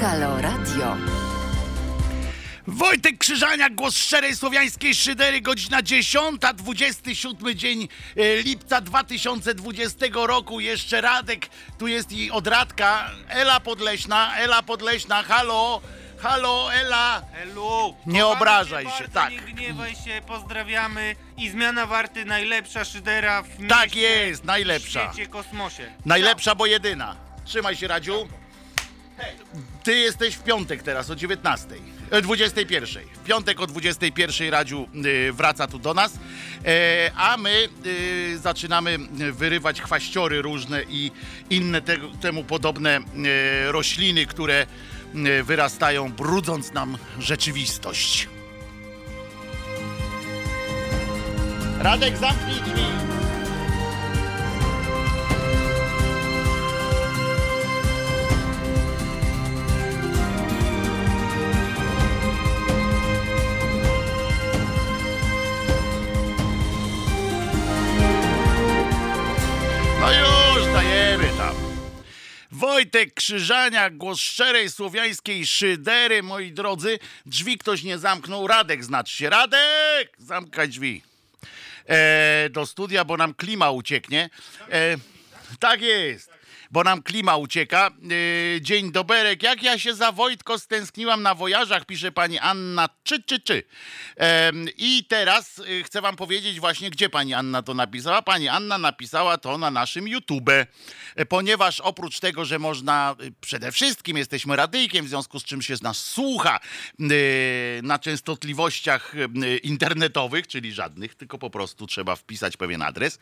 Halo Radio. Wojtek Krzyżaniak, głos szczerej słowiańskiej szydery, godzina 10, 27 dzień e, lipca 2020 roku. Jeszcze Radek, tu jest i odradka, Ela Podleśna, Ela Podleśna, halo, halo, Ela. Elu, Nie kochamy obrażaj cię się, bardzo, tak. Nie gniewaj się, pozdrawiamy i zmiana warty najlepsza szydera w Tak mieście, jest, najlepsza. w świecie, kosmosie. Najlepsza, bo jedyna. Trzymaj się, Radziu. Ty jesteś w piątek teraz o 19. e, 21. W piątek o 21 Radziu y, wraca tu do nas, e, a my y, zaczynamy wyrywać chwaściory różne i inne tego, temu podobne e, rośliny, które y, wyrastają, brudząc nam rzeczywistość. Radek, zamknij drzwi. No już, dajemy tam. Wojtek Krzyżania, głos szczerej słowiańskiej szydery, moi drodzy. Drzwi ktoś nie zamknął. Radek znaczy się. Radek! Zamkaj drzwi. E, do studia, bo nam klima ucieknie. E, tak jest. Bo nam klima ucieka. E, dzień doberek. Jak ja się za Wojtko stęskniłam na wojażach, pisze pani Anna. Czy, czy, czy. I teraz e, chcę wam powiedzieć właśnie, gdzie pani Anna to napisała. Pani Anna napisała to na naszym YouTube. E, Ponieważ oprócz tego, że można, e, przede wszystkim jesteśmy radyjkiem, w związku z czym się nas słucha na częstotliwościach internetowych, czyli żadnych, tylko po prostu trzeba wpisać pewien adres.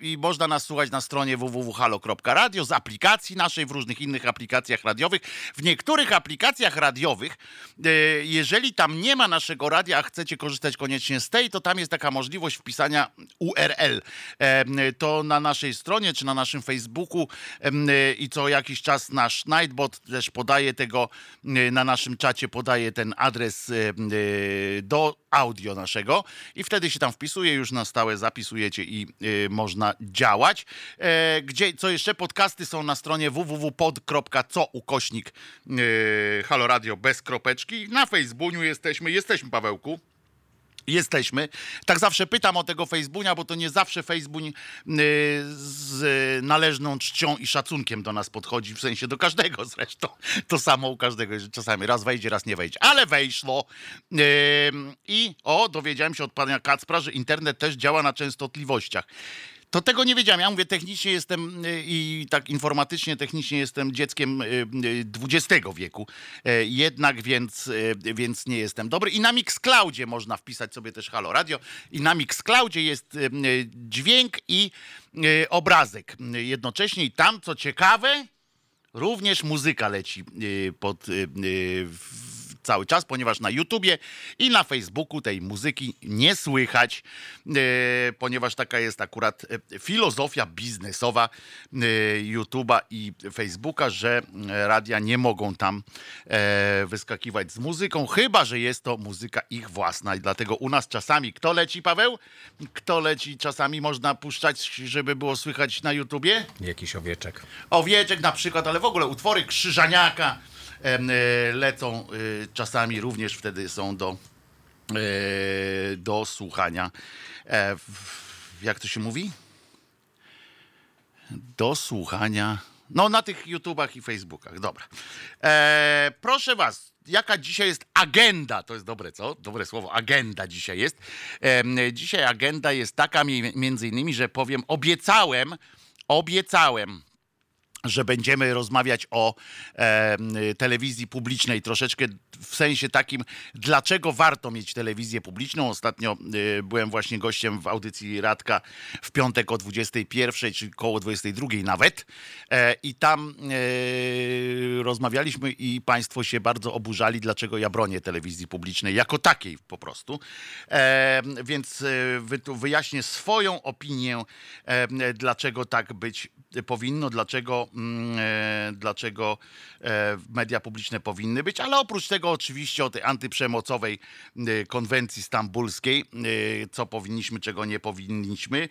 I można nas słuchać na stronie www.halo.radio, z aplikacji naszej, w różnych innych aplikacjach radiowych. W niektórych aplikacjach radiowych, e, jeżeli tam nie ma naszego radia, a chcecie korzystać koniecznie z tej, to tam jest taka możliwość wpisania URL. E, To na naszej stronie, czy na naszym Facebooku e, i co jakiś czas nasz Nightbot też podaje tego, na naszym czacie podaje ten adres do audio naszego i wtedy się tam wpisuje, już na stałe zapisujecie i e, można działać. E, Gdzie, co jeszcze? Podcasty są na stronie www.pod.co ukośnik Radio bez kropeczki. Na Facebooku jesteśmy, jesteśmy Pawełku. Jesteśmy. Tak zawsze pytam o tego Facebooka, bo to nie zawsze Facebook y, z należną czcią i szacunkiem do nas podchodzi, w sensie do każdego zresztą. To samo u każdego, że czasami raz wejdzie, raz nie wejdzie. Ale wejszło. I o, dowiedziałem się od pana Kacpra, że internet też działa na częstotliwościach. To tego nie wiedziałem. Ja mówię, technicznie jestem y, i tak informatycznie, technicznie jestem dzieckiem y, y, XX wieku. E, Jednak więc, y, więc nie jestem dobry. I na Mixcloudzie można wpisać sobie też Halo Radio. I na Mixcloudzie jest y, y, dźwięk i y, obrazek jednocześnie. I tam, co ciekawe, również muzyka leci y, pod y, y, cały czas, ponieważ na YouTubie i na Facebooku tej muzyki nie słychać, y, ponieważ taka jest akurat y, filozofia biznesowa y, YouTube'a i Facebooka, że radia nie mogą tam e, wyskakiwać z muzyką, chyba że jest to muzyka ich własna. I dlatego u nas czasami kto leci, Paweł? Kto leci? Czasami można puszczać, żeby było słychać na YouTubie? Jakiś owieczek. Owieczek na przykład, ale w ogóle utwory Krzyżaniaka e, lecą e, czasami również wtedy są do, e, do słuchania. E, Jak to się mówi? Do słuchania. No, na tych YouTubach i Facebookach. Dobra. E, proszę Was, jaka dzisiaj jest agenda? To jest dobre, co? Dobre słowo. Agenda dzisiaj jest. Em, dzisiaj agenda jest taka, mi- między innymi, że powiem, obiecałem, obiecałem że będziemy rozmawiać o e, telewizji publicznej troszeczkę w sensie takim, dlaczego warto mieć telewizję publiczną. Ostatnio e, byłem właśnie gościem w audycji Radka w piątek o 21, czy koło 22 nawet e, i tam e, rozmawialiśmy i państwo się bardzo oburzali, dlaczego ja bronię telewizji publicznej jako takiej po prostu. E, więc e, wy, wyjaśnię swoją opinię, dlaczego tak być powinno, dlaczego, mm, e, dlaczego e, media publiczne powinny być, ale oprócz tego oczywiście o tej antyprzemocowej e, konwencji stambulskiej, e, co powinniśmy, czego nie powinniśmy.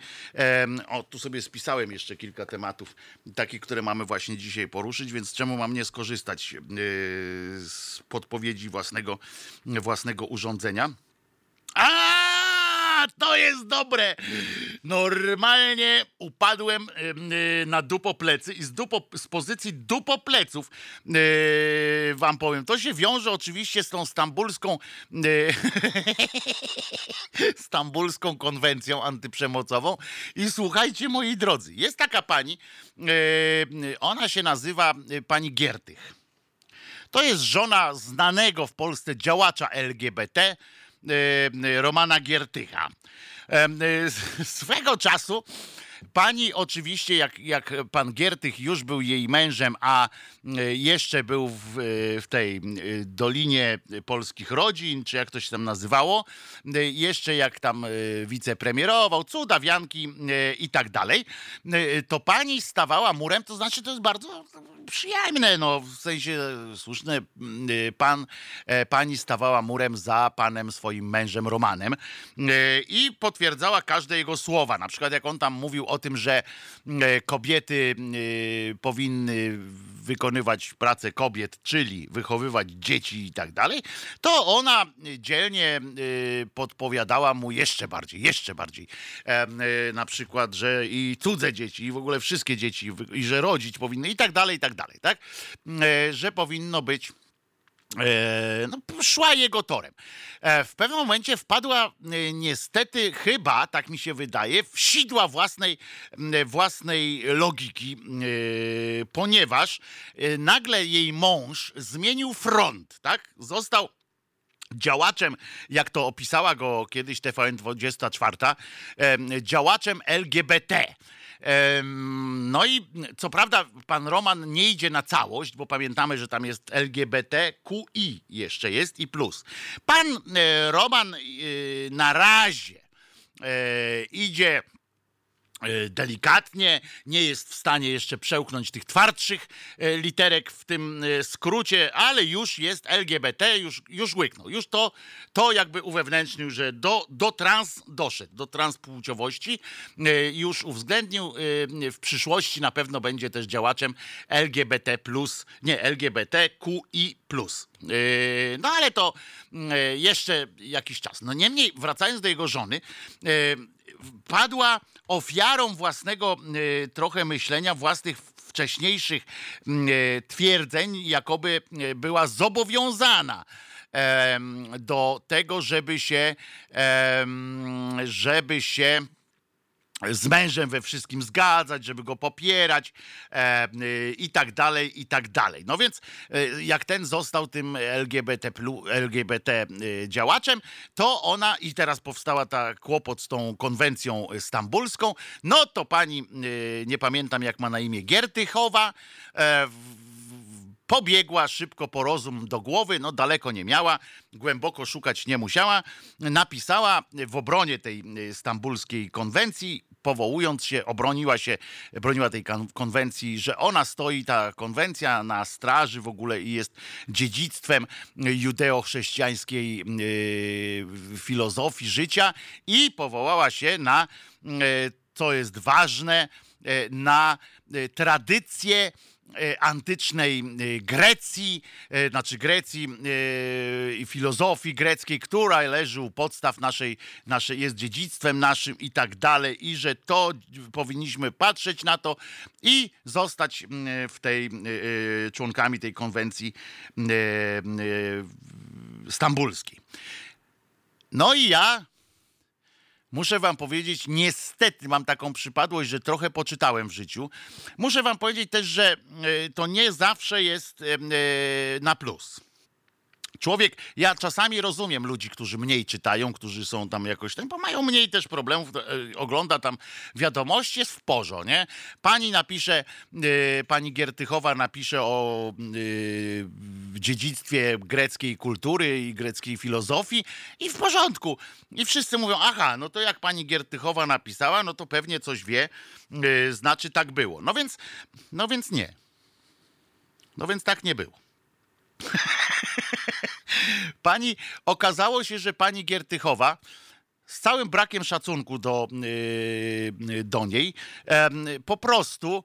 O, tu sobie spisałem jeszcze kilka tematów, takich, które mamy właśnie dzisiaj poruszyć, więc czemu mam nie skorzystać e, z podpowiedzi własnego, własnego urządzenia? A, to jest dobre. Normalnie upadłem em, y, na dupo plecy i z, dupo, z pozycji dupo pleców y, wam powiem. To się wiąże oczywiście z tą stambulską y, stambulską konwencją antyprzemocową i słuchajcie moi drodzy, jest taka pani, ona się nazywa pani Giertych. To jest żona znanego w Polsce działacza LGBT, Romana Giertycha. E, Swego czasu pani oczywiście, jak, jak pan Giertych już był jej mężem, a e, jeszcze był w, e, w tej e, Dolinie Polskich Rodzin, czy jak to się tam nazywało, jeszcze jak tam wicepremierował, cudawianki i tak dalej, to pani stawała murem, to znaczy to jest bardzo przyjemne, no w sensie słuszne, pan, pani stawała murem za panem swoim mężem Romanem i potwierdzała każde jego słowa. Na przykład jak on tam mówił o tym, że e, kobiety y, powinny wykonywać pracę kobiet, czyli wychowywać dzieci i tak dalej, to ona dzielnie y, podpowiadała mu jeszcze bardziej, jeszcze bardziej. Na przykład, że i cudze dzieci, i w ogóle wszystkie dzieci, i że rodzić powinny i tak dalej, i tak dalej, tak? E, Że powinno być E, no, szła jego torem. E, w pewnym momencie wpadła e, niestety chyba, tak mi się wydaje, w sidła własnej, własnej logiki, e, ponieważ e, nagle jej mąż zmienił front, tak? Został działaczem, jak to opisała go kiedyś TVN24, em, działaczem LGBT. No i co prawda pan Roman nie idzie na całość, bo pamiętamy, że tam jest LGBTQI jeszcze jest i plus. Pan e, Roman e, na razie e, idzie delikatnie, nie jest w stanie jeszcze przełknąć tych twardszych e, literek w tym e, skrócie, ale już jest LGBT, już, już łyknął. Już to, to jakby uwewnętrznił, że do, do trans doszedł, do transpłciowości e, już uwzględnił. e, W przyszłości na pewno będzie też działaczem LGBT+, nie, LGBTQI+. E, No ale to e, jeszcze jakiś czas. No niemniej, wracając do jego żony, e, padła ofiarą własnego e, trochę myślenia, własnych wcześniejszych m, e, twierdzeń, jakoby e, była zobowiązana do tego, żeby się, żeby się z mężem we wszystkim zgadzać, żeby go popierać e, y, i tak dalej, i tak dalej. No więc e, jak ten został tym LGBT, LGBT y, działaczem, to ona i teraz powstała ta kłopot z tą konwencją stambulską, no to pani, y, nie pamiętam jak ma na imię, Giertychowa, e, Pobiegła szybko po rozum do głowy, no daleko nie miała, głęboko szukać nie musiała. Napisała w obronie tej y, stambulskiej konwencji, powołując się, obroniła się, broniła tej kon- konwencji, że ona stoi, ta konwencja, na straży w ogóle i jest dziedzictwem judeo-chrześcijańskiej y, filozofii życia i powołała się na, y, co jest ważne, y, na y, tradycję antycznej e, Grecji, e, znaczy Grecji e, i filozofii greckiej, która leży u podstaw naszej, naszej, jest dziedzictwem naszym i tak dalej, i że to powinniśmy patrzeć na to i zostać w tej, e, e, członkami tej konwencji e, e, stambulskiej. No i ja Muszę wam powiedzieć, niestety mam taką przypadłość, że trochę poczytałem w życiu. Muszę wam powiedzieć też, że e, to nie zawsze jest e, e, na plus. Człowiek, ja czasami rozumiem ludzi, którzy mniej czytają, którzy są tam jakoś tam, bo mają mniej też problemów, e, ogląda tam wiadomości, jest w porzo, nie? Pani napisze, e, pani Giertychowa napisze o e, dziedzictwie greckiej kultury i greckiej filozofii i w porządku. I wszyscy mówią, aha, no to jak pani Giertychowa napisała, no to pewnie coś wie, e, znaczy tak było. No więc, no więc nie. No więc tak nie było. Pani, okazało się, że pani Giertychowa z całym brakiem szacunku do, yy, do niej em, po prostu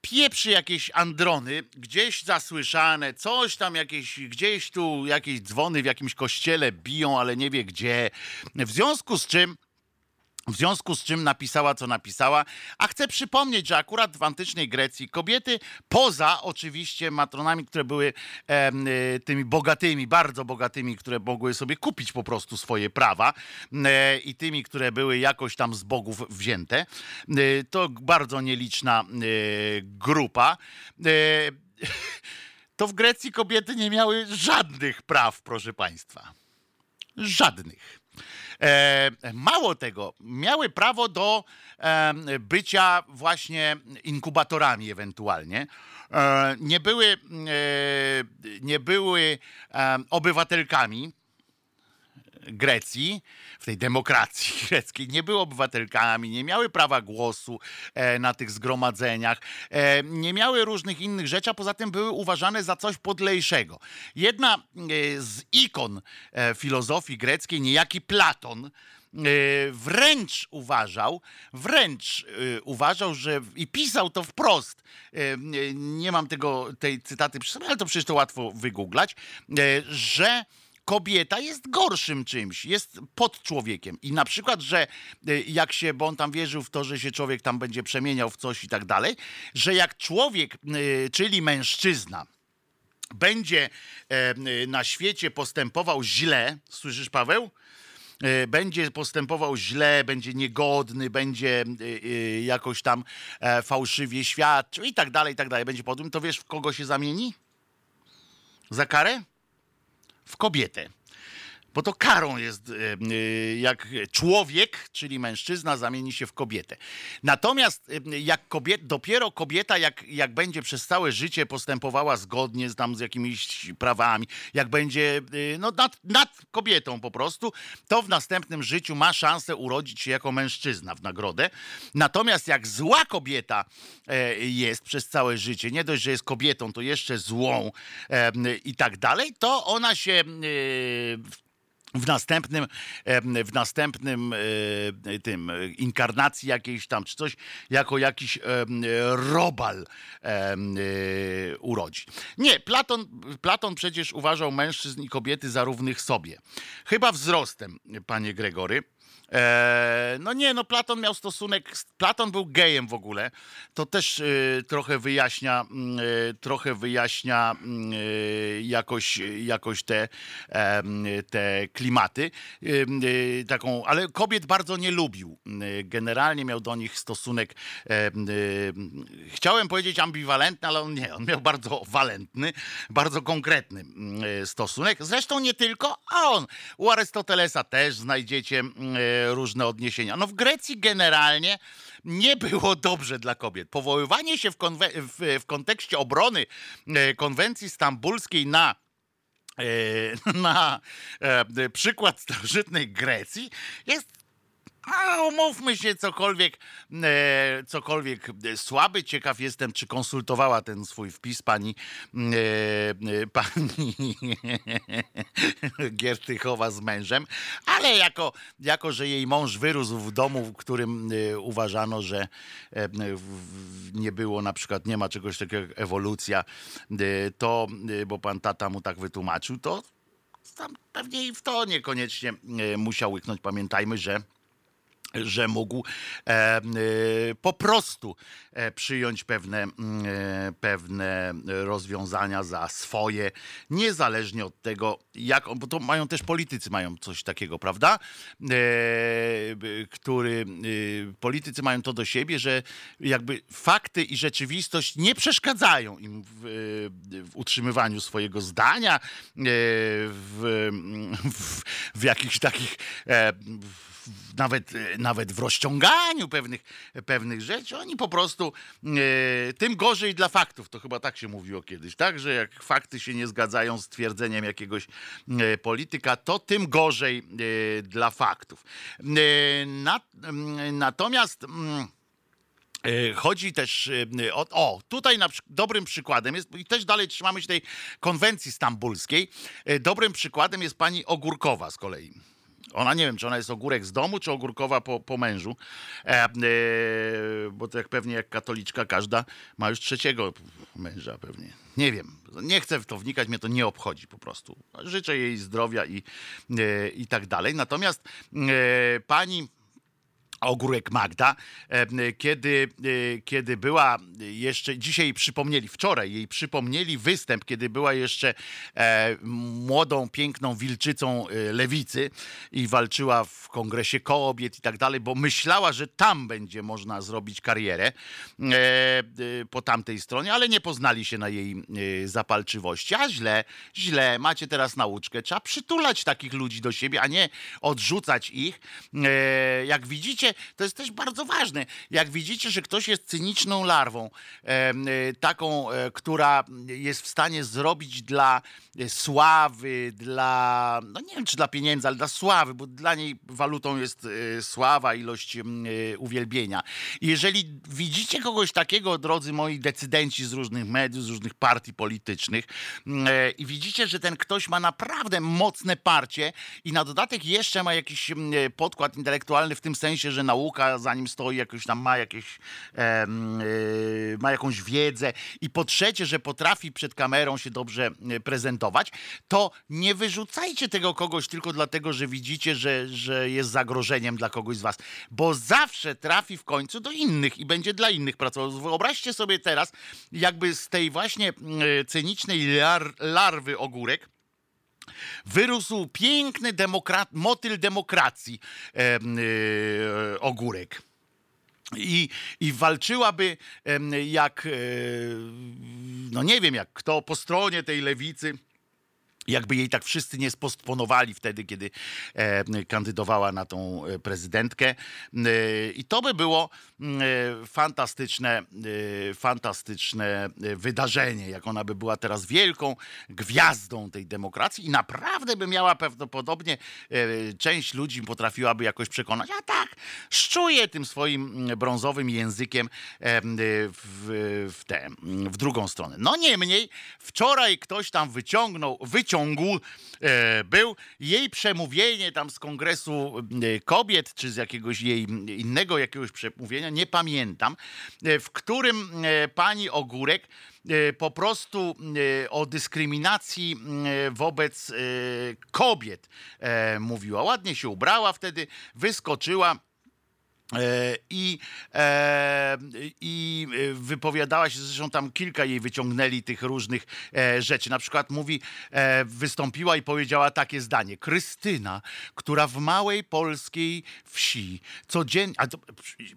pieprzy jakieś androny, gdzieś zasłyszane, coś tam jakieś, gdzieś tu jakieś dzwony w jakimś kościele biją, ale nie wie gdzie. W związku z czym w związku z czym napisała, co napisała, a chcę przypomnieć, że akurat w antycznej Grecji kobiety, poza oczywiście matronami, które były y, tymi bogatymi, bardzo bogatymi, które mogły sobie kupić po prostu swoje prawa e, i tymi, które były jakoś tam z bogów wzięte, e, to bardzo nieliczna e, grupa. E, to w Grecji kobiety nie miały żadnych praw, proszę państwa. Żadnych. E, mało tego, miały prawo do bycia właśnie inkubatorami ewentualnie. E, nie były, e, nie były obywatelkami Grecji, w tej demokracji greckiej, nie były obywatelkami, nie miały prawa głosu e, na tych zgromadzeniach, e, nie miały różnych innych rzeczy, a poza tym były uważane za coś podlejszego. Jedna e, z ikon filozofii greckiej, niejaki Platon, wręcz uważał, wręcz uważał, że i pisał to wprost. Nie mam tego, tej cytaty ale to przecież to łatwo wygooglać, że kobieta jest gorszym czymś, jest pod człowiekiem. I na przykład, że y, jak się, bo on tam wierzył w to, że się człowiek tam będzie przemieniał w coś i tak dalej, że jak człowiek, y, czyli mężczyzna, będzie e, y, na świecie postępował źle, słyszysz Paweł? E, Będzie postępował źle, będzie niegodny, będzie jakoś tam e, fałszywie świadczył i tak dalej, i tak dalej. Będzie podłym, to wiesz, w kogo się zamieni? Za karę? W kobietę. Bo to karą jest, e, e, jak człowiek, czyli mężczyzna, zamieni się w kobietę. Natomiast e, jak kobiet, dopiero kobieta, jak, jak będzie przez całe życie postępowała zgodnie z, tam, z jakimiś prawami, jak będzie no, nad, nad kobietą po prostu, to w następnym życiu ma szansę urodzić się jako mężczyzna w nagrodę. Natomiast jak zła kobieta jest przez całe życie, nie dość, że jest kobietą, to jeszcze złą i tak dalej, to ona się w w następnym, w następnym e, tym e, inkarnacji jakiejś tam, czy coś, jako jakiś robal e, urodzi. Nie, Platon, Platon przecież uważał mężczyzn i kobiety za równych sobie. Chyba wzrostem, panie Gregory. E, no nie, no Platon miał stosunek, Platon był gejem w ogóle, to też e, trochę wyjaśnia, mm, e, trochę wyjaśnia mm, jakoś, jakoś te, te klimaty, taką, ale kobiet bardzo nie lubił. E, Generalnie miał do nich stosunek, em, chciałem powiedzieć ambiwalentny, ale on nie, on miał bardzo walentny, bardzo konkretny mm, stosunek. Zresztą nie tylko on. U Arystotelesa też znajdziecie mm, różne odniesienia. No w Grecji generalnie nie było dobrze dla kobiet. Powoływanie się w, w, w kontekście obrony e, konwencji stambulskiej na e, na e, przykład starożytnej Grecji jest a umówmy się, cokolwiek, e, cokolwiek e, słaby. Ciekaw jestem, czy konsultowała ten swój wpis pani, e, e, pani Giertychowa z mężem, ale jako, jako, że jej mąż wyrósł w domu, w którym e, uważano, że e, nie było na przykład, nie ma czegoś takiego jak ewolucja, to, bo pan tata mu tak wytłumaczył, to tam pewnie i w to niekoniecznie musiał łyknąć. Pamiętajmy, że że mógł e, e, po prostu e, przyjąć pewne, mm, e, pewne rozwiązania za swoje, niezależnie od tego, jak, bo to mają też politycy, mają coś takiego, prawda? E, który, politycy mają to do siebie, że jakby fakty i rzeczywistość nie przeszkadzają im w, w utrzymywaniu swojego zdania, w, w, w jakichś takich w- nawet, e, nawet w rozciąganiu pewnych, pewnych rzeczy. Oni po prostu e, tym gorzej dla faktów. To chyba tak się mówiło kiedyś, tak? Że jak fakty się nie zgadzają z twierdzeniem jakiegoś e, polityka, to tym gorzej dla faktów. Na, natomiast. Chodzi też o, o tutaj na, dobrym przykładem jest, i też dalej trzymamy się tej konwencji stambulskiej, dobrym przykładem jest pani Ogórkowa z kolei. Ona nie wiem, czy ona jest ogórek z domu, czy ogórkowa po, po mężu, e, e, bo to jak pewnie jak katoliczka każda ma już trzeciego męża pewnie. Nie wiem, nie chcę w to wnikać, mnie to nie obchodzi po prostu. Życzę jej zdrowia i, e, i tak dalej. Natomiast e, pani Ogórek Magda, kiedy, e, kiedy była jeszcze, dzisiaj przypomnieli, wczoraj jej przypomnieli występ, kiedy była jeszcze e, młodą, piękną wilczycą e, lewicy i walczyła w kongresie kobiet i tak dalej, bo myślała, że tam będzie można zrobić karierę po tamtej stronie, ale nie poznali się na jej zapalczywości. A źle, źle, macie teraz nauczkę. Trzeba przytulać takich ludzi do siebie, a nie odrzucać ich. Jak widzicie, to jest też bardzo ważne. Jak widzicie, że ktoś jest cyniczną larwą, e, taką, e, która jest w stanie zrobić dla e, sławy, dla, no nie wiem czy dla pieniędzy, ale dla sławy, bo dla niej walutą jest e, sława, ilość uwielbienia. Jeżeli widzicie kogoś takiego, drodzy moi decydenci z różnych mediów, z różnych partii politycznych i widzicie, że ten ktoś ma naprawdę mocne parcie i na dodatek jeszcze ma jakiś podkład intelektualny w tym sensie, że nauka za nim stoi, jakoś tam ma jakieś, e, ma jakąś wiedzę i po trzecie, że potrafi przed kamerą się dobrze e, prezentować, to nie wyrzucajcie tego kogoś tylko dlatego, że widzicie, że, że jest zagrożeniem dla kogoś z was, bo zawsze trafi w końcu do innych i będzie dla innych pracował. Wyobraźcie sobie teraz, jakby z tej właśnie e, cynicznej lar, larwy ogórek wyrósł piękny demokrat, motyl demokracji em, e, ogórek. I, I walczyłaby jak, e, no nie wiem, jak kto po stronie tej lewicy, jakby jej tak wszyscy nie spostponowali wtedy, kiedy e, kandydowała na tą e, prezydentkę. E, I to by było fantastyczne, fantastyczne wydarzenie, jak ona by była teraz wielką gwiazdą tej demokracji i naprawdę by miała prawdopodobnie część ludzi potrafiłaby jakoś przekonać, a tak, szczuje tym swoim brązowym językiem w, w tę, w drugą stronę. No niemniej, wczoraj ktoś tam wyciągnął, wyciągł, e, był jej przemówienie tam z kongresu e, kobiet, czy z jakiegoś jej innego jakiegoś przemówienia, nie pamiętam, e, w którym pani Ogórek po prostu o dyskryminacji wobec kobiet mówiła. Ładnie się ubrała wtedy, wyskoczyła. I, wypowiadała się, zresztą tam kilka jej wyciągnęli tych różnych e, rzeczy. Na przykład mówi, e, wystąpiła i powiedziała takie zdanie. Krystyna, która w małej polskiej wsi codziennie. A to,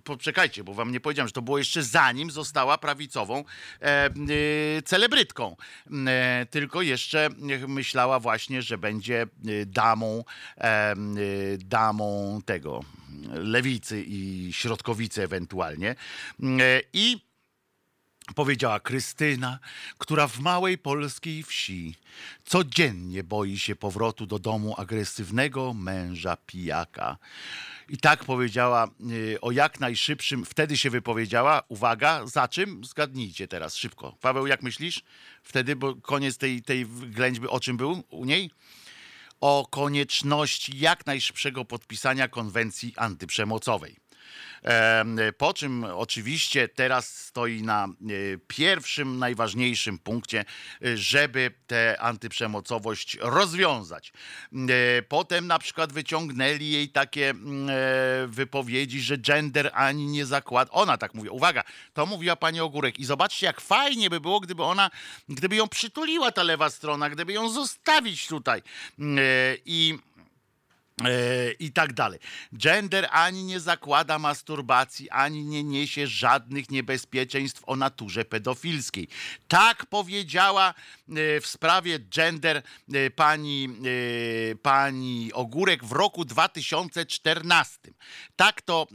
poczekajcie, bo wam nie powiedziałem, że to było jeszcze zanim została prawicową e, e, celebrytką. E, tylko jeszcze myślała właśnie, że będzie e, damą, damą tego lewicy i środkowicy ewentualnie. I powiedziała Krystyna, która w małej polskiej wsi codziennie boi się powrotu do domu agresywnego męża pijaka. I tak powiedziała y, o jak najszybszym, wtedy się wypowiedziała, uwaga, za czym? Zgadnijcie teraz, szybko. Paweł, jak myślisz? Wtedy, bo koniec tej, tej ględźby, o czym był u niej? o konieczności jak najszybszego podpisania konwencji antyprzemocowej. Po czym oczywiście teraz stoi na e, pierwszym, najważniejszym punkcie, e, żeby tę antyprzemocowość rozwiązać. E, Potem na przykład wyciągnęli jej takie mm, wypowiedzi, że gender ani nie zakłada. Ona tak mówi. Uwaga, to mówiła pani Ogórek. I zobaczcie, jak fajnie by było, gdyby ona, gdyby ją przytuliła ta lewa strona, gdyby ją zostawić tutaj. Mm, I i tak dalej. Gender ani nie zakłada masturbacji, ani nie niesie żadnych niebezpieczeństw o naturze pedofilskiej. Tak powiedziała e, w sprawie gender e, pani, e, pani Ogórek w roku 2014. Tak to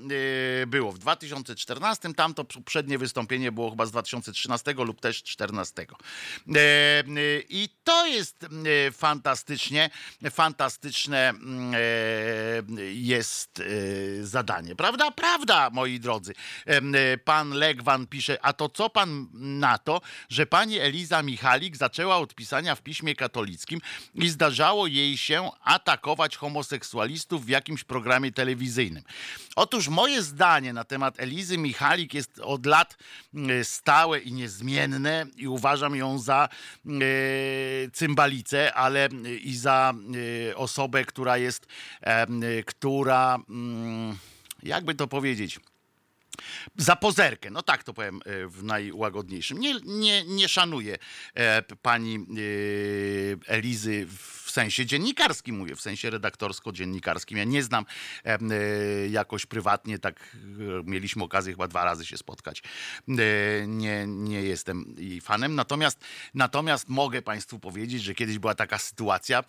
e, było w 2014, tamto poprzednie wystąpienie było chyba z 2013 lub też 2014. E, e, I to jest e, fantastycznie, fantastyczne mm, e, jest e, zadanie. Prawda? Prawda, moi drodzy. Pan Legwan pisze, a to co pan na to, że pani Eliza Michalik zaczęła od pisania w piśmie katolickim i zdarzało jej się atakować homoseksualistów w jakimś programie telewizyjnym. Otóż moje zdanie na temat Elizy Michalik jest od lat e, stałe i niezmienne i uważam ją za cymbalicę, ale e, i za e, osobę, która jest, e, która, mm, jakby to powiedzieć, za pozerkę, no tak to powiem e, w najłagodniejszym. Nie, nie, nie szanuję e, pani e, Elizy w sensie dziennikarskim, mówię, w sensie redaktorsko-dziennikarskim. Ja nie znam jakoś prywatnie, tak mieliśmy okazję chyba dwa razy się spotkać. Nie, nie jestem jej fanem, natomiast, natomiast mogę państwu powiedzieć, że kiedyś była taka sytuacja,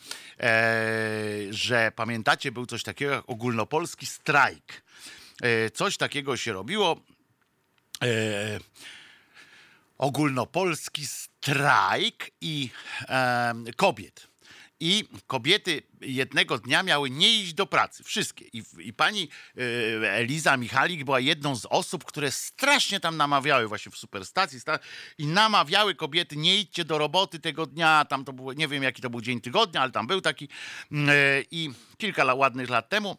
że pamiętacie, był coś takiego jak ogólnopolski strajk. E, Coś takiego się robiło. E, ogólnopolski strajk i e, kobiet. I kobiety jednego dnia miały nie iść do pracy. Wszystkie. I, i pani Eliza Michalik była jedną z osób, które strasznie tam namawiały właśnie w superstacji sta- i namawiały kobiety, nie idźcie do roboty tego dnia. Tam to było, nie wiem jaki to był dzień tygodnia, ale tam był taki. I kilka ładnych lat temu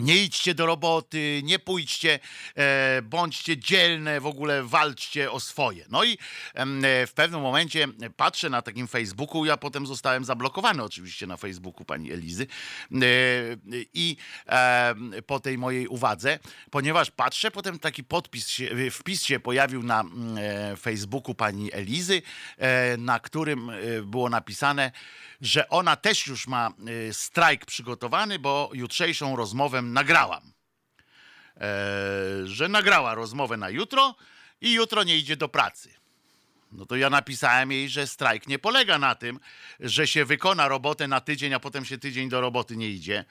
nie idźcie do roboty, nie pójdźcie, e, bądźcie dzielne, w ogóle walczcie o swoje. No i e, w pewnym momencie patrzę na takim Facebooku, ja potem zostałem zablokowany oczywiście na Facebooku pani Elizy e, i po tej mojej uwadze, ponieważ patrzę, potem taki podpis, się, wpis się pojawił na mm, e, Facebooku pani Elizy, e, na którym e, było napisane, że ona też już ma strajk przygotowany, bo jutrzejszą rozmowę nagrałam. E, że nagrała rozmowę na jutro i jutro nie idzie do pracy. No to ja napisałem jej, że strajk nie polega na tym, że się wykona robotę na tydzień, a potem się tydzień do roboty nie idzie.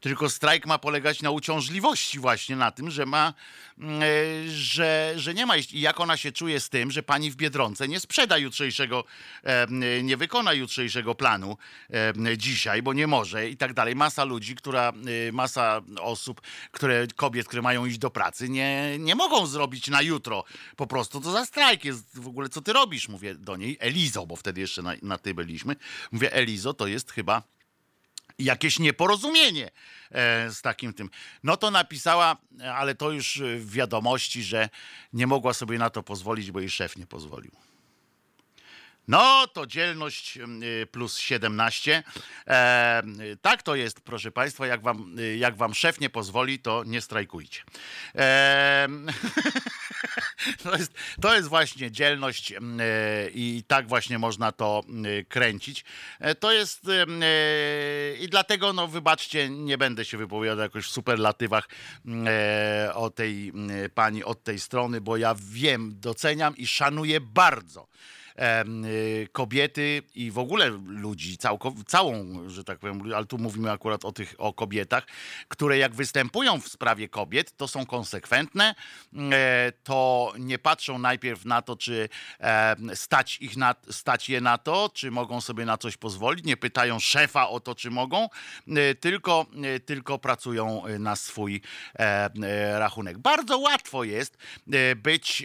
Tylko strajk ma polegać na uciążliwości właśnie na tym, że ma, mm, e, że, że nie ma. I jak ona się czuje z tym, że pani w Biedronce nie sprzeda jutrzejszego, e, m, nie wykona jutrzejszego planu e, dzisiaj, bo nie może i tak dalej. Masa ludzi, która, e, masa osób, które, kobiet, które mają iść do pracy, nie, nie mogą zrobić na jutro. Po prostu to za strajk jest w ogóle, co ty robisz? Mówię do niej, Elizo, bo wtedy jeszcze na, na ty byliśmy. Mówię, Elizo, to jest chyba jakieś nieporozumienie e, z takim tym. No to napisała, e, ale to już e, w wiadomości, że nie mogła sobie na to pozwolić, bo jej szef nie pozwolił. No to dzielność y, plus 17. E, tak to jest, proszę Państwa. Jak wam, y, jak wam szef nie pozwoli, to nie strajkujcie. E, to, jest, to jest właśnie dzielność y, i tak właśnie można to kręcić. E, To jest i dlatego, no wybaczcie, nie będę się wypowiadał jakoś w superlatywach e, o tej pani od tej strony, bo ja wiem, doceniam i szanuję bardzo kobiety i w ogóle ludzi, całko, całą, że tak powiem, ale tu mówimy akurat o tych, o kobietach, które jak występują w sprawie kobiet, to są konsekwentne, e, to nie patrzą najpierw na to, czy stać, ich na, stać je na to, czy mogą sobie na coś pozwolić, nie pytają szefa o to, czy mogą, e, tylko, e, tylko pracują na swój rachunek. Bardzo łatwo jest być,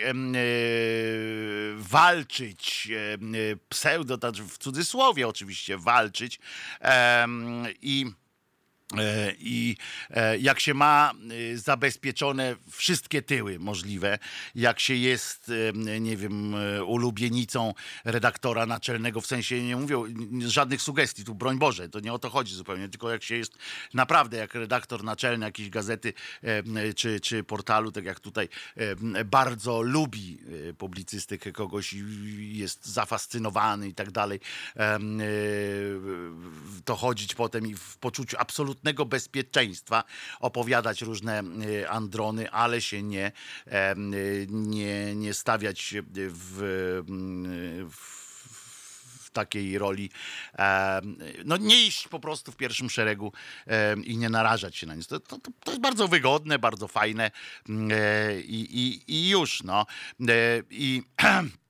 walczyć, em, e, pseudo, znaczy w cudzysłowie oczywiście, walczyć i E, I e, jak się ma e, zabezpieczone wszystkie tyły możliwe, jak się jest, e, nie wiem, e, ulubienicą redaktora naczelnego, w sensie nie mówię żadnych sugestii, tu broń Boże, to nie o to chodzi zupełnie, tylko jak się jest naprawdę jak redaktor naczelny jakiejś gazety e, czy, czy portalu, tak jak tutaj, e, bardzo lubi e, publicystykę kogoś i jest zafascynowany i tak dalej, e, to chodzić potem i w poczuciu absolutnego bezpieczeństwa opowiadać różne e, androny, ale się nie, e, nie, nie stawiać w, mm, w, takiej roli, no nie iść po prostu w pierwszym szeregu i nie narażać się na nic. To, to, to- jest bardzo wygodne, bardzo fajne mm, e, i, i, i już, no. I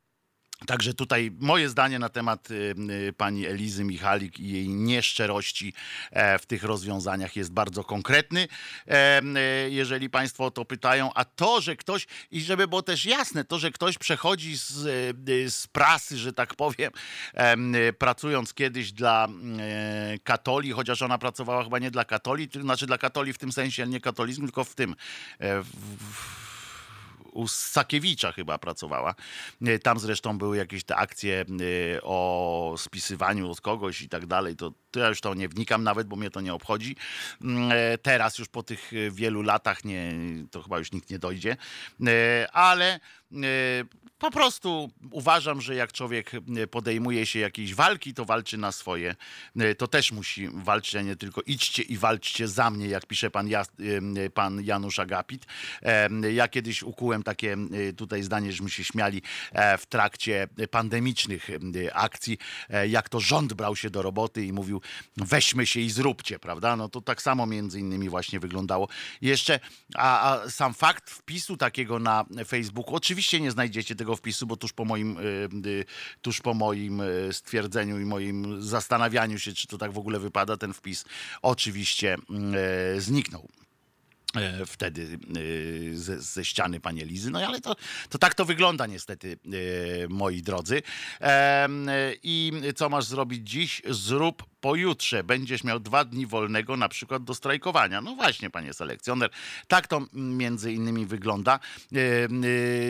Także tutaj moje zdanie na temat y, y, pani Elizy Michalik i jej nieszczerości e, w tych rozwiązaniach jest bardzo konkretny. E, e, Jeżeli Państwo o to pytają, a to, że ktoś, i żeby było też jasne, to, że ktoś przechodzi z, y, z prasy, że tak powiem, em, pracując kiedyś dla katoli, chociaż ona pracowała chyba nie dla katoli, to znaczy dla katoli w tym sensie, nie katolizmu, tylko w tym. w, u Sakiewicza chyba pracowała. E, Tam zresztą były jakieś te akcje e, o spisywaniu od kogoś i tak dalej. To, to ja już to nie wnikam nawet, bo mnie to nie obchodzi. Mm, e, Teraz już po tych wielu latach nie, to chyba już nikt nie dojdzie. Ale po prostu uważam, że jak człowiek e, podejmuje się jakiejś walki, to walczy na swoje. E, To też musi walczyć, a nie tylko idźcie i walczcie za mnie, jak pisze pan, Jas, e, pan Janusz Agapit. Ja kiedyś ukułem takie tutaj zdanie, żeśmy się śmiali w trakcie pandemicznych akcji, jak to rząd brał się do roboty i mówił weźmy się i zróbcie, prawda? No to tak samo między innymi właśnie wyglądało. Jeszcze, a, a sam fakt wpisu takiego na Facebooku, oczywiście nie znajdziecie tego wpisu, bo tuż po moim, y, y, tuż po moim y, stwierdzeniu i moim zastanawianiu się, czy to tak w ogóle wypada, ten wpis oczywiście zniknął wtedy ze, ze ściany pani Elizy. No ale to, to tak to wygląda niestety, moi drodzy. I co masz zrobić dziś? Zrób pojutrze. Będziesz miał dwa dni wolnego na przykład do strajkowania. No właśnie, panie selekcjoner. Tak to między innymi wygląda. Em, e,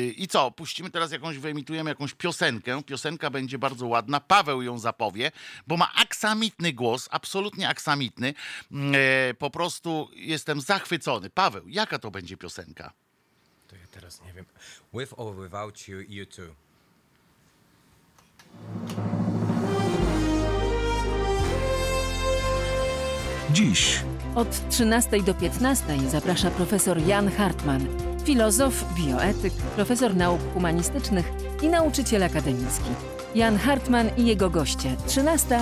I co? Puścimy teraz jakąś, wyemitujemy jakąś piosenkę. Piosenka będzie bardzo ładna. Paweł ją zapowie, bo ma aksamitny głos, absolutnie aksamitny. Mm, e, Po prostu jestem zachwycony. Paweł, jaka to będzie piosenka? To ja teraz nie wiem. With or without you, you too. Dziś Od 13 do 15 zaprasza profesor Jan Hartman, filozof, bioetyk, profesor nauk humanistycznych i nauczyciel akademicki. Jan Hartman i jego goście 13-15.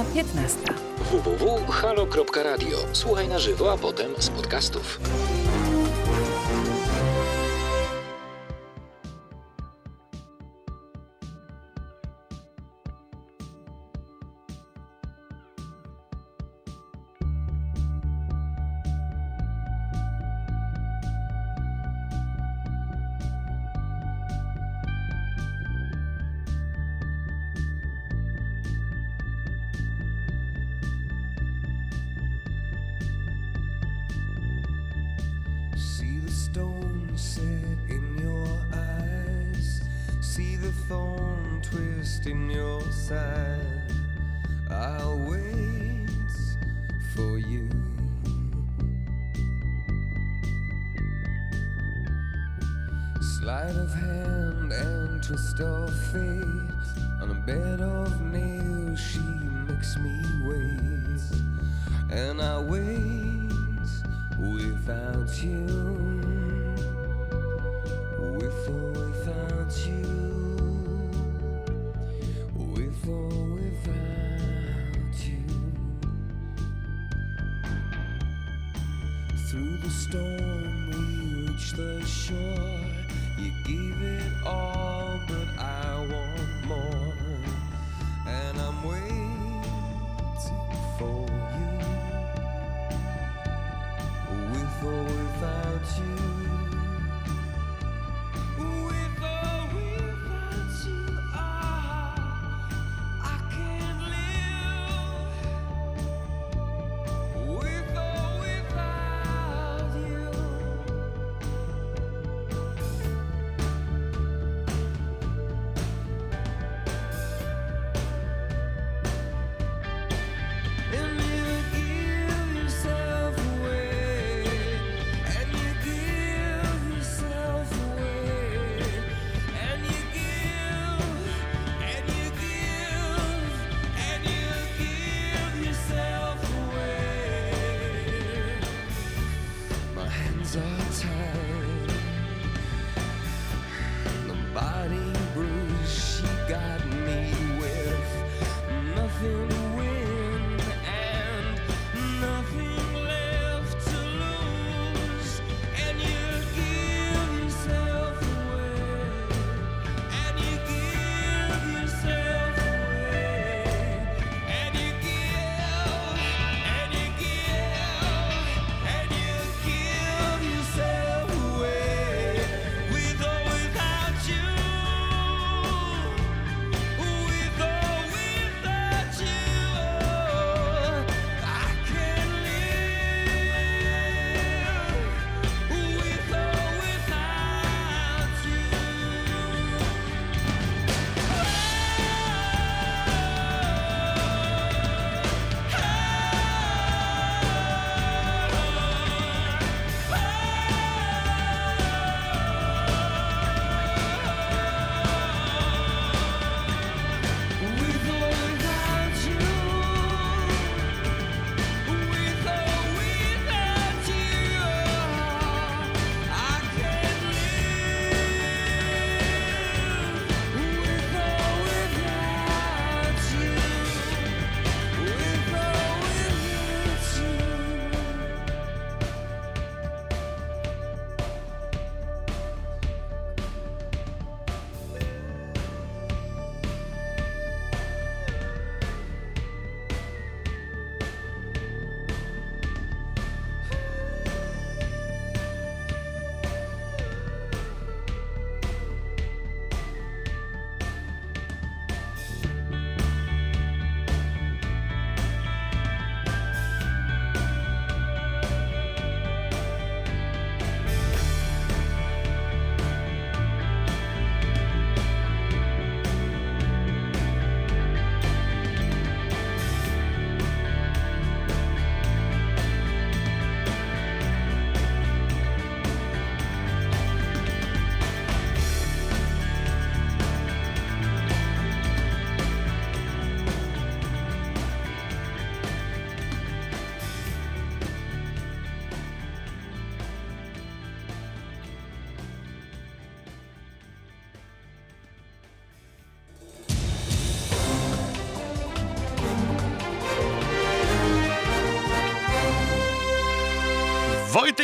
www.halo.radio. Słuchaj na żywo, a potem z podcastów.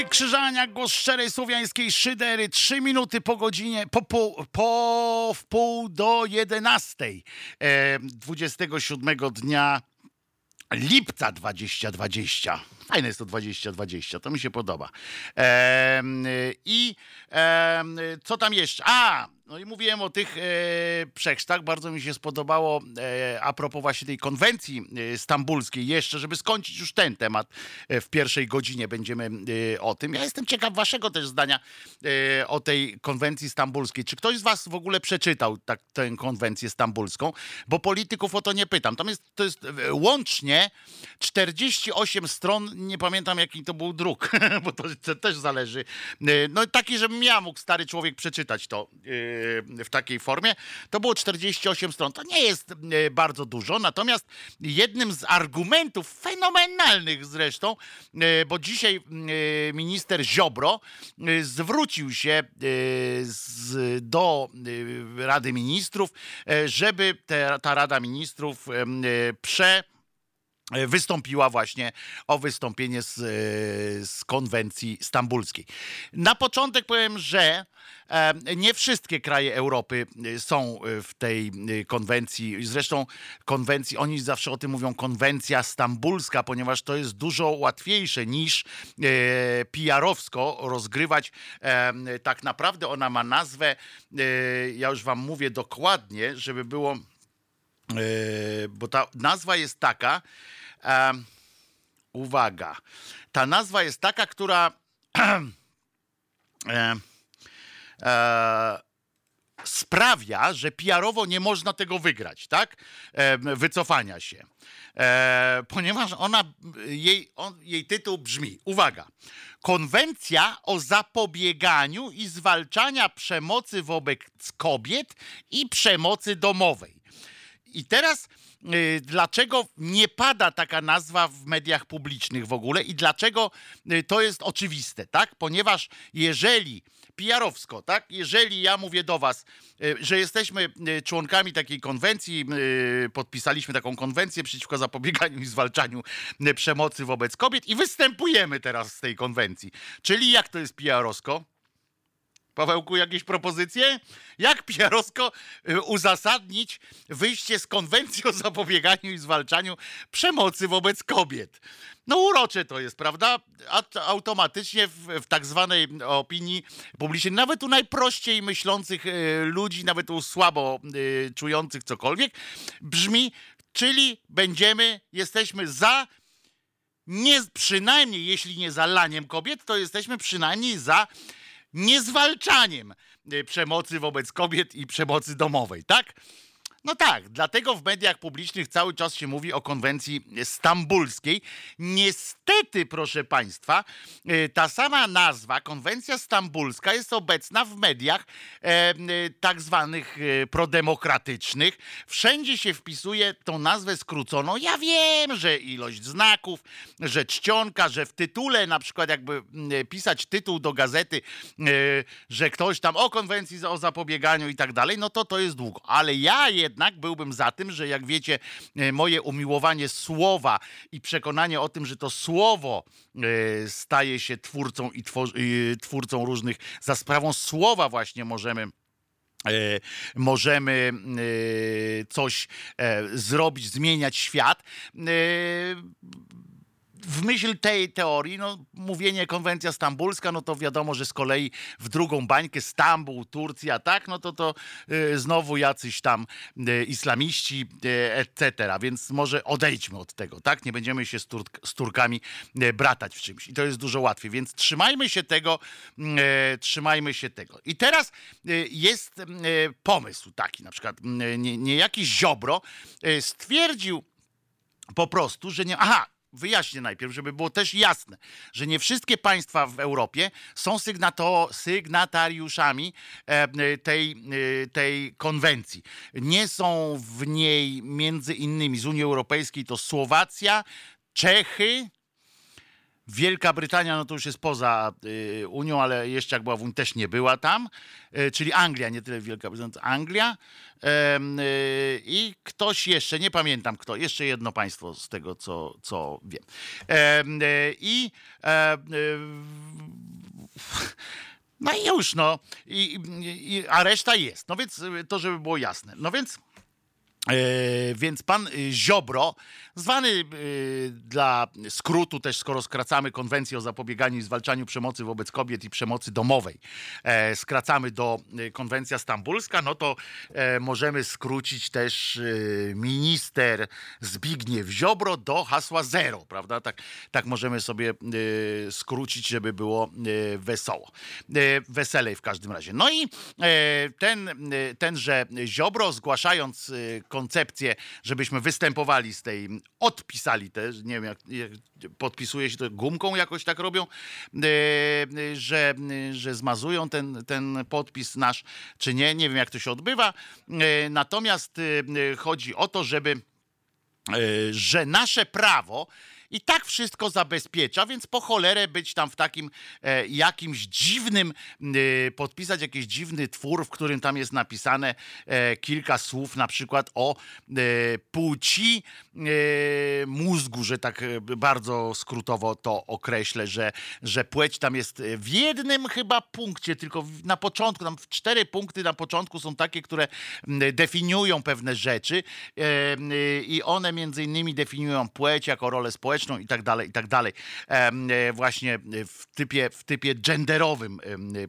Krzyżania, głos szczerej słowiańskiej szydery. Trzy minuty po godzinie, po, po, po w pół do jedenastej. E, 27 dnia lipca 2020. Fajne jest to 2020, to mi się podoba. Em, I em, co tam jeszcze? A, no i mówiłem o tych e. Bardzo mi się spodobało e, a propos właśnie tej konwencji e, stambulskiej. Jeszcze, żeby skończyć już ten temat e, w pierwszej godzinie będziemy e, o tym. Ja jestem ciekaw waszego też zdania e, o tej konwencji stambulskiej. Czy ktoś z was w ogóle przeczytał tak, tę konwencję stambulską? Bo polityków o to nie pytam. Tam jest, to jest e, łącznie 48 stron, nie pamiętam jaki to był druk, bo to, to też zależy. No taki, żebym ja mógł, stary człowiek, przeczytać to w takiej formie. To było 48 stron. To nie jest e, bardzo dużo, natomiast jednym z argumentów, fenomenalnych zresztą, e, bo dzisiaj minister Ziobro zwrócił się do Rady Ministrów, żeby ta Rada Ministrów prze wystąpiła właśnie o wystąpienie z, e, z konwencji stambulskiej. Na początek powiem, że e, nie wszystkie kraje Europy e, są e, w tej e, konwencji. Zresztą konwencji, oni zawsze o tym mówią konwencja stambulska, ponieważ to jest dużo łatwiejsze niż e, PR-owsko rozgrywać. E, tak naprawdę ona ma nazwę, e, ja już wam mówię dokładnie, żeby było e, bo ta nazwa jest taka, uwaga, ta nazwa jest taka, która e, sprawia, że PR-owo nie można tego wygrać, tak? Wycofania się. E, ponieważ ona, jej, on, jej tytuł brzmi, uwaga, Konwencja o zapobieganiu i zwalczania przemocy wobec kobiet i przemocy domowej. I teraz y, dlaczego nie pada taka nazwa w mediach publicznych w ogóle i dlaczego y, to jest oczywiste, tak? Ponieważ jeżeli PR-owsko, tak? Jeżeli ja mówię do was, y, że jesteśmy członkami takiej konwencji, podpisaliśmy taką konwencję przeciwko zapobieganiu i zwalczaniu przemocy wobec kobiet i występujemy teraz z tej konwencji. Czyli jak to jest PR-owsko? Pawełku, jakieś propozycje? Jak PR-owsko y, uzasadnić wyjście z konwencji o zapobieganiu i zwalczaniu przemocy wobec kobiet? No urocze to jest, prawda? A to automatycznie w, w tak zwanej opinii publicznej, nawet u najprościej myślących y, ludzi, nawet u słabo y, czujących cokolwiek, brzmi, czyli będziemy, jesteśmy za nie, przynajmniej jeśli nie za laniem kobiet, to jesteśmy przynajmniej za niezwalczaniem y, przemocy wobec kobiet i przemocy domowej, tak? No tak, dlatego w mediach publicznych cały czas się mówi o konwencji stambulskiej. Niestety, proszę Państwa, y, ta sama nazwa, konwencja stambulska, jest obecna w mediach e, y, tak zwanych y, prodemokratycznych. Wszędzie się wpisuje tą nazwę skróconą. Ja wiem, że ilość znaków, że czcionka, że w tytule, na przykład jakby mm, pisać tytuł do gazety, y, że ktoś tam o konwencji o zapobieganiu i tak dalej, no to to jest długo. Ale ja jednak byłbym za tym, że jak wiecie, e, moje umiłowanie słowa i przekonanie o tym, że to słowo e, staje się twórcą i y, twórcą różnych, za sprawą słowa właśnie możemy e, możemy e, coś e, zrobić, zmieniać świat. W myśl tej teorii, no, mówienie konwencja stambulska, no to wiadomo, że z kolei w drugą bańkę Stambuł, Turcja, tak, no to to y, znowu jacyś tam y, islamiści, y, etc. Więc może odejdźmy od tego, tak? Nie będziemy się z, Turk z Turkami y, bratać w czymś. I to jest dużo łatwiej. Więc trzymajmy się tego, y, trzymajmy się tego. I teraz y, jest pomysł taki, na przykład nie, niejaki Ziobro stwierdził po prostu, że nie. Aha, wyjaśnię najpierw, żeby było też jasne, że nie wszystkie państwa w Europie są sygnato, sygnatariuszami tej, e, tej konwencji. Nie są w niej między innymi z Unii Europejskiej to Słowacja, Czechy, Wielka Brytania, no to już jest poza y, Unią, ale jeszcze jak była w Unii, też nie była tam. Y, czyli Anglia, nie tyle Wielka Brytania, Anglia. Y, I ktoś jeszcze, nie pamiętam kto, jeszcze jedno państwo z tego, co, co wiem. Em, e, I e, e, no i już, no. I, i, a reszta jest. No więc y, to, żeby było jasne. No więc. E, więc pan y, Ziobro, zwany y, dla skrótu też, skoro skracamy konwencję o zapobieganiu i zwalczaniu przemocy wobec kobiet i przemocy domowej, e, skracamy do y, konwencja stambulska, no to e, możemy skrócić też y, minister Zbigniew Ziobro do hasła zero, prawda? Tak, tak możemy sobie y, skrócić, żeby było wesoło. Weselej w każdym razie. No i e, ten, tenże Ziobro, zgłaszając koncepcję, żebyśmy występowali z tej, odpisali też, nie wiem, jak, jak podpisuje się to gumką jakoś tak robią, e, że, że zmazują ten, ten podpis nasz, czy nie, nie wiem jak to się odbywa. E, Natomiast e, chodzi o to, żeby że nasze prawo i tak wszystko zabezpiecza, więc po cholerę być tam w takim e, jakimś dziwnym, e, podpisać jakiś dziwny twór, w którym tam jest napisane e, kilka słów, na przykład o e, płci e, mózgu, że tak e, bardzo skrótowo to określę, że, że płeć tam jest w jednym chyba punkcie, tylko na początku, tam cztery punkty na początku są takie, które definiują pewne rzeczy i one między innymi definiują płeć jako rolę społeczną i tak dalej, i tak dalej. E, Właśnie w typie, w typie genderowym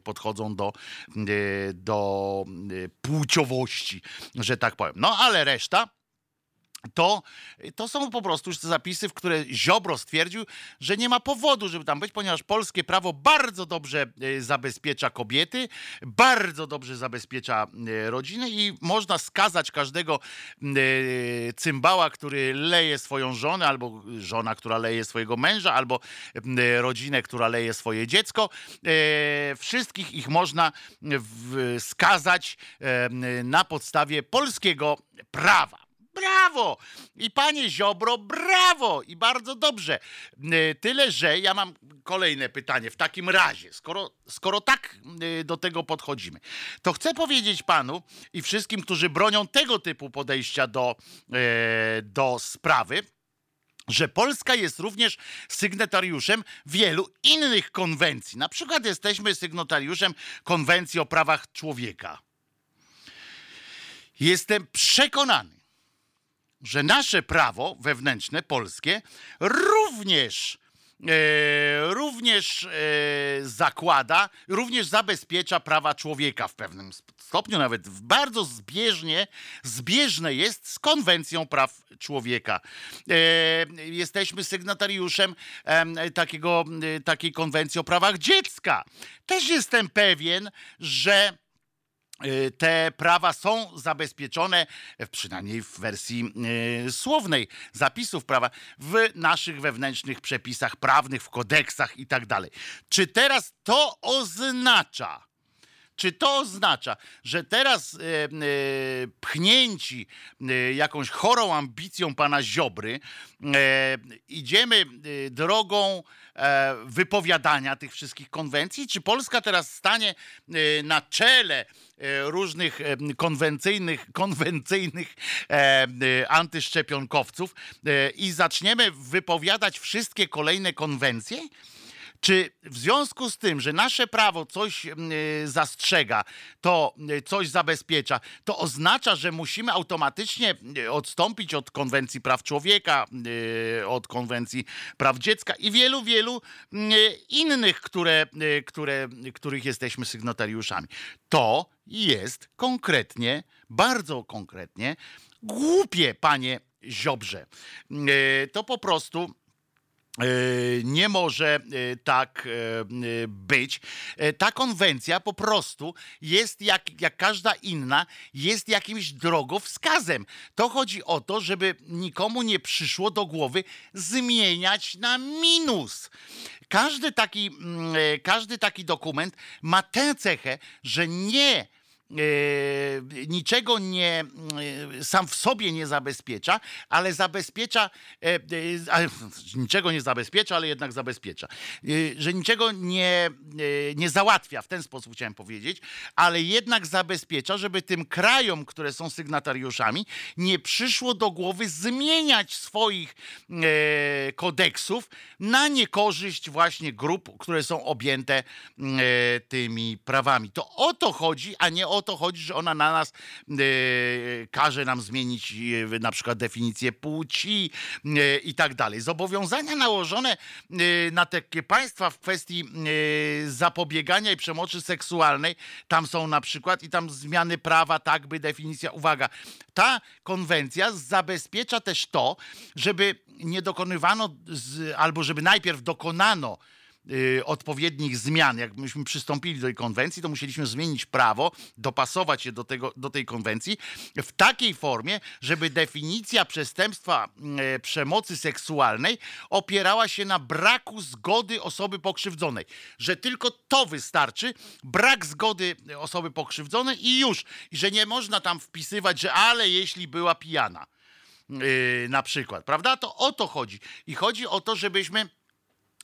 podchodzą do, e, do e, płciowości, że tak powiem. No ale reszta to, to są po prostu zapisy, w które Ziobro stwierdził, że nie ma powodu, żeby tam być, ponieważ polskie prawo bardzo dobrze e, zabezpiecza kobiety, bardzo dobrze zabezpiecza e, rodziny i można skazać każdego e, cymbała, który leje swoją żonę, albo żona, która leje swojego męża, albo rodzinę, która leje swoje dziecko. Wszystkich ich można skazać na podstawie polskiego prawa. Brawo! I panie Ziobro, brawo! I bardzo dobrze. Y, Tyle, że ja mam kolejne pytanie. W takim razie, skoro, skoro tak y, do tego podchodzimy, to chcę powiedzieć panu i wszystkim, którzy bronią tego typu podejścia do, e, do sprawy, że Polska jest również sygnatariuszem wielu innych konwencji. Na przykład jesteśmy sygnatariuszem konwencji o prawach człowieka. Jestem przekonany, że nasze prawo wewnętrzne, polskie, również, e, również e, zakłada, również zabezpiecza prawa człowieka w pewnym stopniu, nawet bardzo zbieżnie, zbieżne jest z konwencją praw człowieka. E, jesteśmy sygnatariuszem em, takiego, takiej konwencji o prawach dziecka. Też jestem pewien, że te prawa są zabezpieczone, w- przynajmniej w wersji y, słownej zapisów prawa, w naszych wewnętrznych przepisach prawnych, w kodeksach i tak dalej. Czy teraz to oznacza, czy to oznacza, że teraz e, e, pchnięci e, jakąś chorą ambicją pana Ziobry idziemy drogą wypowiadania tych wszystkich konwencji? Czy Polska teraz stanie na czele różnych konwencyjnych, konwencyjnych antyszczepionkowców i zaczniemy wypowiadać wszystkie kolejne konwencje? Czy w związku z tym, że nasze prawo coś y, zastrzega, to y, coś zabezpiecza, to oznacza, że musimy automatycznie y, odstąpić od konwencji praw człowieka, od konwencji praw dziecka i wielu, wielu innych, które, które, których jesteśmy sygnatariuszami. To jest konkretnie, bardzo konkretnie głupie, panie Ziobrze. To po prostu. E, nie może e, tak e, być. Ta konwencja po prostu jest jak, jak każda inna, jest jakimś drogowskazem. To chodzi o to, żeby nikomu nie przyszło do głowy zmieniać na minus. Każdy taki, mm, każdy taki dokument ma tę cechę, że nie niczego nie, e, sam w sobie nie zabezpiecza, ale zabezpiecza, e, e, niczego nie zabezpiecza, ale jednak zabezpiecza. E, że niczego nie, e, nie załatwia, w ten sposób chciałem powiedzieć, ale jednak zabezpiecza, żeby tym krajom, które są sygnatariuszami, nie przyszło do głowy zmieniać swoich e, kodeksów na niekorzyść właśnie grup, które są objęte e, tymi prawami. To o to chodzi, a nie o to chodzi, że ona na nas e, każe nam zmienić e, na przykład definicję płci e, i tak dalej. Zobowiązania nałożone na takie państwa w kwestii zapobiegania i przemocy seksualnej, tam są na przykład i tam zmiany prawa, tak by definicja, uwaga, ta konwencja zabezpiecza też to, żeby nie dokonywano, z, albo żeby najpierw dokonano odpowiednich zmian. Jak myśmy przystąpili do tej konwencji, to musieliśmy zmienić prawo, dopasować je do, tego, do tej konwencji w takiej formie, żeby definicja przestępstwa y, przemocy seksualnej opierała się na braku zgody osoby pokrzywdzonej. Że tylko to wystarczy, brak zgody osoby pokrzywdzonej i już. I że nie można tam wpisywać, że ale jeśli była pijana. Yy, na przykład, prawda? To o to chodzi. I chodzi o to, żebyśmy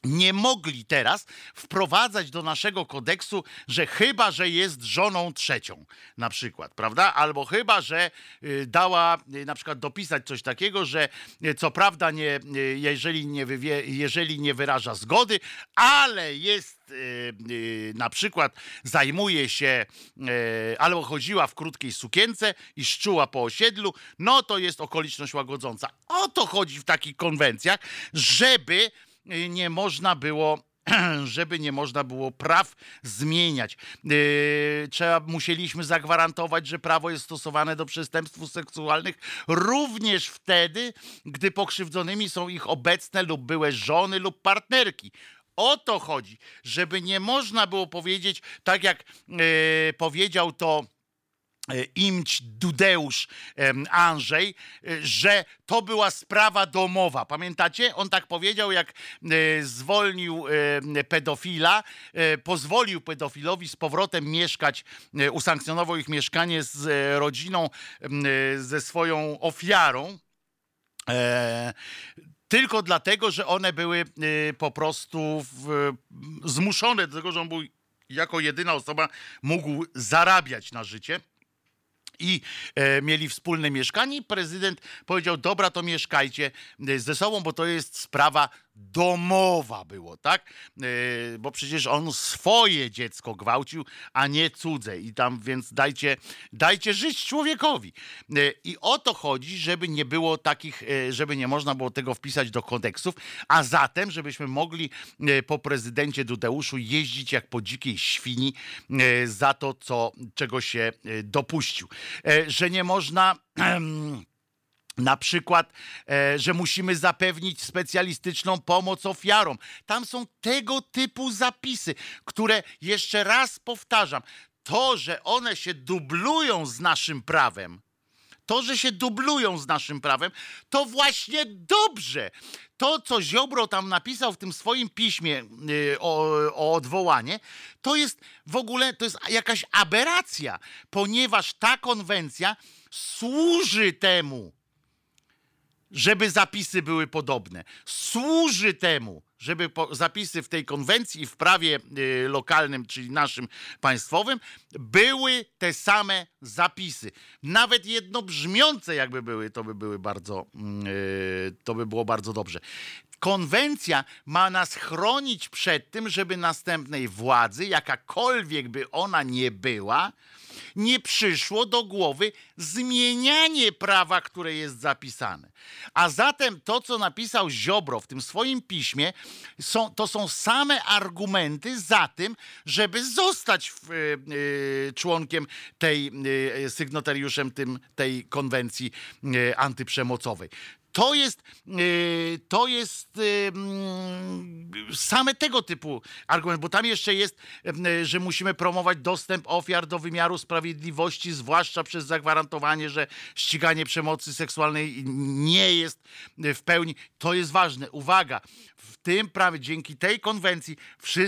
nie mogli teraz wprowadzać do naszego kodeksu, że chyba, że jest żoną trzecią, na przykład, prawda? Albo chyba, że y, dała y, na przykład dopisać coś takiego, że y, co prawda nie, jeżeli, nie wywie, jeżeli nie wyraża zgody, ale jest na przykład zajmuje się albo chodziła w krótkiej sukience i szczuła po osiedlu, no to jest okoliczność łagodząca. O to chodzi w takich konwencjach, żeby nie można było żeby nie można było praw zmieniać. Yy, trzeba, musieliśmy zagwarantować, że prawo jest stosowane do przestępstw seksualnych również wtedy, gdy pokrzywdzonymi są ich obecne lub byłe żony lub partnerki. O to chodzi, żeby nie można było powiedzieć, tak jak yy, powiedział to Imć Dudeusz Andrzej, e, że to była sprawa domowa. Pamiętacie? On tak powiedział, jak e, zwolnił e, pedofila, e, pozwolił pedofilowi z powrotem mieszkać, e, usankcjonował ich mieszkanie z e, rodziną, e, ze swoją ofiarą. E, tylko dlatego, że one były e, po prostu zmuszone do tego, że on był jako jedyna osoba mógł zarabiać na życie i e, mieli wspólne mieszkanie prezydent powiedział, dobra, to mieszkajcie e, ze sobą, bo to jest sprawa domowa było, tak? E, bo przecież on swoje dziecko gwałcił, a nie cudze i tam, więc dajcie, dajcie żyć człowiekowi. E, I o to chodzi, żeby nie było takich, e, żeby nie można było tego wpisać do kodeksów, a zatem, żebyśmy mogli po prezydencie Dudeuszu jeździć jak po dzikiej świni za to, co, czego się dopuścił. Że nie można... Na przykład, e, że musimy zapewnić specjalistyczną pomoc ofiarom. Tam są tego typu zapisy, które jeszcze raz powtarzam, to, że one się dublują z naszym prawem, to, że się dublują z naszym prawem, to właśnie dobrze. To, co Ziobro tam napisał w tym swoim piśmie y, o, o odwołanie, to jest w ogóle to jest jakaś aberracja, ponieważ ta konwencja służy temu, żeby zapisy były podobne. Służy temu, żeby zapisy w tej konwencji i w prawie y, lokalnym, czyli naszym państwowym, były te same zapisy. Nawet jednobrzmiące jakby były, to by były bardzo, mm, y, to by było bardzo dobrze. Konwencja ma nas chronić przed tym, żeby następnej władzy, jakakolwiek by ona nie była, nie przyszło do głowy zmienianie prawa, które jest zapisane. A zatem to, co napisał Ziobro w tym swoim piśmie, są, to są same argumenty za tym, żeby zostać w, y, członkiem tej, y, sygnatariuszem tym, tej konwencji y, antyprzemocowej. To jest, y, to jest y, mm, same tego typu argument, bo tam jeszcze jest, y, że musimy promować dostęp ofiar do wymiaru sprawiedliwości, zwłaszcza przez zagwarantowanie, że ściganie przemocy seksualnej nie jest w pełni. To jest ważne. Uwaga, w tym prawie, dzięki tej konwencji,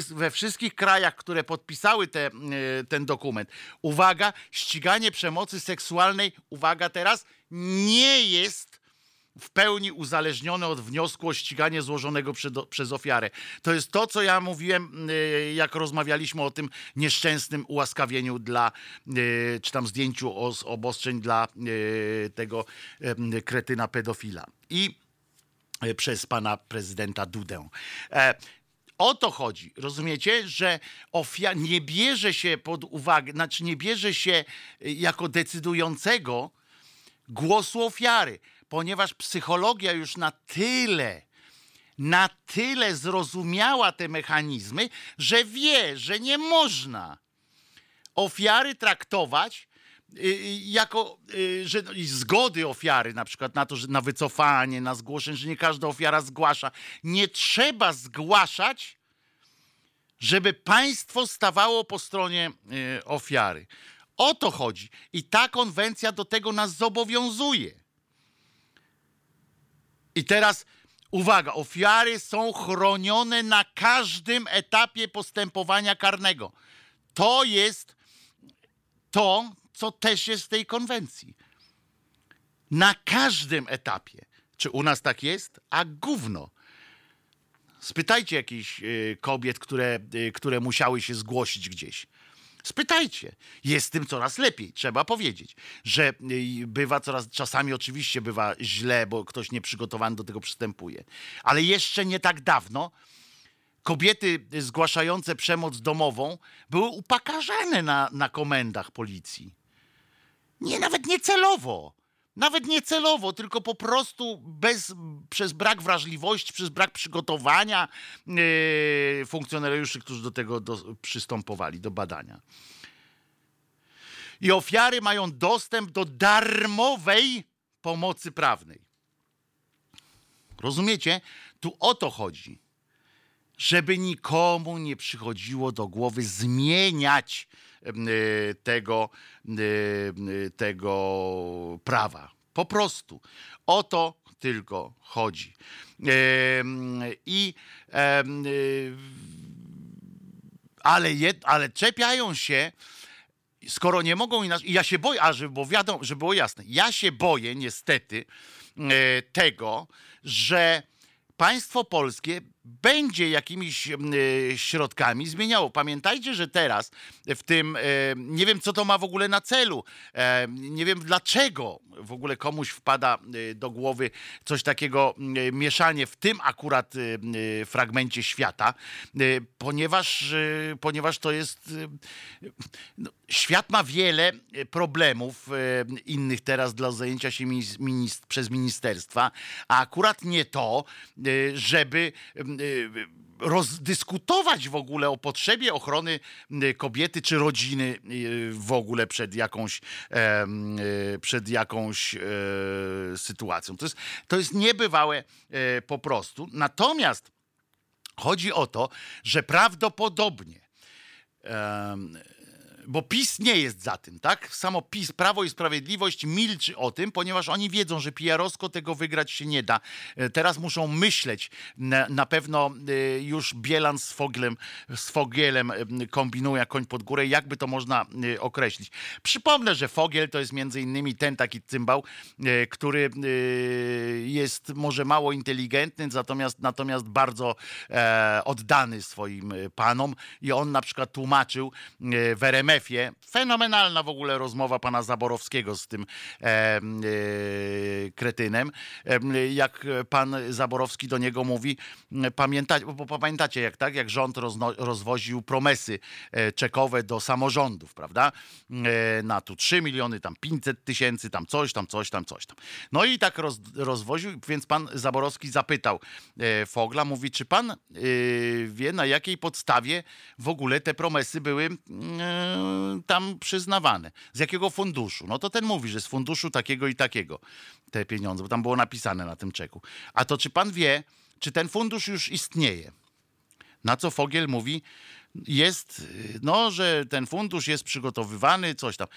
we wszystkich krajach, które podpisały te, ten dokument, uwaga, ściganie przemocy seksualnej, uwaga teraz, nie jest w pełni uzależnione od wniosku o ściganie złożonego przed, przez ofiarę. To jest to, co ja mówiłem, y, jak rozmawialiśmy o tym nieszczęsnym ułaskawieniu dla, y, czy tam zdjęciu os- obostrzeń dla y, tego kretyna pedofila. I przez pana prezydenta Dudę. E, o to chodzi, rozumiecie, że ofiar nie bierze się pod uwagę, znaczy nie bierze się jako decydującego głosu ofiary, ponieważ psychologia już na tyle, na tyle zrozumiała te mechanizmy, że wie, że nie można ofiary traktować y, y, jako y, że, i zgody ofiary na przykład na to, że na wycofanie, na zgłoszenie, że nie każda ofiara zgłasza. Nie trzeba zgłaszać, żeby państwo stawało po stronie ofiary. O to chodzi. I ta konwencja do tego nas zobowiązuje. I teraz uwaga, ofiary są chronione na każdym etapie postępowania karnego. To jest to, co też jest w tej konwencji. Na każdym etapie. Czy u nas tak jest? A gówno. Spytajcie jakichś y, kobiet, które, y, które musiały się zgłosić gdzieś. Spytajcie. Jest tym coraz lepiej, trzeba powiedzieć, że y, bywa coraz, czasami oczywiście bywa źle, bo ktoś nieprzygotowany do tego przystępuje. Ale jeszcze nie tak dawno kobiety zgłaszające przemoc domową były upokarzane na, na komendach policji. Nie, nawet nie celowo. Nawet nie celowo, tylko po prostu bez, przez brak wrażliwości, przez brak przygotowania yy, funkcjonariuszy, którzy do tego do, przystępowali, do badania. I ofiary mają dostęp do darmowej pomocy prawnej. Rozumiecie? Tu o to chodzi żeby nikomu nie przychodziło do głowy zmieniać tego, y, y, tego prawa. Po prostu. O to tylko chodzi. I y, ale, ale czepiają się, skoro nie mogą inaczej. I ja się boję, a żeby było wiadomo, żeby było jasne, ja się boję niestety e, tego, że państwo polskie będzie jakimiś e, środkami zmieniało. Pamiętajcie, że teraz w tym, e, nie wiem co to ma w ogóle na celu, e, nie wiem dlaczego w ogóle komuś wpada do głowy coś takiego, mieszanie w tym akurat fragmencie świata, ponieważ, ponieważ to jest no, świat ma wiele problemów innych teraz dla zajęcia się minis- minis- przez ministerstwa, a akurat nie to, żeby rozdyskutować w ogóle o potrzebie ochrony e, kobiety czy rodziny w ogóle przed jakąś, przed jakąś e, sytuacją. To jest, to jest niebywałe e, po prostu. Natomiast chodzi o to, że prawdopodobnie bo PiS nie jest za tym, tak? Samo PiS, Prawo i Sprawiedliwość milczy o tym, ponieważ oni wiedzą, że PR-owsko tego wygrać się nie da. E, Teraz muszą myśleć. Na, pewno e, już Bielan z Foglem, z Fogielem kombinuje koń pod górę, jakby to można e, określić. Przypomnę, że Fogiel to jest między innymi ten taki cymbał, który jest może mało inteligentny, natomiast, natomiast bardzo oddany swoim panom i on na przykład tłumaczył e, w RMF-ie, fenomenalna w ogóle rozmowa pana Zaborowskiego z tym e, e, kretynem, jak pan Zaborowski do niego mówi, pamięta, bo, pamiętacie jak tak, jak rząd rozno, rozwoził promesy e, czekowe do samorządów, prawda, e, na tu 3 miliony, tam 500 tysięcy, tam coś, tam coś, tam coś tam. No i tak roz, rozwoził, więc pan Zaborowski zapytał e, Fogla, mówi, czy pan wie na jakiej podstawie w ogóle te promesy były mm, tam przyznawane. Z jakiego funduszu? No to ten mówi, że z funduszu takiego i takiego te pieniądze, bo tam było napisane na tym czeku. A to czy pan wie, czy ten fundusz już istnieje? Na co Fogiel mówi, jest, no, że ten fundusz jest przygotowywany, coś tam.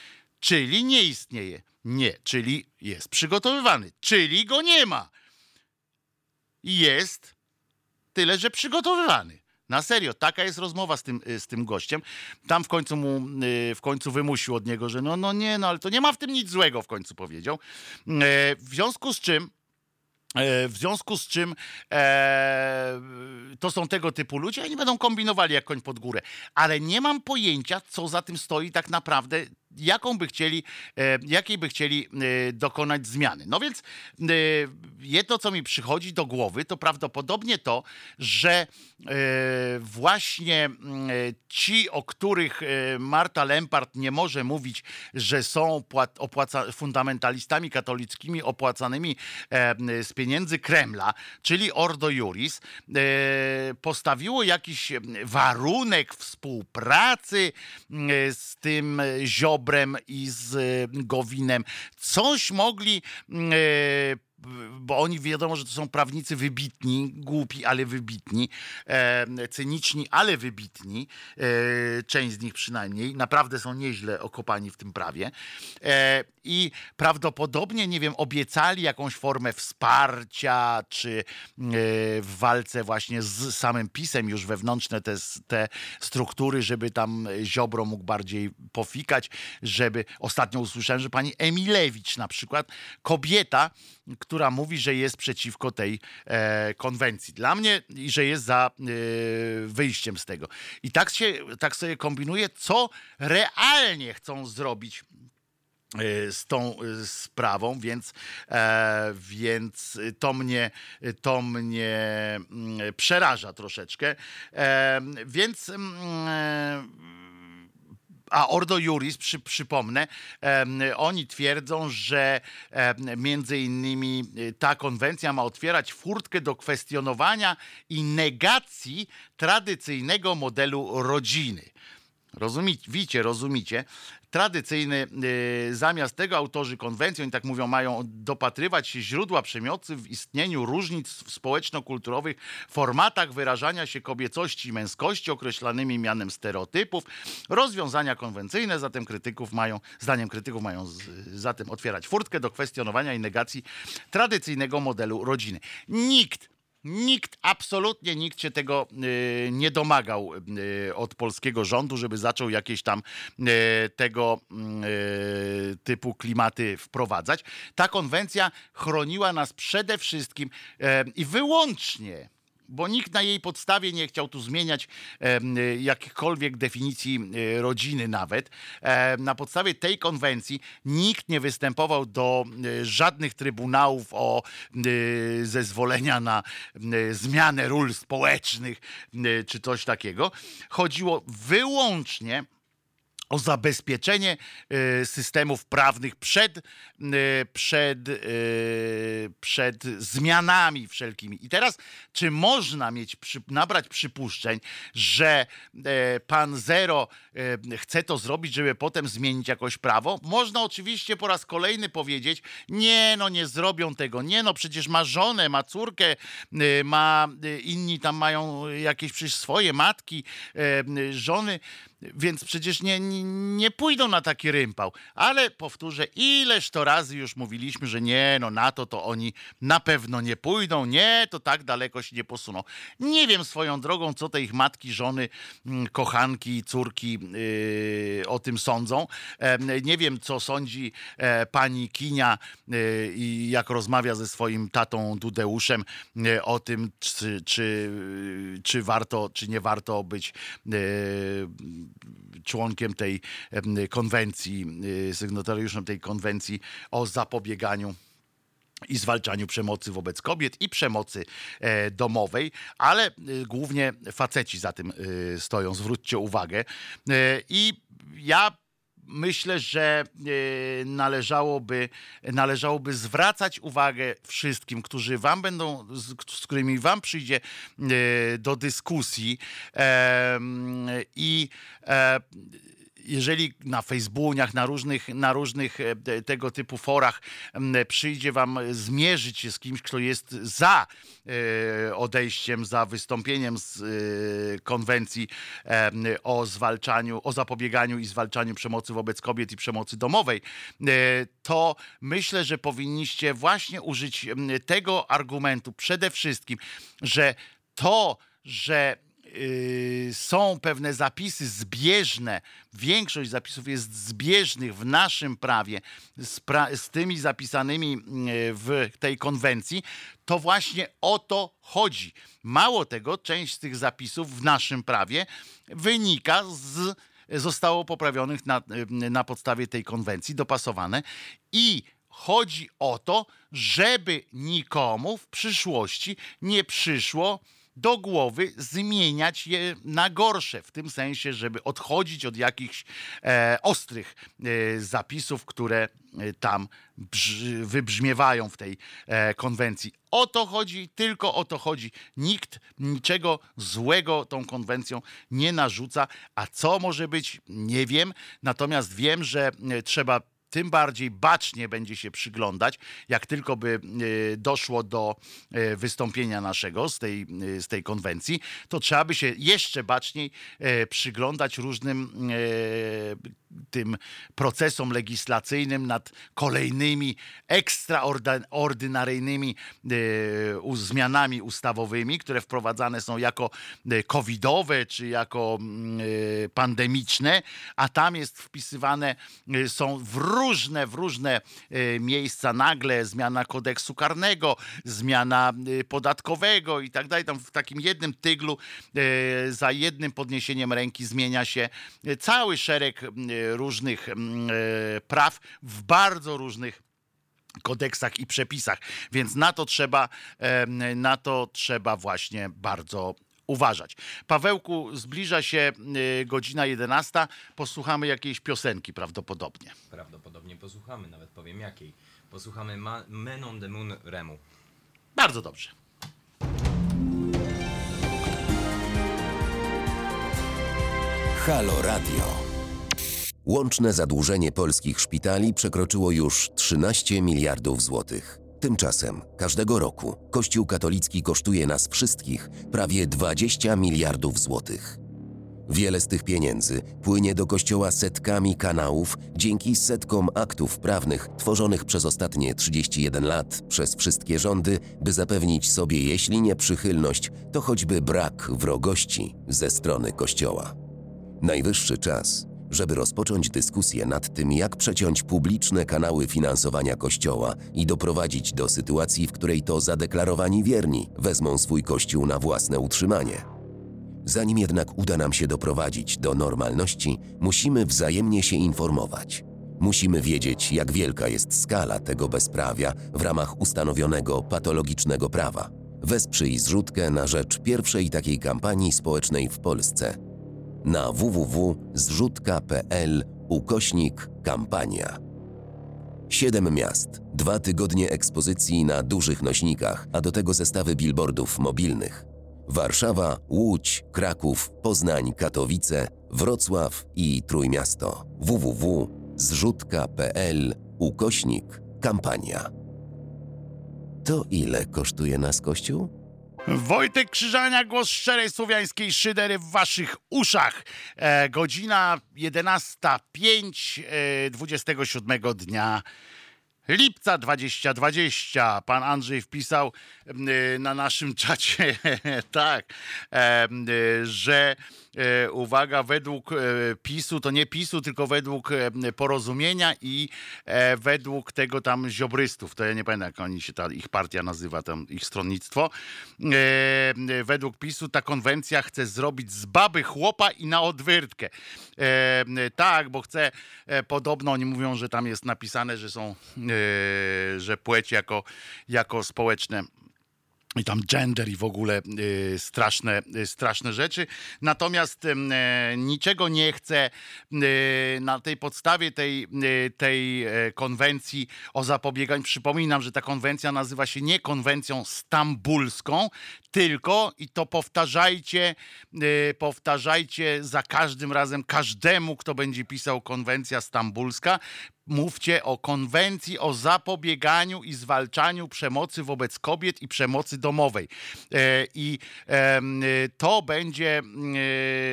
Czyli nie istnieje. Nie, czyli jest przygotowywany, czyli go nie ma. Jest tyle, że przygotowywany. Na serio, taka jest rozmowa z tym, y, z tym gościem. Tam w końcu mu y, w końcu wymusił od niego, że no, no nie, no ale to nie ma w tym nic złego, w końcu powiedział. E, W związku z czym W związku z czym e, to są tego typu ludzie, oni będą kombinowali jak koń pod górę. Ale nie mam pojęcia, co za tym stoi tak naprawdę, jaką by chcieli, e, jakiej by chcieli e, dokonać zmiany. No więc e, jedno, co mi przychodzi do głowy, to prawdopodobnie to, że właśnie ci, o których Marta Lempart nie może mówić, że są opłaca- fundamentalistami katolickimi opłacanymi z pieniędzy Kremla, czyli Ordo Juris, postawiło jakiś warunek współpracy z tym Ziobrem i z Gowinem. Coś mogli m, e, bo oni wiadomo, że to są prawnicy wybitni, głupi, ale wybitni, e, cyniczni, ale wybitni, e, część z nich przynajmniej, naprawdę są nieźle okopani w tym prawie. E, i prawdopodobnie, nie wiem, obiecali jakąś formę wsparcia, czy w walce właśnie z samym PiSem już wewnętrzne te, te struktury, żeby tam Ziobro mógł bardziej pofikać, żeby, ostatnio usłyszałem, że pani Emilewicz na przykład, kobieta, która mówi, że jest przeciwko tej e, konwencji. Dla mnie i że jest za e, wyjściem z tego. I tak, się, tak sobie kombinuję, co realnie chcą zrobić e, z tą e, sprawą, więc, e, więc to mnie, to mnie mm, przeraża troszeczkę. E, więc mm, e, a Ordo Juris, przy, przypomnę, oni twierdzą, że między innymi y, ta konwencja ma otwierać furtkę do kwestionowania i negacji tradycyjnego modelu rodziny. Rozumicie, rozumicie. Tradycyjny, y, zamiast tego autorzy konwencji, oni tak mówią, mają dopatrywać się źródła przemocy w istnieniu różnic społeczno-kulturowych formatach wyrażania się kobiecości i męskości określanymi mianem stereotypów. Rozwiązania konwencyjne zatem krytyków mają, zdaniem krytyków mają z, zatem otwierać furtkę do kwestionowania i negacji tradycyjnego modelu rodziny. Nikt Nikt, absolutnie nikt się tego y, nie domagał y, od polskiego rządu, żeby zaczął jakieś tam y, tego typu klimaty wprowadzać. Ta konwencja chroniła nas przede wszystkim i wyłącznie bo nikt na jej podstawie nie chciał tu zmieniać em, jakichkolwiek definicji e, rodziny nawet. Em, na podstawie tej konwencji nikt nie występował do e, żadnych trybunałów o e, zezwolenia na e, zmianę ról społecznych e, czy coś takiego. Chodziło wyłącznie o zabezpieczenie e, systemów prawnych przed, e, przed, e, przed zmianami wszelkimi. I teraz, czy można mieć, nabrać przypuszczeń, że e, pan Zero e, chce to zrobić, żeby potem zmienić jakoś prawo? Można oczywiście po raz kolejny powiedzieć, nie no, nie zrobią tego, nie no, przecież ma żonę, ma córkę, ma, inni tam mają jakieś przecież swoje matki, e, żony, więc przecież nie, nie, pójdą na taki rympał. Ale powtórzę, ileż to razy już mówiliśmy, że nie, no na to to oni na pewno nie pójdą, nie, to tak daleko się nie posuną. Nie wiem swoją drogą, co te ich matki, żony, mm, kochanki, córki yy, o tym sądzą. Em, nie wiem, co sądzi e, pani Kinia yy, i jak rozmawia ze swoim tatą Dudeuszem yy, o tym, czy, czy, czy warto, czy nie warto być yy, członkiem tej konwencji, y, sygnatariuszem tej konwencji o zapobieganiu i zwalczaniu przemocy wobec kobiet i przemocy e, domowej, ale e, głównie faceci za tym e, stoją, zwróćcie uwagę. E, I ja myślę, że e, należałoby, należałoby zwracać uwagę wszystkim, którzy wam będą, z, którymi wam przyjdzie e, do dyskusji. I e, jeżeli na Facebookach, na różnych, na różnych e, te- tego typu forach przyjdzie wam zmierzyć się z kimś, kto jest za e, odejściem, za wystąpieniem z e, konwencji e, o zwalczaniu, o zapobieganiu i zwalczaniu przemocy wobec kobiet i przemocy domowej, e, to myślę, że powinniście właśnie użyć tego argumentu przede wszystkim, że to, że są pewne zapisy zbieżne, większość zapisów jest zbieżnych w naszym prawie z, pra- z tymi zapisanymi yy, w tej konwencji, to właśnie o to chodzi. Mało tego, część z tych zapisów w naszym prawie wynika z zostało poprawionych na, na podstawie tej konwencji, dopasowane. I chodzi o to, żeby nikomu w przyszłości nie przyszło do głowy zmieniać je na gorsze, w tym sensie, żeby odchodzić od jakichś e, ostrych e, zapisów, które e, tam brz, wybrzmiewają w tej e, konwencji. O to chodzi, tylko o to chodzi. Nikt niczego złego tą konwencją nie narzuca, a co może być, nie wiem. Natomiast wiem, że e, trzeba tym bardziej bacznie będzie się przyglądać, jak tylko by e, doszło do e, wystąpienia naszego z tej, e, z tej konwencji, to trzeba by się jeszcze baczniej przyglądać różnym tym procesom legislacyjnym nad kolejnymi ekstraordynaryjnymi e, zmianami ustawowymi, które wprowadzane są jako e, covidowe czy jako mm, e, pandemiczne, a tam jest wpisywane są w różne, w różne miejsca nagle zmiana kodeksu karnego, zmiana podatkowego i tak dalej. Tam w takim jednym tyglu za jednym podniesieniem ręki zmienia się cały szereg różnych mm, e, praw w bardzo różnych kodeksach i przepisach, więc na to trzeba, na to trzeba właśnie bardzo uważać. Pawełku, zbliża się y, godzina 11. Posłuchamy jakiejś piosenki prawdopodobnie. Prawdopodobnie posłuchamy, nawet powiem jakiej. Posłuchamy Ma- Men on the Moon Remu. Bardzo dobrze. Halo Radio. Łączne zadłużenie polskich szpitali przekroczyło już 13 miliardów złotych. Tymczasem każdego roku Kościół katolicki kosztuje nas wszystkich prawie 20 miliardów złotych. Wiele z tych pieniędzy płynie do kościoła setkami kanałów dzięki setkom aktów prawnych tworzonych przez ostatnie 31 lat przez wszystkie rządy, by zapewnić sobie, jeśli nie przychylność, to choćby brak wrogości ze strony kościoła. Najwyższy czas, żeby rozpocząć dyskusję nad tym, jak przeciąć publiczne kanały finansowania Kościoła i doprowadzić do sytuacji, w której to zadeklarowani wierni wezmą swój Kościół na własne utrzymanie. Zanim jednak uda nam się doprowadzić do normalności, musimy wzajemnie się informować. Musimy wiedzieć, jak wielka jest skala tego bezprawia w ramach ustanowionego patologicznego prawa. Wesprzyj zrzutkę na rzecz pierwszej takiej kampanii społecznej w Polsce – na www.zrzutka.pl ukośnik kampania. Siedem miast, dwa tygodnie ekspozycji na dużych nośnikach, a do tego zestawy billboardów mobilnych. Warszawa, Łódź, Kraków, Poznań, Katowice, Wrocław i Trójmiasto. www.zrzutka.pl ukośnik kampania. To ile kosztuje nas Kościół? Wojtek Krzyżania, głos szczerej słowiańskiej szydery w waszych uszach. E, godzina 11.05 e, 27 dnia lipca 2020. Pan Andrzej wpisał e, na naszym czacie, tak, e, e, że uwaga, według e, PiSu, to nie PiSu, tylko według e, porozumienia i e, według tego tam ziobrystów, to ja nie pamiętam jak oni się, ta ich partia nazywa, tam ich stronnictwo, e, według PiSu ta konwencja chce zrobić z baby chłopa i na odwyrtkę. E, tak, bo chce, e, podobno oni mówią, że tam jest napisane, że są, e, że płeć jako, jako społeczne i tam gender i w ogóle y, straszne, y, straszne rzeczy. Natomiast y, niczego nie chcę y, na tej podstawie tej, y, tej e, konwencji o zapobieganiu. Przypominam, że ta konwencja nazywa się nie konwencją stambulską, tylko i to powtarzajcie, y, powtarzajcie za każdym razem każdemu, kto będzie pisał konwencja stambulska. Mówcie o konwencji o zapobieganiu i zwalczaniu przemocy wobec kobiet i przemocy domowej. E, I y, to będzie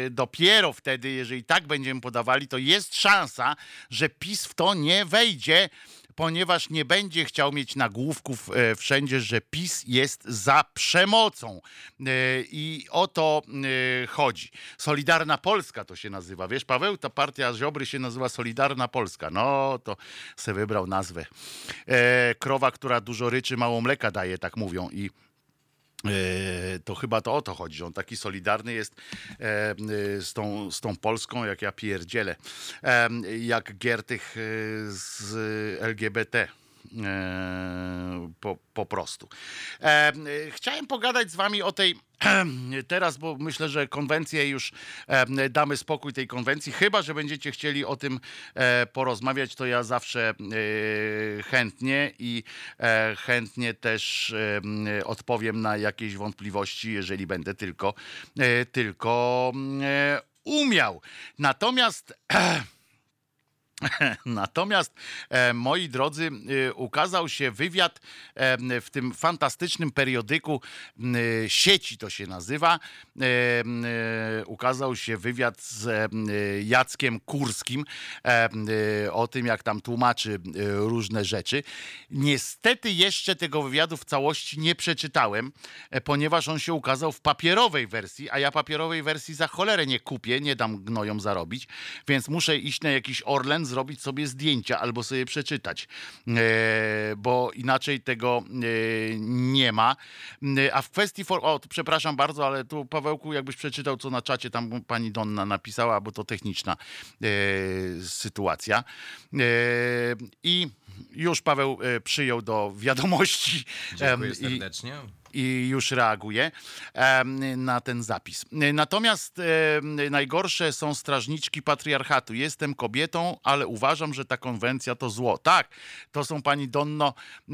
y, dopiero wtedy, jeżeli tak będziemy podawali, to jest szansa, że PiS w to nie wejdzie ponieważ nie będzie chciał mieć nagłówków e, wszędzie, że PiS jest za przemocą. E, I o to e, chodzi. Solidarna Polska to się nazywa. Wiesz, Paweł, ta partia Ziobry się nazywa Solidarna Polska. No, to se wybrał nazwę. Krowa, która dużo ryczy, mało mleka daje, tak mówią. I to chyba to o to chodzi, że on taki solidarny jest e, e, z tą, z tą Polską, jak ja pierdzielę, e, jak Giertych e, z LGBT. E, po, po prostu. E, chciałem pogadać z wami o tej teraz, bo myślę, że konwencję już e, damy spokój tej konwencji, chyba, że będziecie chcieli o tym porozmawiać, to ja zawsze chętnie i chętnie też odpowiem na jakieś wątpliwości, jeżeli będę tylko, tylko umiał. Natomiast Natomiast, e, moi drodzy, e, ukazał się wywiad e, w tym fantastycznym periodyku e, sieci, to się nazywa. E, e, ukazał się wywiad z Jackiem Kurskim o tym, jak tam tłumaczy różne rzeczy. Niestety jeszcze tego wywiadu w całości nie przeczytałem, ponieważ on się ukazał w papierowej wersji, a ja papierowej wersji za cholerę nie kupię, nie dam gnojom zarobić, więc muszę iść na jakiś Orlen, zrobić sobie zdjęcia albo sobie przeczytać, e, bo inaczej tego e, nie ma. E, A w kwestii for... O, przepraszam bardzo, ale tu Pawełku, jakbyś przeczytał, co na czacie tam pani Donna napisała, bo to techniczna sytuacja. I już Paweł przyjął do wiadomości Dziękuję i, serdecznie. I już reaguje na ten zapis. Natomiast najgorsze są strażniczki patriarchatu. Jestem kobietą, ale uważam, że ta konwencja to zło. Tak, to są pani Donno e,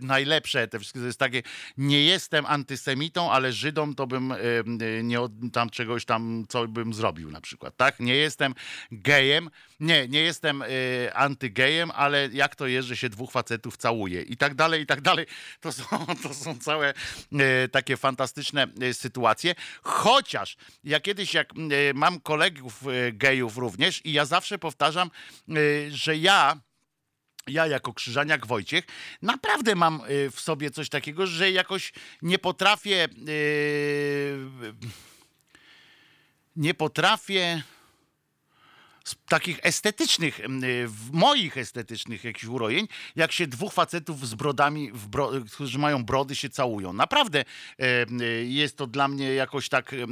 najlepsze. Te wszystkie to jest takie, nie jestem antysemitą, ale Żydom to bym nie tam czegoś tam, co bym zrobił na przykład. Tak, nie jestem gejem, nie, nie jestem e, antygejem, ale jak to jest, że się dwóch facetów całuje i tak dalej, i tak dalej. To są, to są całe e, takie fantastyczne e, sytuacje. Chociaż ja kiedyś, jak e, mam kolegów gejów również i ja zawsze powtarzam, że ja ja jako krzyżaniak Wojciech naprawdę mam w sobie coś takiego, że jakoś nie potrafię nie potrafię takich estetycznych, y, moich estetycznych jakichś urojeń, jak się dwóch facetów z brodami, bro, którzy mają brody, się całują. Naprawdę y, y, jest to dla mnie jakoś tak y,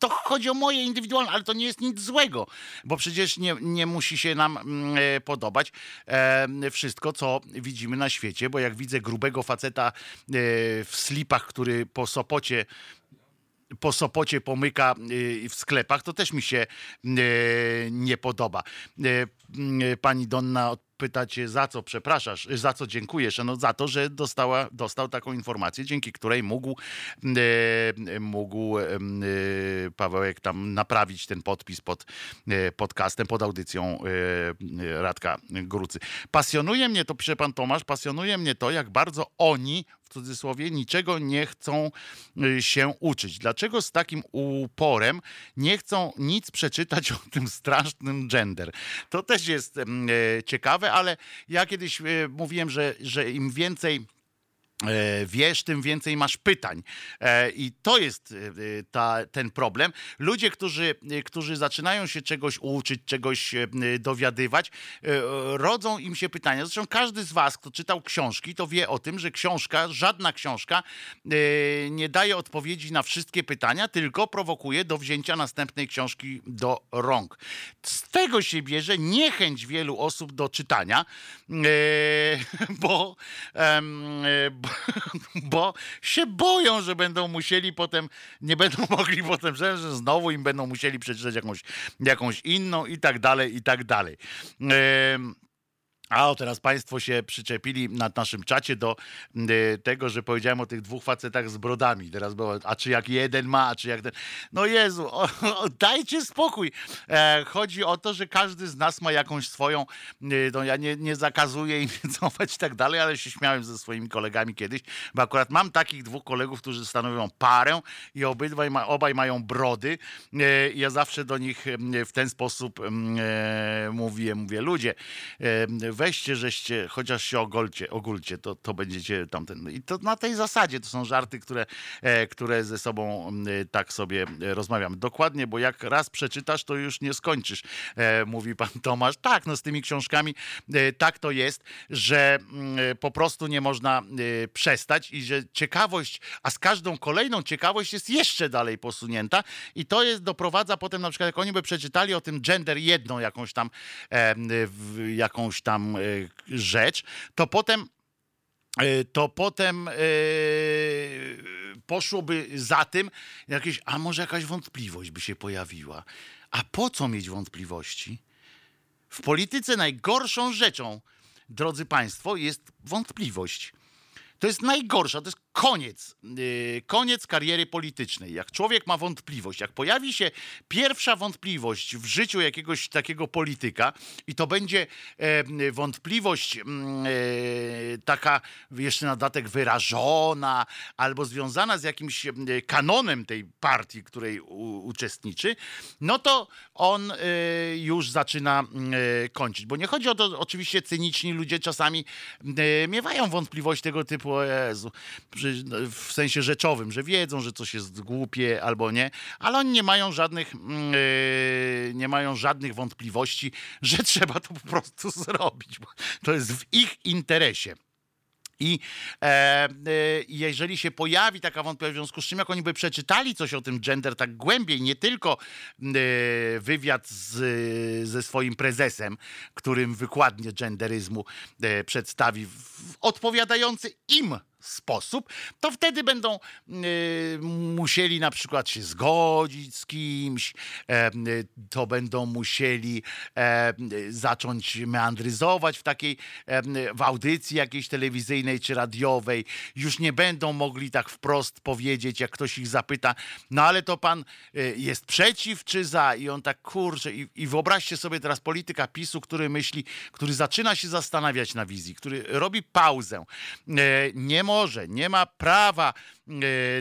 to chodzi o moje indywidualne, ale to nie jest nic złego, bo przecież nie, nie musi się nam e, podobać e, wszystko, co widzimy na świecie, bo jak widzę grubego faceta e, w slipach, który po Sopocie po Sopocie pomyka y, w sklepach, to też mi się y, nie podoba. Y, Pani Donna pytacie za co przepraszasz, za co dziękujesz? No za to, że dostała, dostał taką informację, dzięki której mógł, mógł Pawełek tam naprawić ten podpis pod podcastem, pod audycją Radka Grucy. Pasjonuje mnie to, pisze pan Tomasz, pasjonuje mnie to, jak bardzo oni w cudzysłowie niczego nie chcą y, się uczyć. Dlaczego z takim uporem nie chcą nic przeczytać o tym strasznym gender? To też jest em, e, ciekawe, ale ja kiedyś e, mówiłem, że, że im więcej wiesz, tym więcej masz pytań. E, I to jest e, ta, ten problem. Ludzie, którzy, e, którzy zaczynają się czegoś uczyć, czegoś e, dowiadywać, e, rodzą im się pytania. Zresztą każdy z was, kto czytał książki, to wie o tym, że książka, żadna książka e, nie daje odpowiedzi na wszystkie pytania, tylko prowokuje do wzięcia następnej książki do rąk. Z tego się bierze niechęć wielu osób do czytania, e, bo, e, bo się boją, że będą musieli potem, nie będą mogli potem, że znowu im będą musieli przeczytać jakąś, jakąś inną i tak dalej, i tak dalej. Em, a o, teraz Państwo się przyczepili na naszym czacie do y, tego, że powiedziałem o tych dwóch facetach z brodami. Teraz było, a czy jak jeden ma, a czy jak ten. No Jezu, o, o, dajcie spokój. E, chodzi o to, że każdy z nas ma jakąś swoją. Y, no ja nie, nie zakazuję im cofać i tak dalej, ale się śmiałem ze swoimi kolegami kiedyś, bo akurat mam takich dwóch kolegów, którzy stanowią parę i obydwaj ma, obaj mają brody. E, ja zawsze do nich em, w ten sposób em, e, mówię, mówię, ludzie, em, weźcie, żeście, chociaż się ogolcie, ogólcie, to, to będziecie tamten. I to na tej zasadzie to są żarty, które, e, które ze sobą m, tak sobie e, rozmawiamy. Dokładnie, bo jak raz przeczytasz, to już nie skończysz, e, mówi pan Tomasz. Tak, no z tymi książkami e, tak to jest, że mm, e, po prostu nie można e, przestać i że ciekawość, a z każdą kolejną ciekawość jest jeszcze dalej posunięta i to jest, doprowadza potem na przykład, jak oni by przeczytali o tym gender jedną jakąś tam, e, jakąś tam e, rzecz, to potem e, to potem e, poszłoby za tym jakieś, a może jakaś wątpliwość by się pojawiła. A po co mieć wątpliwości? W polityce najgorszą rzeczą, drodzy Państwo, jest wątpliwość. To jest najgorsza, to jest koniec, yy, koniec kariery politycznej. Jak człowiek ma wątpliwość, jak pojawi się pierwsza wątpliwość w życiu jakiegoś takiego polityka i to będzie wątpliwość mm, e, taka jeszcze na dodatek wyrażona albo związana z jakimś kanonem tej partii, której uczestniczy, no to on e, już zaczyna e, kończyć. Bo nie chodzi o to, oczywiście cyniczni ludzie czasami miewają wątpliwość tego typu, Jezu, no, w sensie rzeczowym, że wiedzą, że coś jest głupie albo nie, ale oni nie mają żadnych, e, nie mają żadnych wątpliwości, że trzeba to po prostu zrobić, bo to jest w ich interesie. I e, e, jeżeli się pojawi taka wątpliwość, w związku z czym, jak oni by przeczytali coś o tym gender tak głębiej, nie tylko e, wywiad z, ze swoim prezesem, którym wykładnie genderyzmu e, przedstawi w odpowiadający im sposób, to wtedy będą e, musieli na przykład się zgodzić z kimś, e, to będą musieli e, zacząć meandryzować w takiej w audycji jakiejś telewizyjnej czy radiowej. Już nie będą mogli tak wprost powiedzieć, jak ktoś ich zapyta, no ale to pan jest przeciw czy za? I on tak kurczę. I, i wyobraźcie sobie teraz polityka PiSu, który myśli, który zaczyna się zastanawiać na wizji, który robi pauzę. E, Nie może, nie ma prawa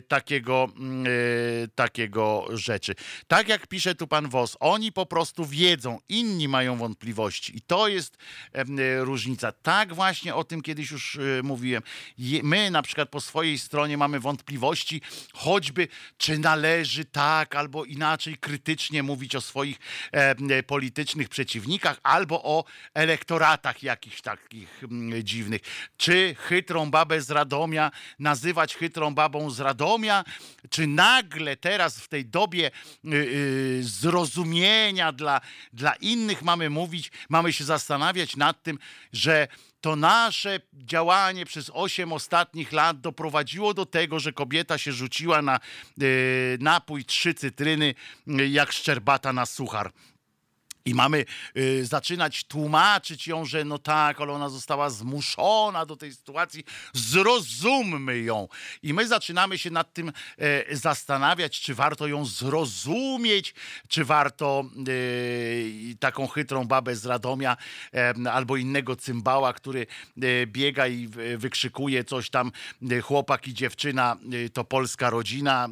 takiego, mm, e, takiego rzeczy. Tak jak pisze tu pan Wos, oni po prostu wiedzą, inni mają wątpliwości i to jest e, różnica. Tak właśnie o tym kiedyś już e, mówiłem. My na przykład po swojej stronie mamy wątpliwości, choćby czy należy tak albo inaczej krytycznie mówić o swoich e, politycznych przeciwnikach albo o elektoratach jakichś takich dziwnych. Czy chytrą babę z Radomia nazywać chytrą babą z Radomia, czy nagle teraz w tej dobie y, y, zrozumienia dla, dla innych mamy mówić, mamy się zastanawiać nad tym, że to nasze działanie przez osiem ostatnich lat doprowadziło do tego, że kobieta się rzuciła na y, napój trzy cytryny jak szczerbata na suchar. I mamy y, zaczynać tłumaczyć ją, że no tak, ale ona została zmuszona do tej sytuacji. Zrozummy ją. I my zaczynamy się nad tym e, zastanawiać, czy warto ją zrozumieć, czy warto y, taką chytrą babę z Radomia albo innego cymbała, który e, biega i wykrzykuje coś tam, chłopak i dziewczyna, to polska rodzina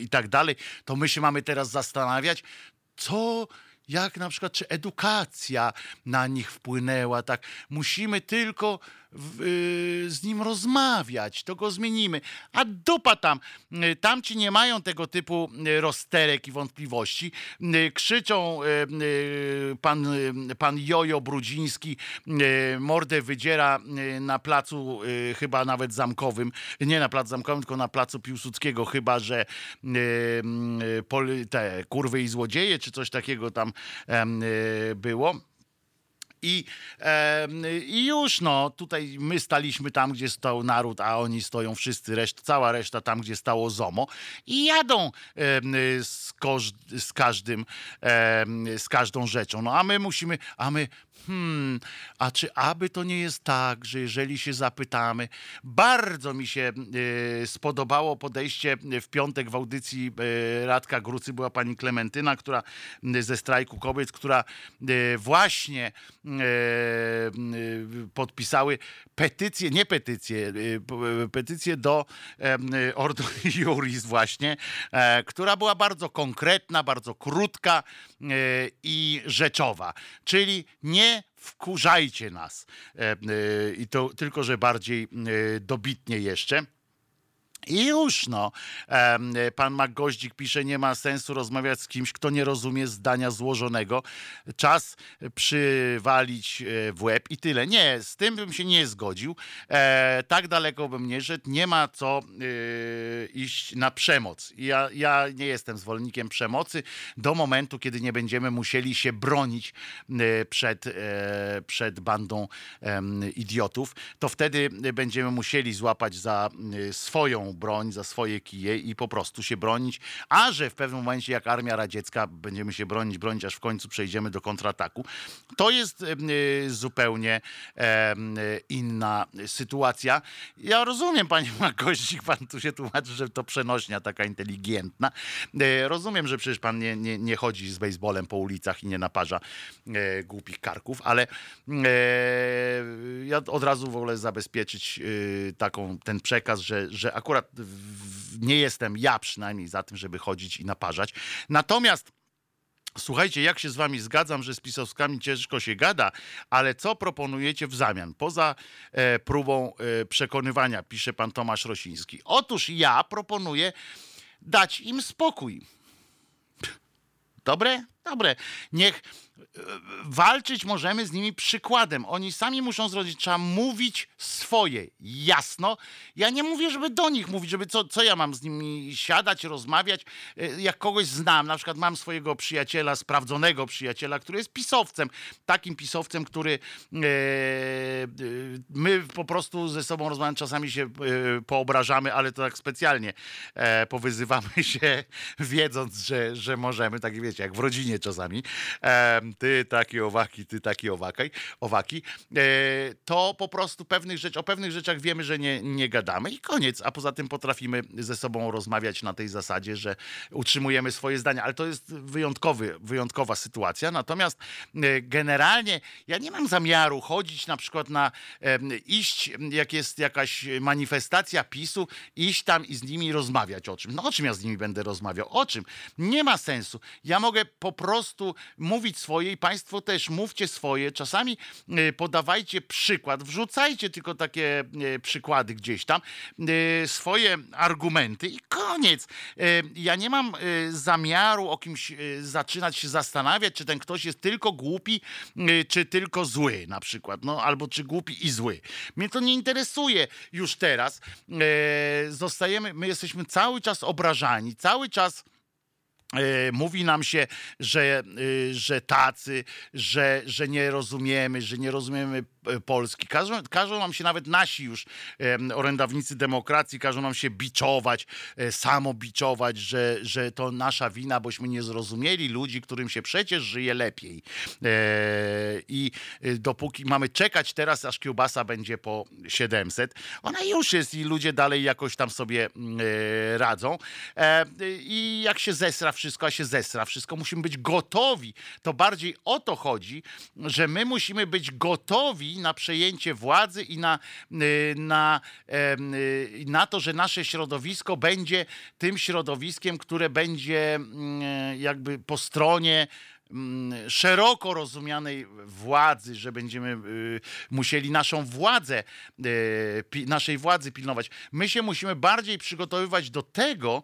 i tak dalej. To my się mamy teraz zastanawiać, co jak na przykład, czy edukacja na nich wpłynęła, tak. Musimy tylko w, y, z nim rozmawiać, to go zmienimy. A dupa tam, y, tamci nie mają tego typu y, rozterek i wątpliwości. Y, Krzyczą y, y, pan, pan Jojo Brudziński, mordę wydziera na placu chyba nawet zamkowym, nie na placu zamkowym, tylko na placu Piłsudskiego, chyba, że pol- te kurwy i złodzieje, czy coś takiego tam było. I, em, I już no, tutaj my staliśmy tam, gdzie stał naród, a oni stoją wszyscy, reszt, cała reszta tam, gdzie stało ZOMO i jadą em, z, koż, z każdym, em, z każdą rzeczą. No a my musimy, a my, hmm, a czy aby to nie jest tak, że jeżeli się zapytamy, bardzo mi się e, spodobało podejście w piątek w audycji e, Radka Grucy była pani Klementyna, która m, ze strajku kobiet, która e, właśnie m, e, podpisały petycję, nie petycję, petycję do Ordo Juris właśnie, e, która była bardzo konkretna, bardzo krótka i rzeczowa. Czyli nie wkurzajcie nas. E, e, I to tylko, że bardziej e, dobitnie jeszcze. I już no, pan Maggoździk pisze, nie ma sensu rozmawiać z kimś, kto nie rozumie zdania złożonego. Czas przywalić e, w łeb i tyle. Nie, z tym bym się nie zgodził. E, tak daleko bym nie szedł. Nie ma co e, iść na przemoc. Ja, ja nie jestem zwolennikiem przemocy do momentu, kiedy nie będziemy musieli się bronić przed, przed bandą idiotów. To wtedy będziemy musieli złapać za e, broń, za swoje kije i po prostu się bronić. A że w pewnym momencie, jak armia radziecka, będziemy się bronić, bronić, aż w końcu przejdziemy do kontrataku, to jest e, zupełnie e, inna sytuacja. Ja rozumiem, panie Makościk, pan tu się tłumaczy, że to przenośnia taka inteligentna. E, Rozumiem, że przecież pan nie, nie, nie chodzi z baseballem po ulicach i nie naparza e, głupich karków, ale e, ja od razu w ogóle zabezpieczyć e, taką, ten przekaz, że, że akurat w, nie jestem ja przynajmniej za tym, żeby chodzić i naparzać. Natomiast Słuchajcie, jak się z wami zgadzam, że z pisowskami ciężko się gada, ale co proponujecie w zamian? Poza e, próbą e, przekonywania, pisze pan Tomasz Rosiński. Otóż ja proponuję dać im spokój. Dobre? Dobre. Niech walczyć możemy z nimi przykładem. Oni sami muszą zrobić, trzeba mówić swoje, jasno. Ja nie mówię, żeby do nich mówić, żeby co, co ja mam z nimi siadać, rozmawiać. E, Jak kogoś znam, na przykład mam swojego przyjaciela, sprawdzonego przyjaciela, który jest pisowcem. Takim pisowcem, który e, e, my po prostu ze sobą rozmawiamy, czasami się e, poobrażamy, ale to tak specjalnie e, powyzywamy się, wiedząc, że, że możemy, tak wiecie, jak w rodzinie czasami. E, ty taki owaki, ty taki owakaj, owaki. E, to po prostu pewnych rzecz, o pewnych rzeczach wiemy, że nie, nie gadamy i koniec. A poza tym potrafimy ze sobą rozmawiać na tej zasadzie, że utrzymujemy swoje zdania, ale to jest wyjątkowy, wyjątkowa sytuacja. Natomiast e, generalnie ja nie mam zamiaru chodzić na przykład na iść, jak jest jakaś manifestacja PiSu, iść tam i z nimi rozmawiać o czym. No o czym ja z nimi będę rozmawiał? O czym? Nie ma sensu. Ja mogę po prostu mówić swoje i państwo też mówcie swoje. Czasami e, podawajcie przykład, wrzucajcie tylko takie e, przykłady gdzieś tam, e, swoje argumenty i koniec. Ja nie mam zamiaru o kimś zaczynać się zastanawiać, czy ten ktoś jest tylko głupi, czy tylko zły na przykład, no albo czy głupi i zły. Mnie to nie interesuje już teraz. Zostajemy, my jesteśmy cały czas obrażani, cały czas Mówi nam się, że, y, że tacy, że, że nie rozumiemy, że nie rozumiemy e, Polski. Każą, każą nam się nawet nasi już orędownicy demokracji, każą nam się biczować, e, samobiczować, że, że to nasza wina, bośmy nie zrozumieli ludzi, którym się przecież żyje lepiej. E, I e, dopóki mamy czekać teraz, aż kiełbasa będzie po 700, ona już jest i ludzie dalej jakoś tam sobie mm, e, radzą. E, I jak się zesra wszystko, a się zesra wszystko, musimy być gotowi. To bardziej o to chodzi, że my musimy być gotowi na przejęcie władzy i na, y, na, y, na to, że nasze środowisko będzie tym środowiskiem, które będzie mm, jakby po stronie mm, szeroko rozumianej władzy, że będziemy y, musieli naszą władzę, naszej władzy pilnować. My się musimy bardziej przygotowywać do tego,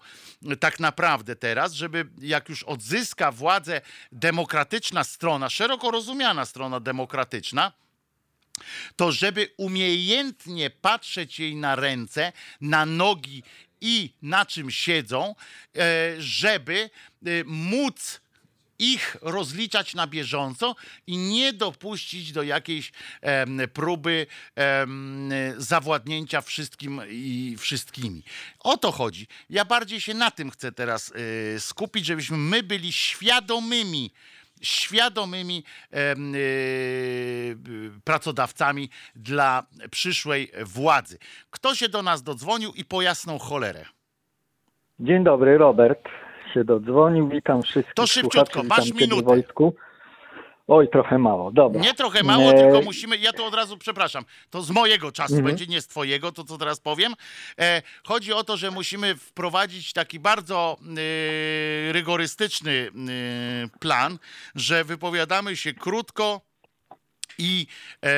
tak naprawdę teraz, żeby jak już odzyska władzę demokratyczna strona, szeroko rozumiana strona demokratyczna, to żeby umiejętnie patrzeć jej na ręce, na nogi i na czym siedzą, e, żeby e, móc ich rozliczać na bieżąco i nie dopuścić do jakiejś próby zawładnięcia wszystkim i wszystkimi. O to chodzi. Ja bardziej się na tym chcę teraz y, skupić, żebyśmy my byli świadomymi świadomymi y, pracodawcami dla przyszłej władzy. Kto się do nas dodzwonił i po jasną cholerę? Dzień dobry, Robert się dodzwonił. Witam wszystkich To szybciutko, masz minutę. w wojsku. Oj, trochę mało, dobra. Nie trochę mało, E, tylko musimy. Ja to od razu przepraszam. To z mojego czasu Mhm. będzie, nie z twojego, to co teraz powiem. E, chodzi o to, że musimy wprowadzić taki bardzo e, rygorystyczny e, plan, że wypowiadamy się krótko i e,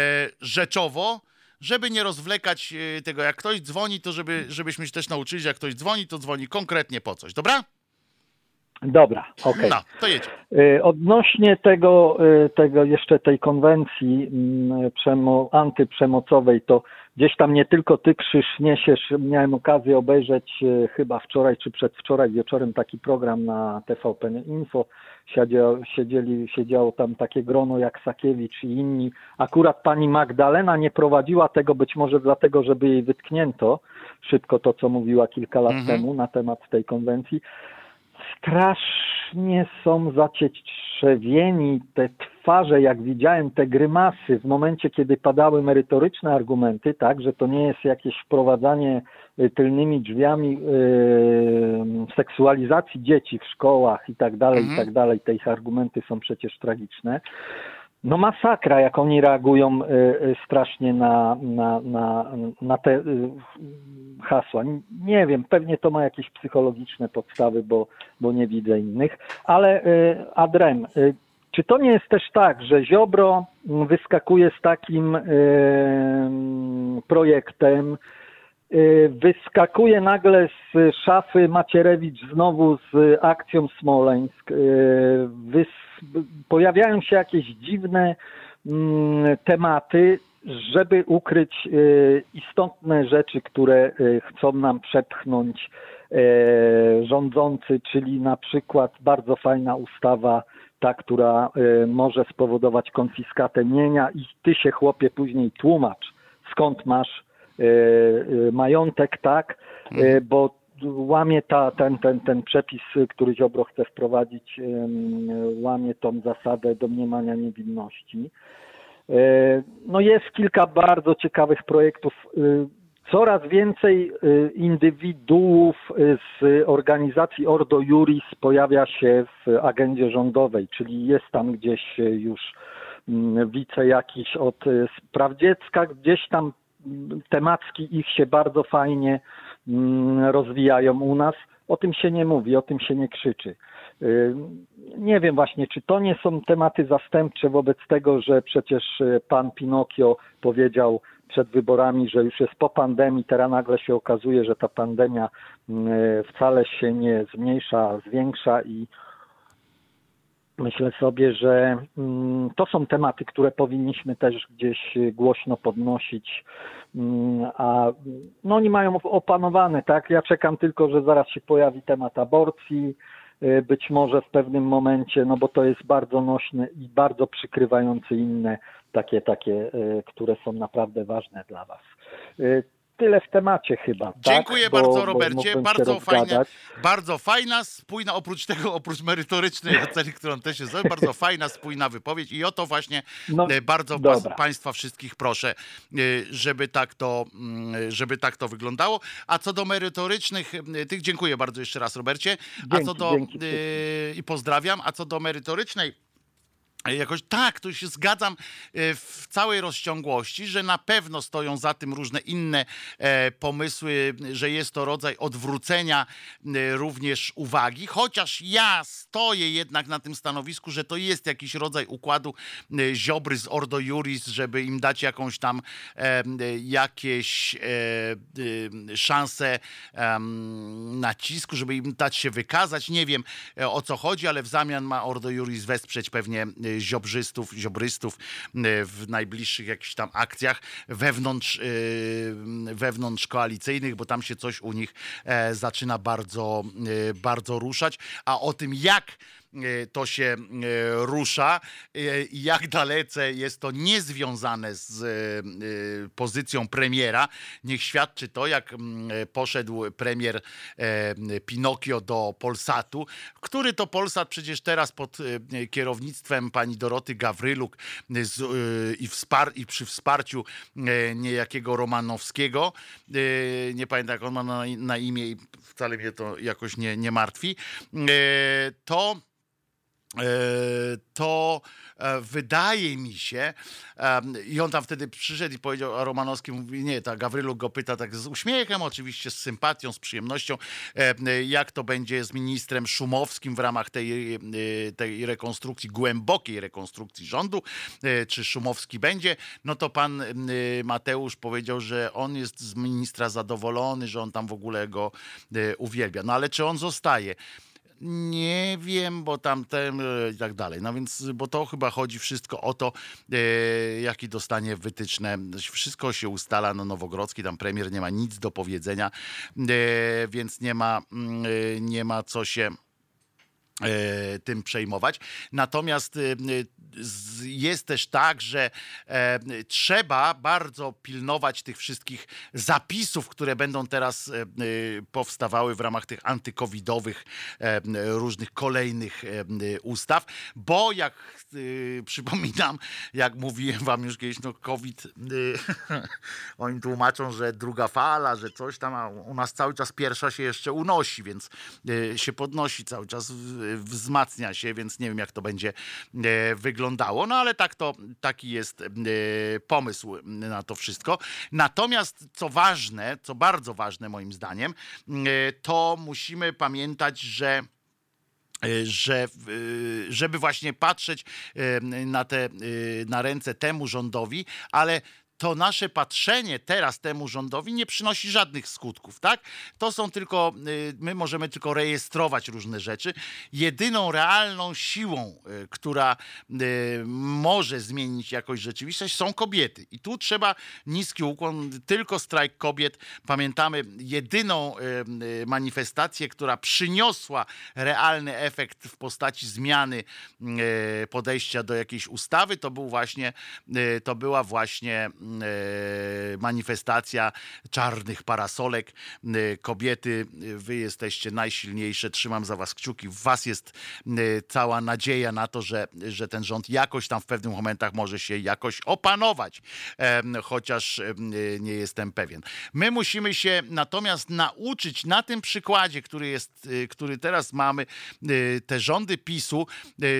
rzeczowo. Żeby nie rozwlekać e, tego, jak ktoś dzwoni, to żeby, żebyśmy się też nauczyli, że jak ktoś dzwoni, to dzwoni konkretnie po coś, dobra? Dobra, okej. No, to jedzie. Y, Odnośnie tego, y, tego jeszcze tej konwencji mm, przemo, antyprzemocowej, to gdzieś tam nie tylko ty Krzyż niesiesz, miałem okazję obejrzeć y, chyba wczoraj czy przedwczoraj wieczorem taki program na TVP Info. Siedziało, siedzieli, siedziało tam takie grono jak Sakiewicz i inni. Akurat pani Magdalena nie prowadziła tego być może dlatego, żeby jej wytknięto szybko to, co mówiła kilka lat Mhm. temu na temat tej konwencji strasznie są zacietrzewieni te twarze, jak widziałem te grymasy w momencie, kiedy padały merytoryczne argumenty, tak, że to nie jest jakieś wprowadzanie y, tylnymi drzwiami y, seksualizacji dzieci w szkołach i tak dalej, Mhm. i tak dalej. Te ich argumenty są przecież tragiczne. No masakra, jak oni reagują y, y, strasznie na, na, na, na te y, hasła. Nie wiem, pewnie to ma jakieś psychologiczne podstawy, bo, bo nie widzę innych. Ale Adrem, czy to nie jest też tak, że Ziobro wyskakuje z takim projektem, wyskakuje nagle z szafy Macierewicz znowu z akcją Smoleńsk, y, wys- pojawiają się jakieś dziwne mm, tematy, żeby ukryć y, istotne rzeczy, które y, chcą nam przepchnąć rządzący, czyli na przykład bardzo fajna ustawa, ta, która może spowodować konfiskatę mienia i ty się chłopie później tłumacz, skąd masz majątek, tak, e, bo łamie ta, ten, ten, ten przepis, który Ziobro chce wprowadzić, łamie tą zasadę domniemania niewinności. E, No jest kilka bardzo ciekawych projektów. E, Coraz więcej e, indywiduów e, z organizacji Ordo Juris pojawia się w agendzie rządowej, czyli jest tam gdzieś e, już mm, wice jakiś od e, spraw dziecka, gdzieś tam temacki ich się bardzo fajnie mm, rozwijają u nas. O tym się nie mówi, o tym się nie krzyczy. Y, Nie wiem właśnie, czy to nie są tematy zastępcze wobec tego, że przecież y, pan Pinokio powiedział przed wyborami, że już jest po pandemii, teraz nagle się okazuje, że ta pandemia y, wcale się nie zmniejsza, zwiększa i myślę sobie, że mm, to są tematy, które powinniśmy też gdzieś głośno podnosić, a no oni mają op- opanowane, tak? Ja czekam tylko, że zaraz się pojawi temat aborcji, y, być może w pewnym momencie, no bo to jest bardzo nośny i bardzo przykrywający inne takie, takie, y, które są naprawdę ważne dla was. Tyle w temacie chyba. tak? Dziękuję Bo- bardzo, bo Robercie. się Bardzo rozgadać. bardzo fajna, spójna, oprócz tego, oprócz merytorycznej oceny, którą też jest, bardzo fajna, spójna wypowiedź i o to właśnie No, e, bardzo dobra. Państwa wszystkich proszę, e, żeby tak, to, mm, żeby tak to wyglądało. A co do merytorycznych, tych dziękuję bardzo jeszcze raz, Robercie. A Dzięki, co do, dzięki. e, i pozdrawiam, a co do merytorycznej Jakoś tak, tu się zgadzam e, w całej rozciągłości, że na pewno stoją za tym różne inne e, pomysły, że jest to rodzaj odwrócenia e, również uwagi, chociaż ja stoję jednak na tym stanowisku, że to jest jakiś rodzaj układu e, Ziobry z Ordo Juris, żeby im dać jakąś tam e, e, jakieś e, e, szanse nacisku, żeby im dać się wykazać. Nie wiem e, o co chodzi, ale w zamian ma Ordo Juris wesprzeć pewnie e, ziobrzystów, ziobrystów e, w najbliższych jakichś tam akcjach wewnątrz, e, wewnątrz koalicyjnych, bo tam się coś u nich e, zaczyna bardzo, e, bardzo ruszać. A o tym, jak e, to się e, rusza e, jak dalece jest to niezwiązane z e, e, pozycją premiera. Niech świadczy to, jak mm, e, poszedł premier e, Pinokio do Polsatu, który to Polsat przecież teraz pod e, kierownictwem pani Doroty Gawryluk e, e, i, wspar- i przy wsparciu e, niejakiego Romanowskiego, e, nie pamiętam jak on ma na, imię i wcale mnie to jakoś nie, nie martwi, e, to e, to e, wydaje mi się, i on tam wtedy przyszedł i powiedział, a Romanowski mówi, nie, ta Gawryluk go pyta tak z uśmiechem, oczywiście z sympatią, z przyjemnością, e, jak to będzie z ministrem Szumowskim w ramach tej, e, tej rekonstrukcji, głębokiej rekonstrukcji rządu, e, czy Szumowski będzie, no to pan e, Mateusz powiedział, że on jest z ministra zadowolony, że on tam w ogóle go e, uwielbia. No ale czy on zostaje? Nie wiem, bo tamten e, i tak dalej. No więc, bo to chyba chodzi wszystko o to, e, jaki dostanie wytyczne. Wszystko się ustala, no Nowogrodzki, tam premier nie ma nic do powiedzenia, e, więc nie ma, mm, nie ma co się tym przejmować. Natomiast e, jest też tak, że e, trzeba bardzo pilnować tych wszystkich zapisów, które będą teraz e, e, powstawały w ramach tych antykowidowych e, różnych kolejnych e, ustaw, bo jak e, przypominam, jak mówiłem wam już kiedyś, no COVID, e, oni tłumaczą, że druga fala, że coś tam, a u nas cały czas pierwsza się jeszcze unosi, więc e, się podnosi cały czas, wzmacnia się, więc nie wiem jak to będzie e, wyglądało, no ale tak to, taki jest e, pomysł na to wszystko. Natomiast co ważne, co bardzo ważne moim zdaniem, e, to musimy pamiętać, że że żeby właśnie patrzeć na te na ręce temu rządowi, ale to nasze patrzenie teraz temu rządowi nie przynosi żadnych skutków, tak? To są tylko, y, my możemy tylko rejestrować różne rzeczy. Jedyną realną siłą, y, która y, może zmienić jakoś rzeczywistość, są kobiety. I tu trzeba niski ukłon, tylko strajk kobiet. Pamiętamy jedyną manifestację, która przyniosła realny efekt w postaci zmiany podejścia do jakiejś ustawy, to był właśnie, to była właśnie manifestacja czarnych parasolek. Y, Kobiety, y, wy jesteście najsilniejsze, trzymam za was kciuki. W was jest cała nadzieja na to, że, że ten rząd jakoś tam w pewnych momentach może się jakoś opanować, chociaż nie jestem pewien. My musimy się natomiast nauczyć na tym przykładzie, który jest, który teraz mamy, te rządy PiSu,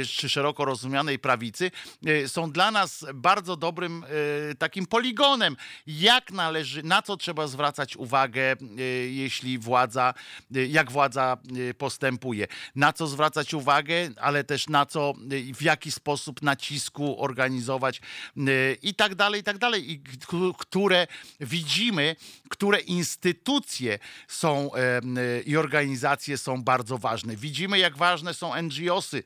czy szeroko rozumianej prawicy, są dla nas bardzo dobrym takim poligonem, jak należy, na co trzeba zwracać uwagę, y, jeśli władza, y, jak władza y, postępuje, na co zwracać uwagę, ale też na co, w jaki sposób nacisku organizować i tak dalej, i tak dalej, i które widzimy, które instytucje są i organizacje są bardzo ważne. Widzimy, jak ważne są NGOsy.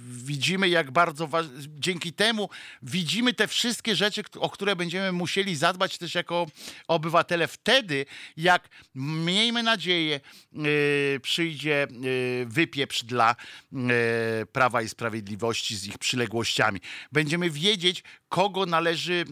Widzimy, jak bardzo ważne. Dzięki temu widzimy te wszystkie rzeczy, kt- o które będziemy musieli zadbać też jako obywatele wtedy, jak miejmy nadzieję, y, przyjdzie y, wypieprz dla y, Prawa i Sprawiedliwości z ich przyległościami. Będziemy wiedzieć, kogo należy,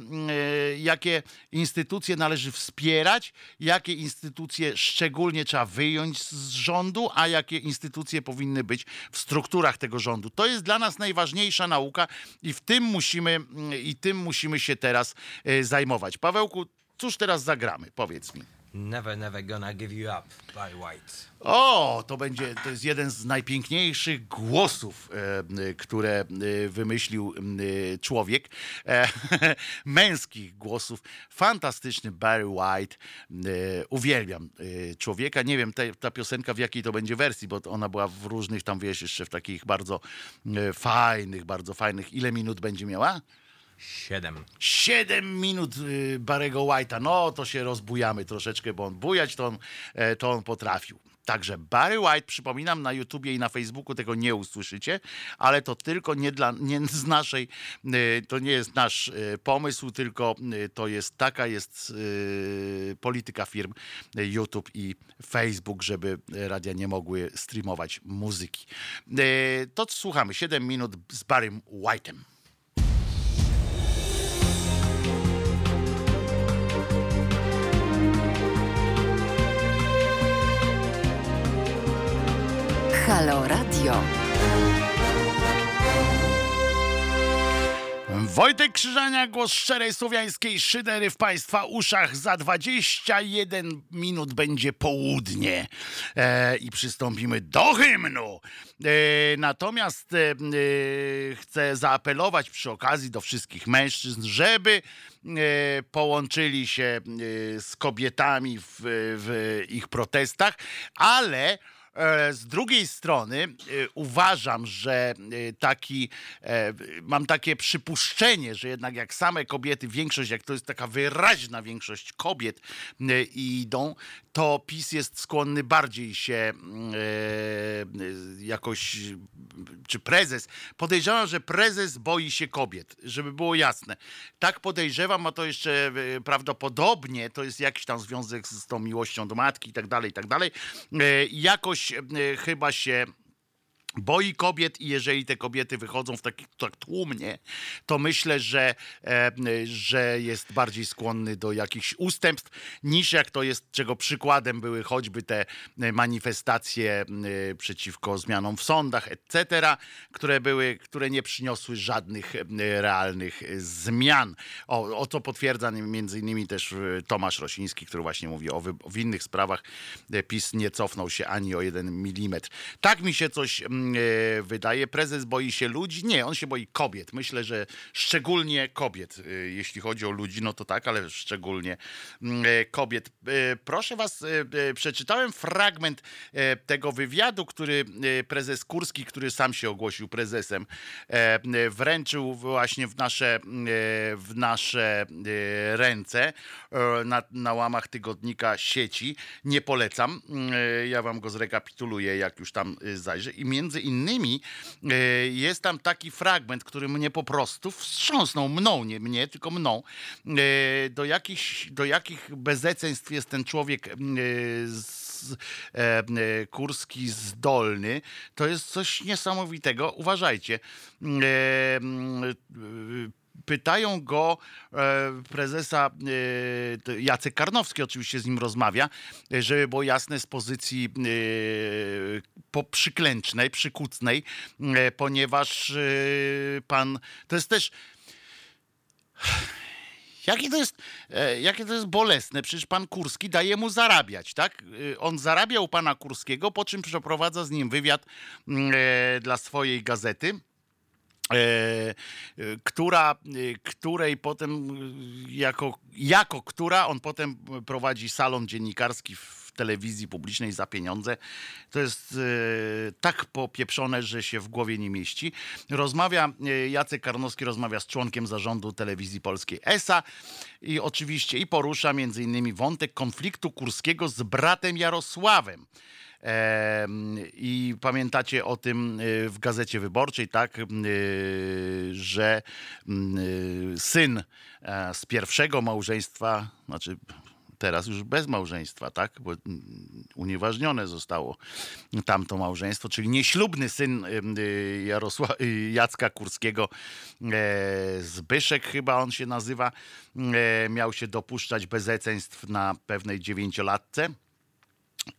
jakie instytucje należy wspierać, jakie instytucje szczególnie trzeba wyjąć z rządu, a jakie instytucje powinny być w strukturach tego rządu. To jest dla nas najważniejsza nauka i w tym musimy, i tym musimy się teraz y, zajmować. Pawełku, cóż teraz zagramy? Powiedz mi. Never, never gonna give you up by White. O, to będzie, to jest jeden z najpiękniejszych głosów, e, które y, wymyślił y, człowiek. E, męskich głosów. Fantastyczny Barry White. E, uwielbiam e, człowieka. Nie wiem, ta piosenka w jakiej to będzie wersji, bo ona była w różnych tam, wiesz, jeszcze w takich bardzo e, fajnych, bardzo fajnych. Ile minut będzie miała? Siedem. 7 minut y, Barego White'a. No to się rozbujamy troszeczkę, bo on bujać to on, e, to on potrafił. Także Barry White, przypominam, na YouTubie i na Facebooku tego nie usłyszycie, ale to tylko nie, dla, nie z naszej, y, to nie jest nasz y, pomysł, tylko to jest taka jest polityka firm YouTube i Facebook, żeby radia nie mogły streamować muzyki. To słuchamy 7 minut z Barrym White'em. Halo Radio. Wojtek Krzyżania, głos szczerej słowiańskiej szydery w Państwa uszach. Za 21 minut będzie południe e, i przystąpimy do hymnu. E, natomiast e, e, chcę zaapelować przy okazji do wszystkich mężczyzn, żeby e, połączyli się e, z kobietami w, w ich protestach, ale Z drugiej strony e, uważam, że e, taki, e, mam takie przypuszczenie, że jednak jak same kobiety, większość, jak to jest taka wyraźna większość kobiet e, idą, to PiS jest skłonny bardziej się mm, e, jakoś, czy prezes, podejrzewam, że prezes boi się kobiet, żeby było jasne. Tak podejrzewam, a to jeszcze e, prawdopodobnie to jest jakiś tam związek z tą miłością do matki i tak dalej, i tak dalej. E, Jakoś e, chyba się boi kobiet i jeżeli te kobiety wychodzą w taki tak tłumnie, to myślę, że, e, że jest bardziej skłonny do jakichś ustępstw niż jak to jest, czego przykładem były choćby te e, manifestacje e, przeciwko zmianom w sądach, etc., które były, które nie przyniosły żadnych realnych zmian. O, o co potwierdza między innymi też e, Tomasz Rosiński, który właśnie mówi o, w innych sprawach PiS nie cofnął się ani o jeden milimetr. Tak mi się coś wydaje. Prezes boi się ludzi? Nie, on się boi kobiet. Myślę, że szczególnie kobiet. E, Jeśli chodzi o ludzi, no to tak, ale szczególnie mm, e, kobiet. E, Proszę was, e, e, przeczytałem fragment e, tego wywiadu, który e, prezes Kurski, który sam się ogłosił prezesem, e, e, wręczył właśnie w nasze, e, w nasze e, ręce e, na, na łamach tygodnika sieci. Nie polecam. E, Ja wam go zrekapituluję, jak już tam e, zajrzę. I między innymi e, jest tam taki fragment, który mnie po prostu wstrząsnął, mną, nie mnie, tylko mną, e, do jakich, do jakich bezeceństw jest ten człowiek e, Kurski zdolny. To jest coś niesamowitego. Uważajcie. Pytają go e, prezesa e, Jacek Karnowski oczywiście z nim rozmawia, e, żeby było jasne z pozycji po przyklęcznej, przykucnej, ponieważ pan, to jest też Jakie to, jest, jakie to jest bolesne? Przecież pan Kurski daje mu zarabiać, tak? On zarabia u pana Kurskiego, po czym przeprowadza z nim wywiad dla swojej gazety. E, e, która, e, której potem jako, jako która on potem prowadzi salon dziennikarski w telewizji publicznej za pieniądze. To jest tak popieprzone, że się w głowie nie mieści. Rozmawia, Jacek Karnowski rozmawia z członkiem zarządu telewizji polskiej ESA i oczywiście i porusza między innymi wątek konfliktu Kurskiego z bratem Jarosławem. I pamiętacie o tym y, w gazecie wyborczej, tak, y, że mm, y, syn e, z pierwszego małżeństwa, znaczy teraz już bez małżeństwa, tak, bo mm, unieważnione zostało tamto małżeństwo, czyli nieślubny syn Jarosła, Jacka Kurskiego, e, Zbyszek chyba on się nazywa, e, miał się dopuszczać bezeceństw na pewnej dziewięciolatce.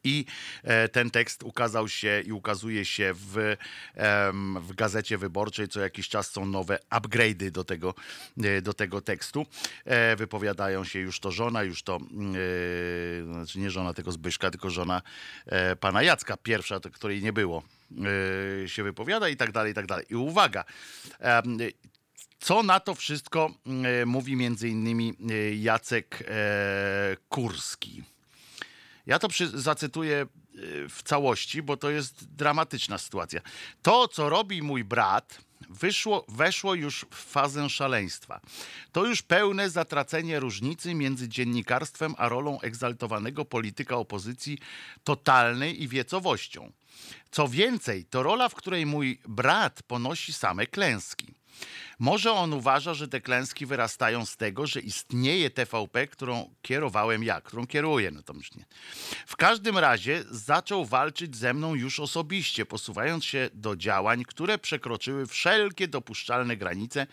I e, ten tekst ukazał się i ukazuje się w, w gazecie wyborczej. Co jakiś czas są nowe upgrade'y do tego, e, do tego tekstu. E, Wypowiadają się już to żona, już to, znaczy nie żona tego Zbyszka, tylko żona pana Jacka, pierwsza, której nie było, się wypowiada i tak dalej, i tak dalej. I uwaga, co na to wszystko mówi między innymi Jacek Kurski. Ja to przy, zacytuję y, w całości, bo to jest dramatyczna sytuacja. To, co robi mój brat, wyszło, weszło już w fazę szaleństwa. To już pełne zatracenie różnicy między dziennikarstwem a rolą egzaltowanego polityka opozycji totalnej i wiecowością. Co więcej, to rola, w której mój brat ponosi same klęski. Może on uważa, że te klęski wyrastają z tego, że istnieje TVP, którą kierowałem ja, którą kieruję, no to nie. W każdym razie zaczął walczyć ze mną już osobiście, posuwając się do działań, które przekroczyły wszelkie dopuszczalne granice,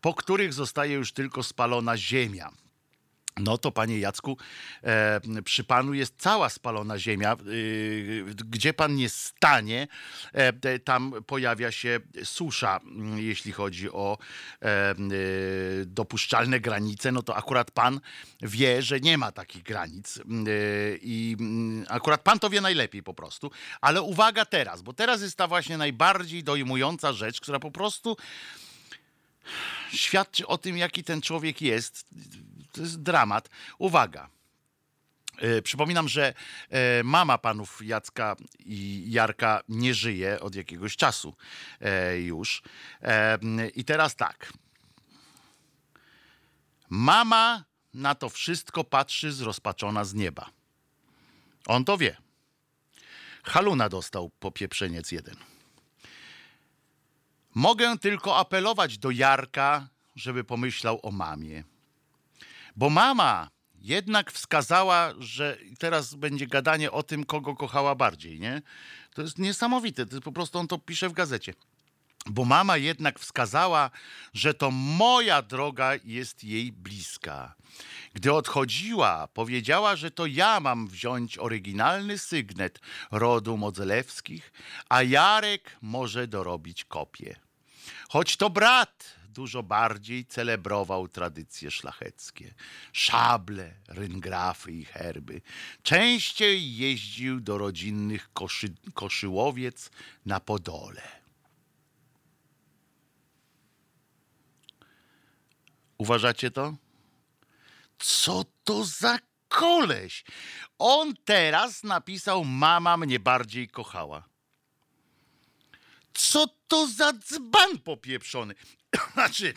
po których zostaje już tylko spalona ziemia. No to panie Jacku, e, przy panu jest cała spalona ziemia. Y, gdzie pan nie stanie, e, tam pojawia się susza, mm, jeśli chodzi o e, y, dopuszczalne granice. No to akurat pan wie, że nie ma takich granic. Y, I mm, akurat pan to wie najlepiej po prostu. Ale uwaga teraz, bo teraz jest ta właśnie najbardziej dojmująca rzecz, która po prostu świadczy o tym, jaki ten człowiek jest. Jest dramat. Uwaga. E, Przypominam, że e, mama panów Jacka i Jarka nie żyje od jakiegoś czasu e, już. I teraz tak. Mama na to wszystko patrzy zrozpaczona z nieba. On to wie. Haluna dostał popieprzeniec jeden. Mogę tylko apelować do Jarka, żeby pomyślał o mamie. Bo mama jednak wskazała, że teraz będzie gadanie o tym, kogo kochała bardziej, nie? To jest niesamowite, to jest po prostu on to pisze w gazecie. Bo mama jednak wskazała, że to moja droga jest jej bliska. Gdy odchodziła, powiedziała, że to ja mam wziąć oryginalny sygnet rodu Modzelewskich, a Jarek może dorobić kopię. Choć to brat dużo bardziej celebrował tradycje szlacheckie. Szable, ryngrafy i herby. Częściej jeździł do rodzinnych koszy, koszyłowiec na Podole. Uważacie to? Co to za koleś? On teraz napisał Mama mnie bardziej kochała. Co to za dzban popieprzony? Znaczy,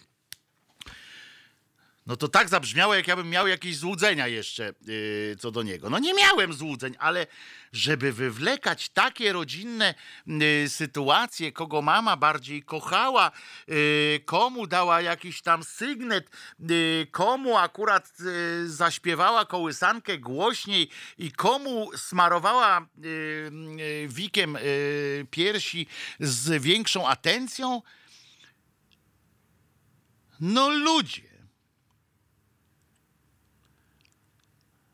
no to tak zabrzmiało, jak ja bym miał jakieś złudzenia jeszcze yy, co do niego. No nie miałem złudzeń, ale żeby wywlekać takie rodzinne yy, sytuacje, kogo mama bardziej kochała, yy, komu dała jakiś tam sygnet, yy, komu akurat yy, zaśpiewała kołysankę głośniej i komu smarowała yy, wikiem piersi z większą atencją, no ludzie.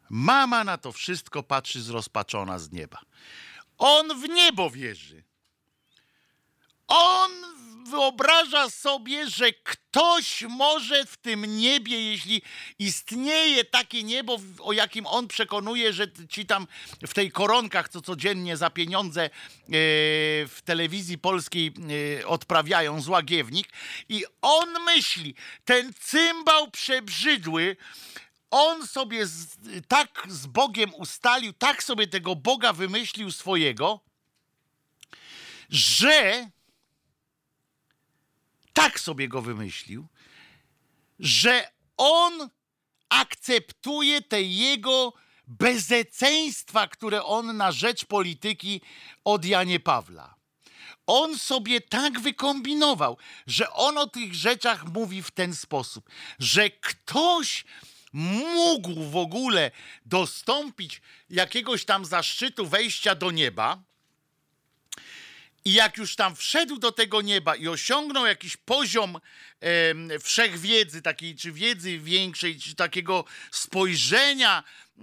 Mama na to wszystko patrzy zrozpaczona z nieba. On w niebo wierzy. On wyobraża sobie, że ktoś może w tym niebie, jeśli istnieje takie niebo, o jakim on przekonuje, że ci tam w tej koronkach, co codziennie za pieniądze e, w telewizji polskiej e, odprawiają złagiewnik. I on myśli, ten cymbał przebrzydły, on sobie z, tak z Bogiem ustalił, tak sobie tego Boga wymyślił swojego, że tak sobie go wymyślił, że on akceptuje te jego bezeceństwa, które on na rzecz polityki od Janie Pawla. On sobie tak wykombinował, że on o tych rzeczach mówi w ten sposób, że ktoś mógł w ogóle dostąpić jakiegoś tam zaszczytu wejścia do nieba, i jak już tam wszedł do tego nieba i osiągnął jakiś poziom em, wszechwiedzy, takiej czy wiedzy większej, czy takiego spojrzenia e,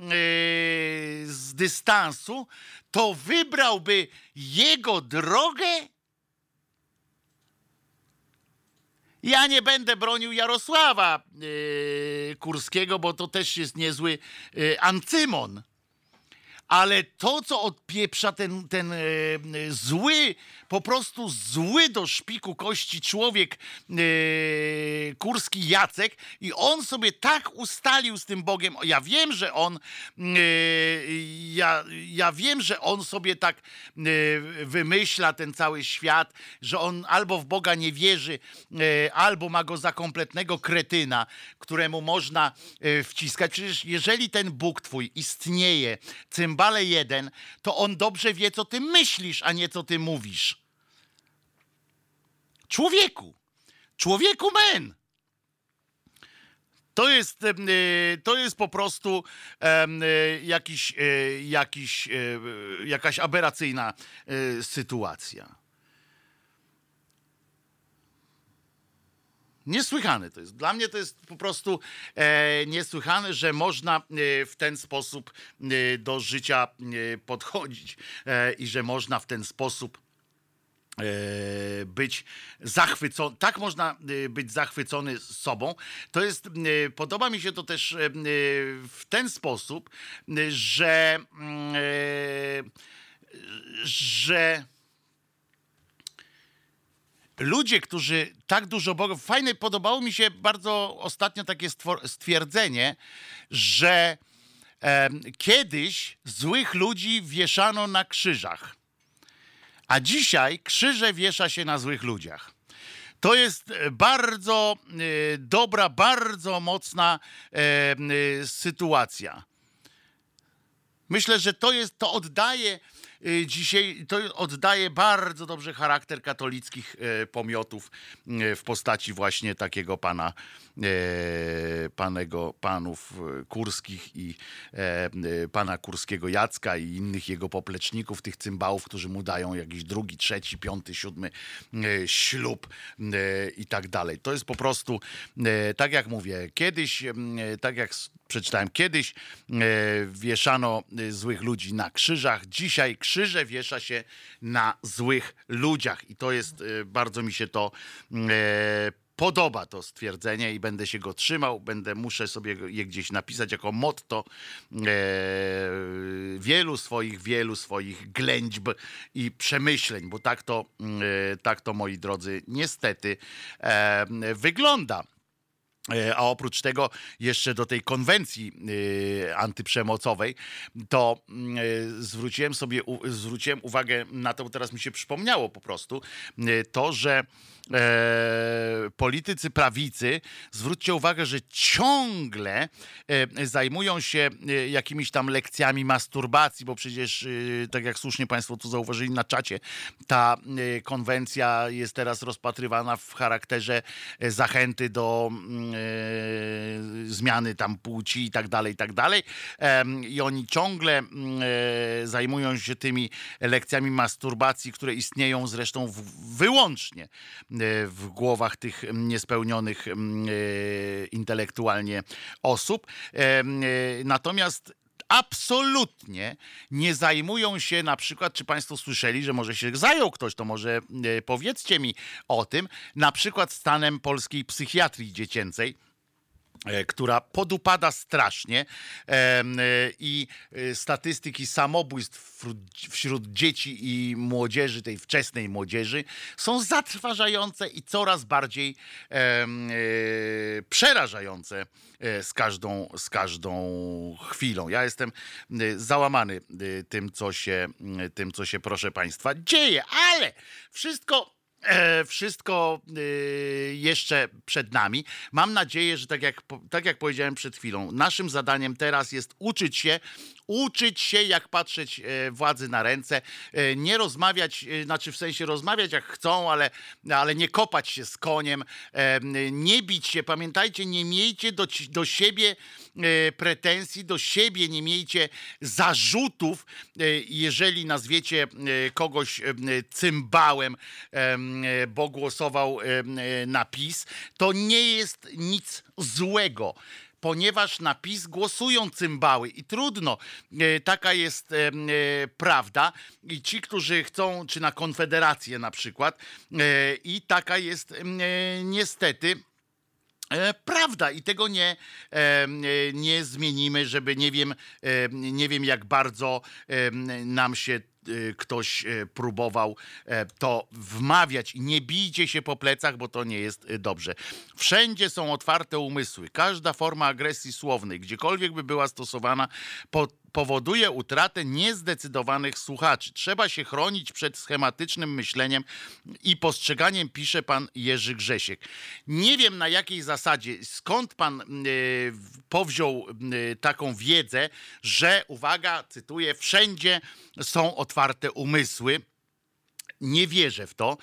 z dystansu, to wybrałby jego drogę. Ja nie będę bronił Jarosława e, Kurskiego, bo to też jest niezły e, ancymon ale to, co odpieprza ten, ten e, zły, po prostu zły do szpiku kości człowiek e, kurski Jacek i on sobie tak ustalił z tym Bogiem. Ja wiem, że on e, ja, ja wiem, że on sobie tak e, wymyśla ten cały świat, że on albo w Boga nie wierzy, e, albo ma go za kompletnego kretyna, któremu można e, wciskać. Przecież jeżeli ten Bóg twój istnieje, cymbale jeden, to on dobrze wie, co ty myślisz, a nie co ty mówisz. Człowieku, człowieku men. To jest, e, to jest po prostu e, jakiś, e, jakiś, jakaś aberracyjna sytuacja. Niesłychane to jest. Dla mnie to jest po prostu niesłychane, że można w ten sposób do życia podchodzić i że można w ten sposób być zachwycony, tak można e, być zachwycony sobą. To jest, e, podoba mi się to też e, w ten sposób, e, że, mm, e, że ludzie, którzy tak dużo Boga. Fajne, podobało mi się bardzo ostatnio takie stwierdzenie, że kiedyś złych ludzi wieszano na krzyżach, a dzisiaj krzyże wiesza się na złych ludziach. To jest e, bardzo e, dobra, bardzo mocna e, sytuacja. Myślę, że to jest, to oddaje dzisiaj, to oddaje bardzo dobrze charakter katolickich e, pomiotów e, w postaci właśnie takiego pana, panego, panów kurskich i e, pana kurskiego Jacka i innych jego popleczników, tych cymbałów, którzy mu dają jakiś drugi, trzeci, piąty, siódmy ślub i tak dalej. To jest po prostu, tak jak mówię, kiedyś, tak jak przeczytałem, kiedyś e, wieszano e, złych ludzi na krzyżach, dzisiaj krzyże wiesza się na złych ludziach i to jest, e, bardzo mi się to podoba to stwierdzenie i będę się go trzymał, będę, muszę sobie je gdzieś napisać jako motto e, wielu swoich, wielu swoich ględźb i przemyśleń, bo tak to, e, tak to moi drodzy, niestety e, wygląda. E, A oprócz tego, jeszcze do tej konwencji e, antyprzemocowej, to mm, e, zwróciłem sobie zwróciłem uwagę na to, teraz mi się przypomniało po prostu, to, że politycy prawicy, zwróćcie uwagę, że ciągle zajmują się jakimiś tam lekcjami masturbacji, bo przecież, tak jak słusznie Państwo tu zauważyli na czacie, ta konwencja jest teraz rozpatrywana w charakterze zachęty do mm, zmiany tam płci i tak dalej, i tak dalej. I oni ciągle mm, e, zajmują się tymi lekcjami masturbacji, które istnieją zresztą w, wyłącznie e, w głowach tych niespełnionych mm, e, intelektualnie osób. E, Natomiast absolutnie nie zajmują się na przykład, czy Państwo słyszeli, że może się zajął ktoś, to może e, powiedzcie mi o tym, na przykład stanem polskiej psychiatrii dziecięcej która podupada strasznie em, e, i e, statystyki samobójstw wśród, dzieci i młodzieży, tej wczesnej młodzieży, są zatrważające i coraz bardziej e, przerażające e, z każdą, z każdą chwilą. Ja jestem e, załamany e, tym, co się, tym, co się, proszę Państwa, dzieje, ale wszystko E, wszystko y, jeszcze przed nami. Mam nadzieję, że tak jak, tak jak powiedziałem przed chwilą, naszym zadaniem teraz jest uczyć się, uczyć się, jak patrzeć e, władzy na ręce, e, nie rozmawiać, e, znaczy w sensie rozmawiać jak chcą, ale, ale nie kopać się z koniem, nie bić się. Pamiętajcie, nie miejcie do, do siebie pretensji, do siebie nie miejcie zarzutów, jeżeli nazwiecie kogoś cymbałem, em, bo głosował na PiS, to nie jest nic złego. Ponieważ na PiS głosują cymbały. I trudno, e, taka jest em, e, prawda. I ci, którzy chcą, czy na Konfederację na przykład, e, i taka jest e, niestety E, Prawda. I tego nie, e, e, nie zmienimy, żeby nie wiem, e, nie wiem jak bardzo e, nam się ktoś e, próbował e, to wmawiać. Nie bijcie się po plecach, bo to nie jest y, dobrze. Wszędzie są otwarte umysły. Każda forma agresji słownej, gdziekolwiek by była stosowana, po, powoduje utratę niezdecydowanych słuchaczy. Trzeba się chronić przed schematycznym myśleniem i postrzeganiem, pisze pan Jerzy Grzesiek. Nie wiem na jakiej zasadzie, skąd pan y, powziął y, taką wiedzę, że, uwaga, cytuję, wszędzie są otwarte umysły. Nie wierzę w to,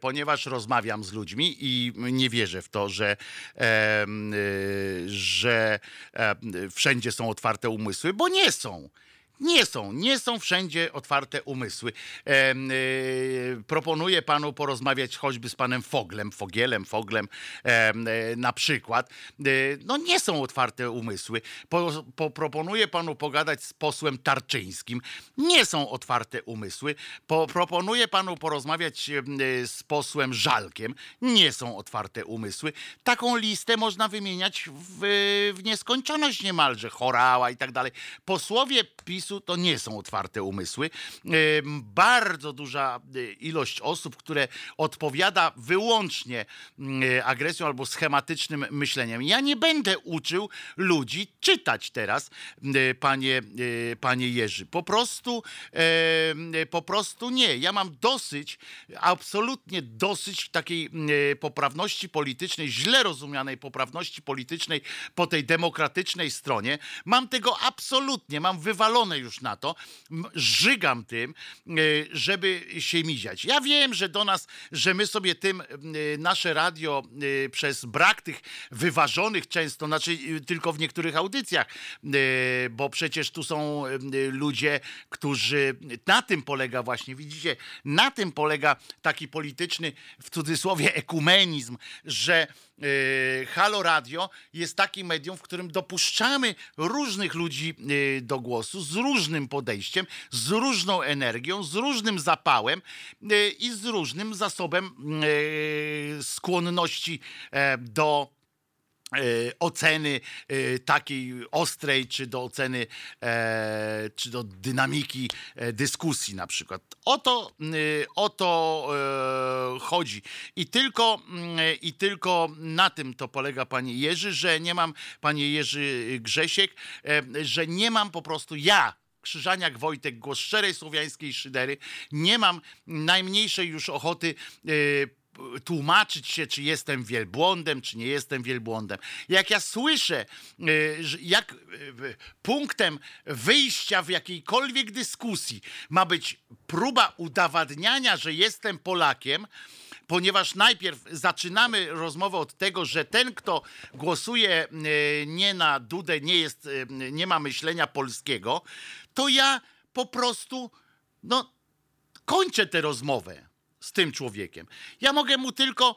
ponieważ rozmawiam z ludźmi i nie wierzę w to, że, y, że wszędzie są otwarte umysły, bo nie są. Nie są, nie są wszędzie otwarte umysły. Em, y, proponuję panu porozmawiać choćby z panem Foglem, Fogielem, Foglem em, y, na przykład. Y, no nie są otwarte umysły. Po, po, proponuję panu pogadać z posłem Tarczyńskim. Nie są otwarte umysły. Po, proponuję panu porozmawiać y, z posłem Żalkiem. Nie są otwarte umysły. Taką listę można wymieniać w, w nieskończoność niemalże. Chorała i tak dalej. Posłowie To nie są otwarte umysły. Bardzo duża y, ilość osób, które odpowiada wyłącznie y, agresją albo schematycznym myśleniem. Ja nie będę uczył ludzi czytać teraz, y, panie, panie Jerzy. Po prostu, po prostu nie. Ja mam dosyć, absolutnie dosyć takiej poprawności politycznej, źle rozumianej poprawności politycznej po tej demokratycznej stronie. Mam tego absolutnie, mam wywalone już na to. Żygam tym, y, żeby się miziać. Ja wiem, że do nas, że my sobie tym y, nasze radio y, przez brak tych wyważonych często, znaczy tylko w niektórych audycjach, bo przecież tu są ludzie, którzy na tym polega właśnie, widzicie, na tym polega taki polityczny, w cudzysłowie, ekumenizm, że Halo Radio jest takim medium, w którym dopuszczamy różnych ludzi y, do głosu z różnym podejściem, z różną energią, z różnym zapałem y, i z różnym zasobem y, skłonności e, do oceny e, takiej ostrej, czy do oceny, e, czy do dynamiki e, dyskusji na przykład. O to, o to e, chodzi. I tylko, mm, I tylko na tym to polega, panie Jerzy, że nie mam, panie Jerzy Grzesiek, e, że nie mam po prostu ja Krzyżaniak Wojtek, głos szczerej słowiańskiej szydery. Nie mam najmniejszej już ochoty e, tłumaczyć się, czy jestem wielbłądem, czy nie jestem wielbłądem. Jak ja słyszę, y, jak y, punktem wyjścia w jakiejkolwiek dyskusji ma być próba udowadniania, że jestem Polakiem, ponieważ najpierw zaczynamy rozmowę od tego, że ten, kto głosuje y, nie na Dudę, nie, jest, nie ma myślenia polskiego, to ja po prostu no, kończę tę rozmowę z tym człowiekiem. Ja mogę mu tylko,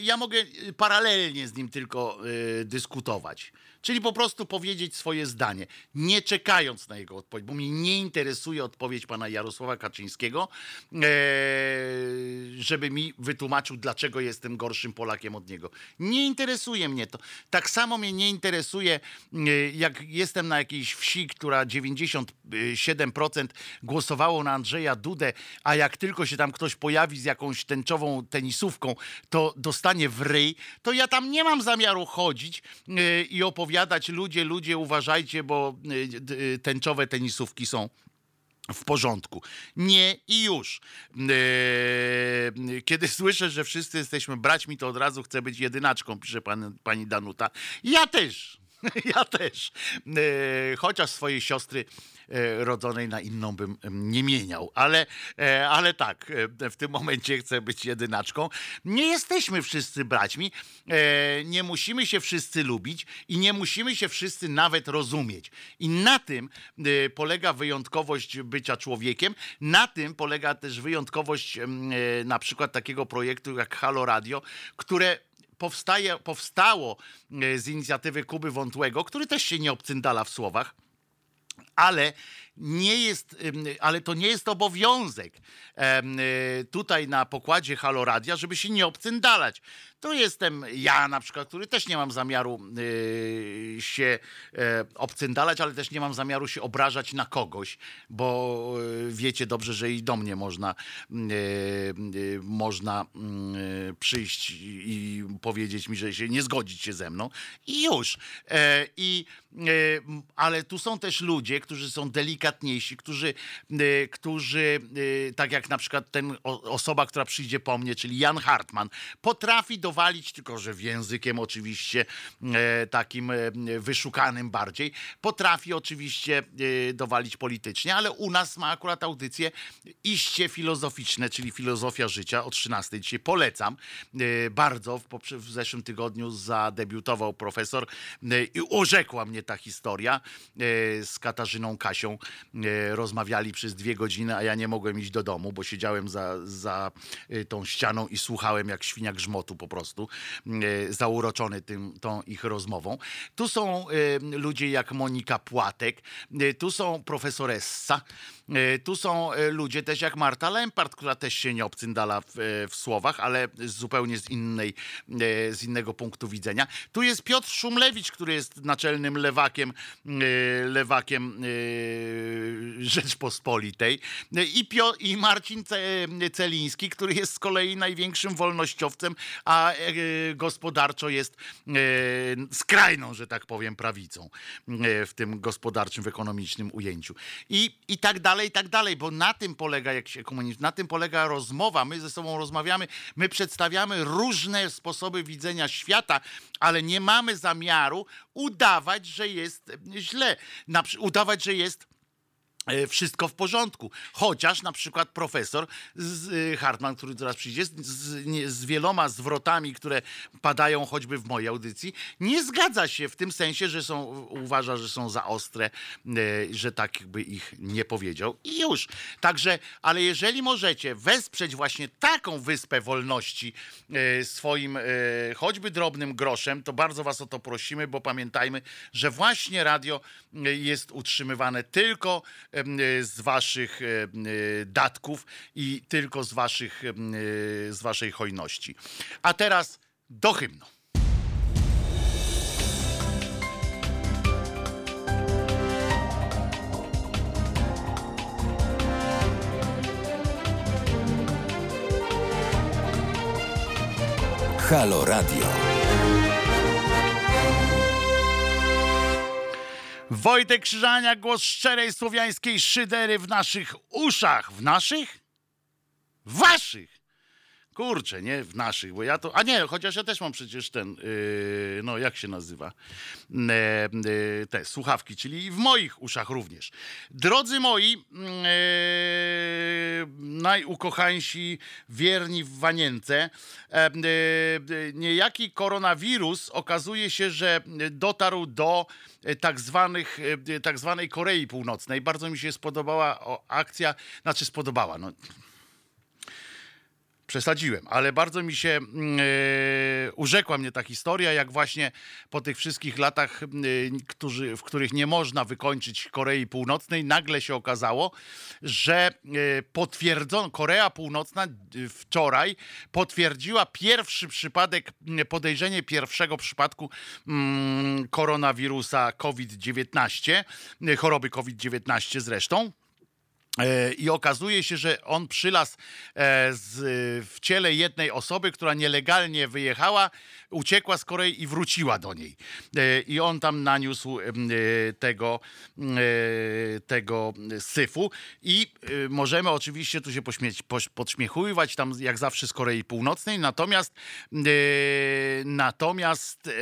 ja mogę y, paralelnie z nim tylko y, dyskutować. Czyli po prostu powiedzieć swoje zdanie, nie czekając na jego odpowiedź, bo mnie nie interesuje odpowiedź pana Jarosława Kaczyńskiego, e, żeby mi wytłumaczył, dlaczego jestem gorszym Polakiem od niego. Nie interesuje mnie to. Tak samo mnie nie interesuje, jak jestem na jakiejś wsi, która 97% głosowało na Andrzeja Dudę, a jak tylko się tam ktoś pojawi z jakąś tęczową tenisówką, to dostanie w ryj, to ja tam nie mam zamiaru chodzić e, i opowiadać, ludzie, ludzie, uważajcie, bo d- e, tęczowe tenisówki są w porządku. Nie i już. Kiedy słyszę, że wszyscy jesteśmy braćmi, to od razu chcę być jedynaczką, pisze pan, pani Danuta. Ja też. Ja też. Eee, Chociaż swojej siostry e, rodzonej na inną bym nie mieniał. Ale, e, ale tak, e, w tym momencie chcę być jedynaczką. Nie jesteśmy wszyscy braćmi. e, Nie musimy się wszyscy lubić i nie musimy się wszyscy nawet rozumieć. I na tym e, polega wyjątkowość bycia człowiekiem. Na tym polega też wyjątkowość e, na przykład takiego projektu jak Halo Radio, które powstaje, powstało e, z inicjatywy Kuby Wątłego, który też się nie obcyndala w słowach, ale nie jest, ale to nie jest obowiązek y, tutaj na pokładzie Haloradia, żeby się nie obcyndalać. To jestem ja na przykład, który też nie mam zamiaru y, się e, obcyndalać, ale też nie mam zamiaru się obrażać na kogoś, bo y, wiecie dobrze, że i do mnie można, y, można y, przyjść i powiedzieć mi, że się nie zgodzić się ze mną i już. E, I, e, ale tu są też ludzie, którzy są delikatniejsi, którzy, e, którzy e, tak jak na przykład ten osoba, która przyjdzie po mnie, czyli Jan Hartman, potrafi dowalić, tylko że w językiem oczywiście e, takim e, wyszukanym bardziej, potrafi oczywiście e, dowalić politycznie, ale u nas ma akurat audycje iście filozoficzne, czyli filozofia życia o 13. Dzisiaj polecam bardzo. W, zeszłym tygodniu zadebiutował profesor i urzekła mnie ta historia. Z Katarzyną Kasią rozmawiali przez dwie godziny, a ja nie mogłem iść do domu, bo siedziałem za, za tą ścianą i słuchałem jak świnia grzmotu po prostu, e, zauroczony tym, tą ich rozmową. Tu są e, ludzie jak Monika Płatek, e, tu są profesor Essa, e, tu są e, ludzie też jak Marta Lempart, która też się nie obcyndala w, e, w słowach, ale zupełnie z, innej, e, z innego punktu widzenia. Tu jest Piotr Szumlewicz, który jest naczelnym lewakiem, e, lewakiem e, Rzeczpospolitej E, i, Pio, i Marcin Ce, Celiński, który jest z kolei największym wolnościowcem, a e, gospodarczo jest e, skrajną, że tak powiem, prawicą e, w tym gospodarczym, w ekonomicznym ujęciu. I, I tak dalej, i tak dalej, bo na tym polega, jak się komunizm, na tym polega rozmowa, my ze sobą rozmawiamy, my przedstawiamy różne sposoby widzenia świata, ale nie mamy zamiaru udawać, że jest źle, udawać, że jest wszystko w porządku. Chociaż na przykład profesor y, Hartman, który zaraz przyjdzie, z, z, wieloma zwrotami, które padają choćby w mojej audycji, nie zgadza się w tym sensie, że są, uważa, że są za ostre, e, że tak jakby ich nie powiedział. I już. Także, ale jeżeli możecie wesprzeć właśnie taką wyspę wolności e, swoim e, choćby drobnym groszem, to bardzo was o to prosimy, bo pamiętajmy, że właśnie radio e, jest utrzymywane tylko e, z waszych e, datków i tylko z waszych e, z waszej hojności. A teraz do hymnu. Halo Radio. Wojtek Krzyżania, głos szczerej słowiańskiej szydery w naszych uszach. W naszych? Waszych! Kurczę, nie w naszych, bo ja to. A nie, chociaż ja też mam przecież ten. Yy, no, jak się nazywa? E, yy, te słuchawki, czyli w moich uszach również. Drodzy moi, yy, najukochańsi, wierni w wanience, e, yy, niejaki koronawirus okazuje się, że dotarł do tak, zwanych, tak zwanej Korei Północnej. Bardzo mi się spodobała akcja, znaczy spodobała, no przesadziłem, ale bardzo mi się mm, e, urzekła mnie ta historia, jak właśnie po tych wszystkich latach, e, którzy, w których nie można wykończyć Korei Północnej, nagle się okazało, że e, potwierdzono, Korea Północna wczoraj potwierdziła pierwszy przypadek, m, podejrzenie pierwszego przypadku mm, koronawirusa COVID-19, e, choroby COVID-19 zresztą. E, I okazuje się, że on przylasł e, z, w ciele jednej osoby, która nielegalnie wyjechała, uciekła z Korei i wróciła do niej. E, I on tam naniósł em, e, tego, e, tego syfu. I e, możemy oczywiście tu się pośmieć, poś, podśmiechuwać, tam jak zawsze z Korei Północnej, natomiast, e, natomiast e,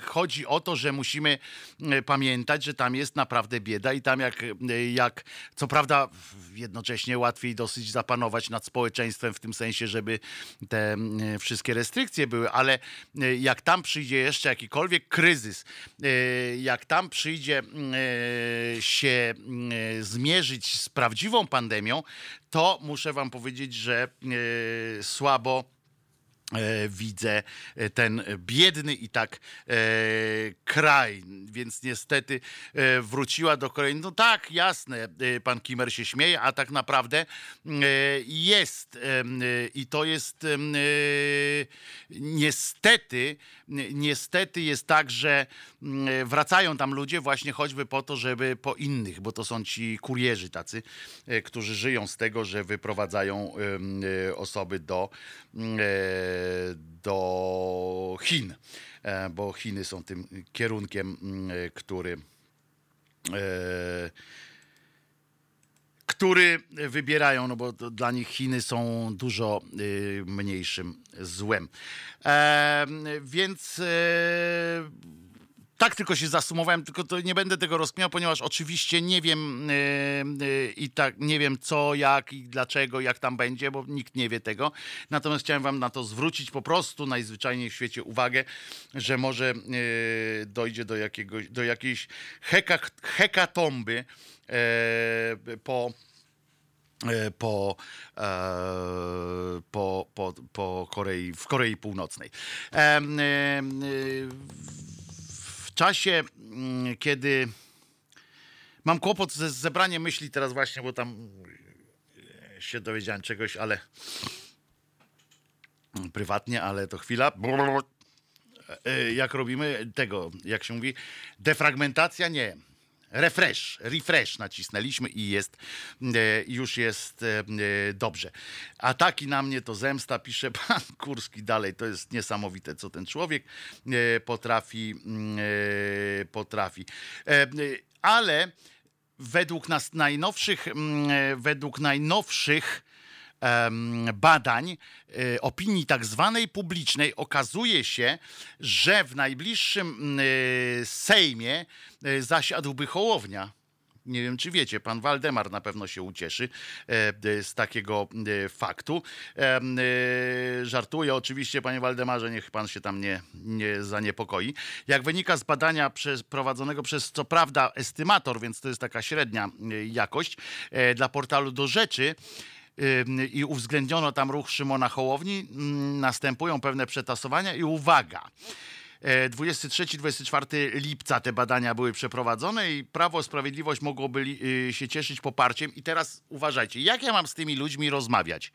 chodzi o to, że musimy e, pamiętać, że tam jest naprawdę bieda i tam jak, e, jak co prawda jednocześnie łatwiej dosyć zapanować nad społeczeństwem w tym sensie, żeby te wszystkie restrykcje były, ale e, jak tam przyjdzie jeszcze jakikolwiek kryzys, e, jak tam przyjdzie e, się zmierzyć z prawdziwą pandemią, to muszę wam powiedzieć, że słabo widzę e, ten biedny i tak e, kraj, więc niestety e, wróciła do Korei. No tak, jasne, e, pan Kimer się śmieje, a tak naprawdę e, jest e, i to jest e, niestety, niestety jest tak, że wracają tam ludzie właśnie choćby po to, żeby po innych, bo to są ci kurierzy tacy, e, którzy żyją z tego, że wyprowadzają e, osoby do, e, do Chin, E, bo Chiny są tym kierunkiem, mm, który e, który wybierają, no bo dla nich Chiny są dużo y, mniejszym złem. E, więc tak tylko się zasumowałem, tylko to nie będę tego rozkmiał, ponieważ oczywiście nie wiem y, y, i tak nie wiem co, jak i dlaczego, jak tam będzie, bo nikt nie wie tego. Natomiast chciałem wam na to zwrócić po prostu najzwyczajniej w świecie uwagę, że może y, dojdzie do, jakiegoś, do jakiejś heka, hekatomby po po, po, po, po Korei, w Korei Północnej. Czasie, mm, kiedy mam kłopot ze zebraniem myśli teraz właśnie, bo tam e, się dowiedziałem czegoś, ale prywatnie, ale to chwila. E, Jak robimy tego, jak się mówi, defragmentacja? Nie. Refresh, refresh nacisnęliśmy i jest, e, już jest e, e, dobrze. Ataki na mnie to zemsta, pisze pan Kurski dalej. To jest niesamowite, co ten człowiek potrafi, mm, potrafi. Ale według nas najnowszych, mm, według najnowszych badań e, opinii tak zwanej publicznej okazuje się, że w najbliższym e, Sejmie e, zasiadłby Hołownia. Nie wiem, czy wiecie, pan Waldemar na pewno się ucieszy e, z takiego faktu. Żartuję oczywiście, panie Waldemarze, niech pan się tam nie, nie zaniepokoi. Jak wynika z badania prowadzonego przez, co prawda, estymator, więc to jest taka średnia jakość, e, dla portalu do rzeczy, i uwzględniono tam ruch Szymona Hołowni, mm, następują pewne przetasowania i uwaga. E, 23-24 lipca te badania były przeprowadzone i Prawo Sprawiedliwość mogłoby y, się cieszyć poparciem. I teraz uważajcie, jak ja mam z tymi ludźmi rozmawiać?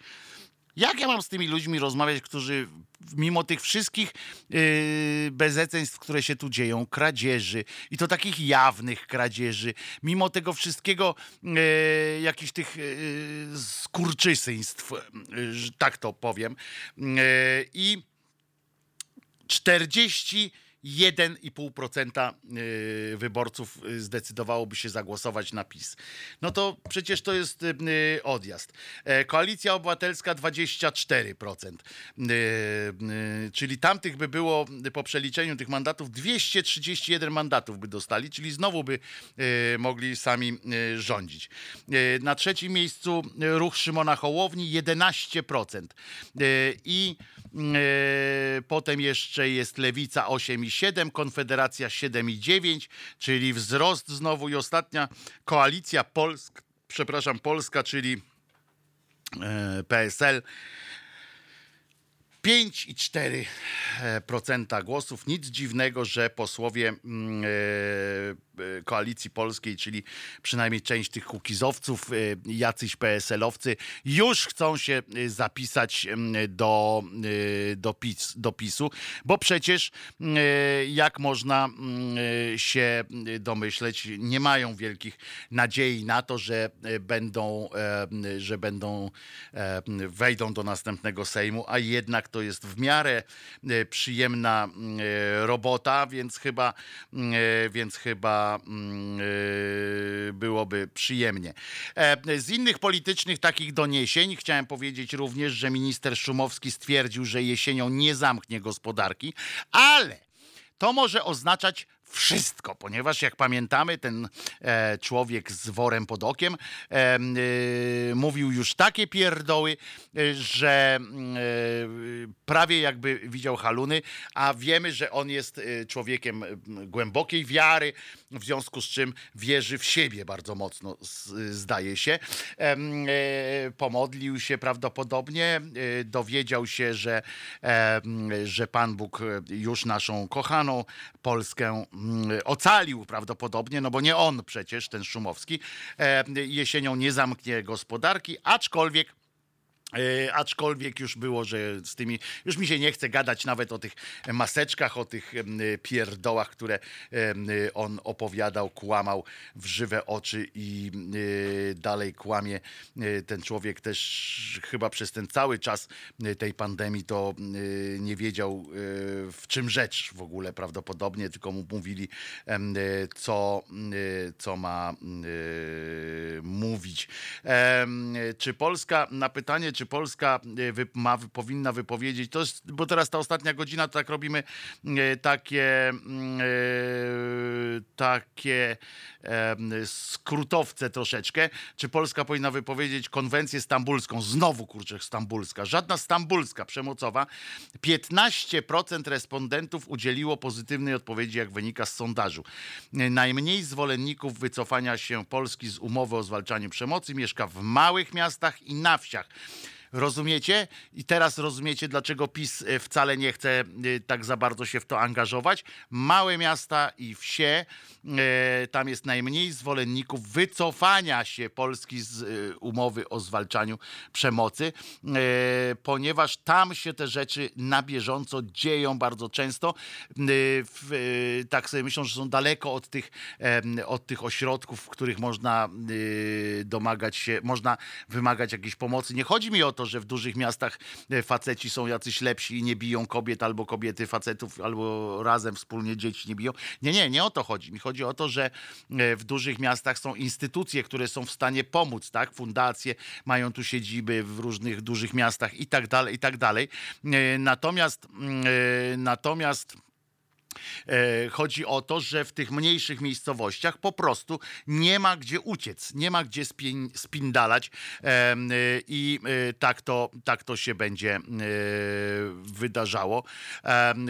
Jak ja mam z tymi ludźmi rozmawiać, którzy mimo tych wszystkich yy, bezeceństw, które się tu dzieją, kradzieży i to takich jawnych kradzieży, mimo tego wszystkiego yy, jakichś tych yy, skurczysyństw, yy, tak to powiem. Yy, I 40 1,5% y, wyborców y, zdecydowałoby się zagłosować na PiS. No to przecież to jest y, odjazd. E, Koalicja Obywatelska 24%, czyli tamtych by było po przeliczeniu tych mandatów 231 mandatów by dostali, czyli znowu by mogli sami rządzić. Na trzecim miejscu ruch Szymona Hołowni 11%. I potem jeszcze jest Lewica 8,7%. Konfederacja 7,9, czyli wzrost znowu i ostatnia koalicja Polsk, przepraszam, Polska, czyli e, PSL 5,4% głosów. Nic dziwnego, że posłowie mm, e, e, koalicji polskiej, czyli przynajmniej część tych kukizowców, e, jacyś PSL-owcy, już chcą się e, zapisać do, e, do, PiS, do PiSu, bo przecież e, jak można e, się domyśleć, nie mają wielkich nadziei na to, że e, będą, e, że będą e, wejdą do następnego Sejmu, a jednak to jest w miarę e, przyjemna e, robota, więc chyba, e, więc chyba mm, e, byłoby przyjemnie. E, Z innych politycznych takich doniesień chciałem powiedzieć również, że minister Szumowski stwierdził, że jesienią nie zamknie gospodarki, ale to może oznaczać wszystko, ponieważ jak pamiętamy, ten e, człowiek z worem pod okiem e, e, mówił już takie pierdoły, e, że mm, prawie jakby widział haluny, a wiemy, że on jest człowiekiem głębokiej wiary, w związku z czym wierzy w siebie bardzo mocno, zdaje się. E, Pomodlił się prawdopodobnie, e, dowiedział się, że, że Pan Bóg e, już naszą kochaną Polskę mm, ocalił prawdopodobnie, no bo nie on przecież, ten Szumowski, jesienią nie zamknie gospodarki, aczkolwiek aczkolwiek już było, że z tymi, już mi się nie chce gadać nawet o tych maseczkach, o tych pierdołach, które on opowiadał, kłamał w żywe oczy i e, dalej kłamie. E, Ten człowiek też chyba przez ten cały czas e, tej pandemii to e, nie wiedział e, w czym rzecz w ogóle prawdopodobnie, tylko mu mówili e, co, e, co ma e, mówić. Czy Polska, na pytanie, czy Polska e, ma, powinna wypowiedzieć, to jest, bo teraz ta ostatnia godzina, to tak robimy e, takie, mm, e, takie skrótowce troszeczkę. Czy Polska powinna wypowiedzieć konwencję stambulską? Znowu, kurczę, stambulska. Żadna stambulska przemocowa. 15% respondentów udzieliło pozytywnej odpowiedzi, jak wynika z sondażu. Najmniej zwolenników wycofania się Polski z umowy o zwalczaniu przemocy mieszka w małych miastach i na wsiach. Rozumiecie? I teraz rozumiecie, dlaczego PiS e, wcale nie chce e, tak za bardzo się w to angażować. Małe miasta i wsie, e, tam jest najmniej zwolenników wycofania się Polski z umowy o zwalczaniu przemocy, ponieważ tam się te rzeczy na bieżąco dzieją bardzo często. Tak sobie myślą, że są daleko od tych, od tych ośrodków, w których można domagać się, można wymagać jakiejś pomocy. Nie chodzi mi o to, że w dużych miastach e, faceci są jacyś lepsi i nie biją kobiet, albo kobiety facetów, albo razem wspólnie dzieci nie biją. Nie, nie, nie o to chodzi. Mi chodzi o to, że e, w dużych miastach są instytucje, które są w stanie pomóc, tak? Fundacje mają tu siedziby w różnych dużych miastach i tak dalej, i tak dalej. E, Natomiast, mm, natomiast Chodzi o to, że w tych mniejszych miejscowościach po prostu nie ma gdzie uciec, nie ma gdzie spin, spindalać e, i e, tak to, tak to się będzie e, wydarzało.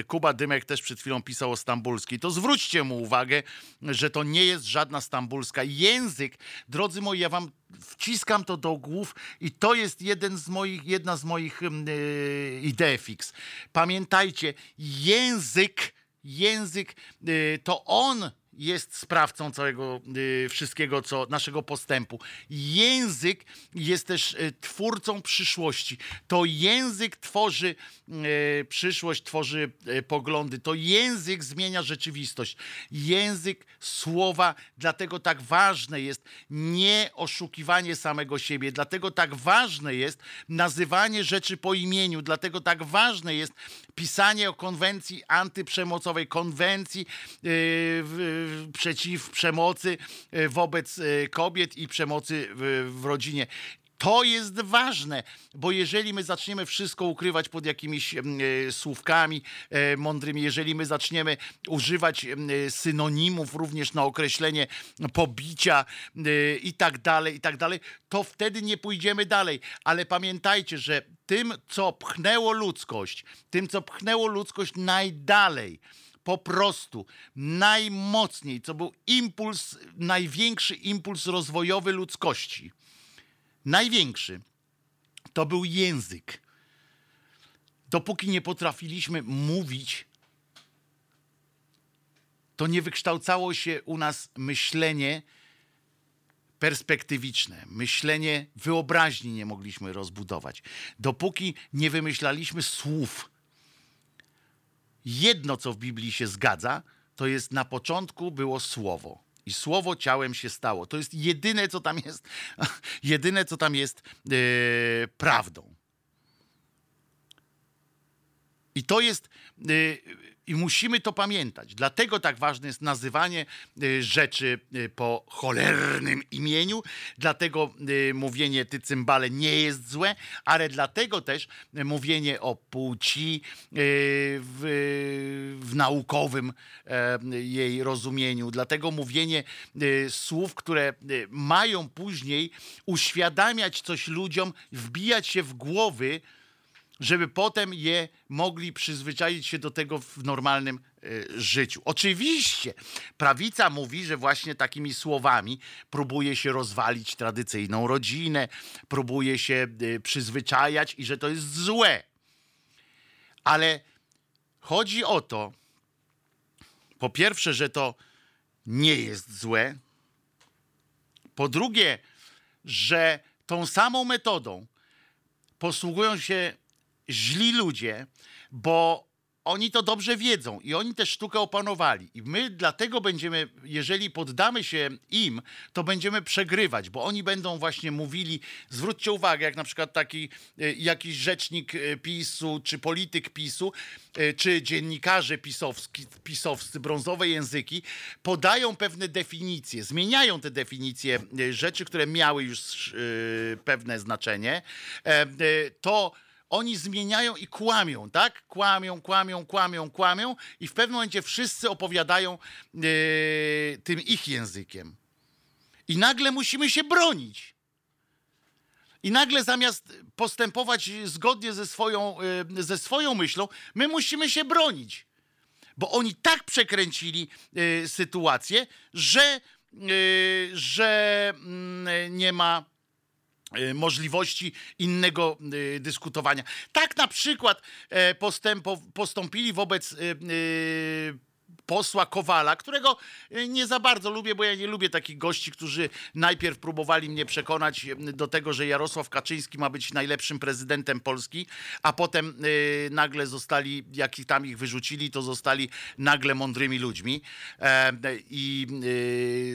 Kuba Dymek też przed chwilą pisał o stambulskiej. To zwróćcie mu uwagę, że to nie jest żadna stambulska. Język, drodzy moi, ja wam wciskam to do głów i to jest jeden z moich, jedna z moich em, e, idei fix. Pamiętajcie, język język, y, to on jest sprawcą całego y, wszystkiego, co naszego postępu. Język jest też y, twórcą przyszłości. To język tworzy y, przyszłość, tworzy poglądy. To język zmienia rzeczywistość. Język słowa, dlatego tak ważne jest nie oszukiwanie samego siebie, dlatego tak ważne jest nazywanie rzeczy po imieniu, dlatego tak ważne jest pisanie o konwencji antyprzemocowej, konwencji yy, przeciw przemocy yy, wobec yy, kobiet i przemocy w, w rodzinie. To jest ważne, bo jeżeli my zaczniemy wszystko ukrywać pod jakimiś e, słówkami e, mądrymi, jeżeli my zaczniemy używać e, synonimów również na określenie pobicia e, i tak dalej, i tak dalej, to wtedy nie pójdziemy dalej. Ale pamiętajcie, że tym, co pchnęło ludzkość, tym, co pchnęło ludzkość najdalej, po prostu najmocniej, co był impuls, największy impuls rozwojowy ludzkości, największy, to był język. Dopóki nie potrafiliśmy mówić, to nie wykształcało się u nas myślenie perspektywiczne, myślenie wyobraźni nie mogliśmy rozbudować. Dopóki nie wymyślaliśmy słów. Jedno, co w Biblii się zgadza, to jest na początku było słowo. I słowo ciałem się stało. To jest jedyne, co tam jest, jedyne, co tam jest yy, prawdą. I to jest, y, i musimy to pamiętać. Dlatego tak ważne jest nazywanie y, rzeczy y, po cholernym imieniu, dlatego y, mówienie ty cymbale nie jest złe, ale dlatego też mówienie o płci w, w naukowym jej rozumieniu, dlatego mówienie słów, które mają później uświadamiać coś ludziom, wbijać się w głowy, żeby potem je mogli przyzwyczaić się do tego w normalnym e, życiu. Oczywiście prawica mówi, że właśnie takimi słowami próbuje się rozwalić tradycyjną rodzinę, próbuje się e, przyzwyczajać i że to jest złe. Ale chodzi o to, po pierwsze, że to nie jest złe. Po drugie, że tą samą metodą posługują się źli ludzie, bo oni to dobrze wiedzą i oni tę sztukę opanowali. I my dlatego będziemy, jeżeli poddamy się im, to będziemy przegrywać, bo oni będą właśnie mówili, zwróćcie uwagę, jak na przykład taki e, jakiś rzecznik e, PiSu, czy polityk PiSu, e, czy dziennikarze pisowski, pisowscy, brązowe języki, podają pewne definicje, zmieniają te definicje rzeczy, które miały już pewne znaczenie, to oni zmieniają i kłamią, tak? Kłamią, kłamią, kłamią, kłamią i w pewnym momencie wszyscy opowiadają e, tym ich językiem. I nagle musimy się bronić. I nagle zamiast postępować zgodnie ze swoją, e, ze swoją myślą, my musimy się bronić. Bo oni tak przekręcili e, sytuację, że, że mm, nie ma możliwości innego e, dyskutowania. Tak na przykład e, postąpili wobec e, e, posła Kowala, którego e, nie za bardzo lubię, bo ja nie lubię takich gości, którzy najpierw próbowali mnie przekonać e, do tego, że Jarosław Kaczyński ma być najlepszym prezydentem Polski, a potem e, nagle zostali, jak ich tam ich wyrzucili, to zostali nagle mądrymi ludźmi i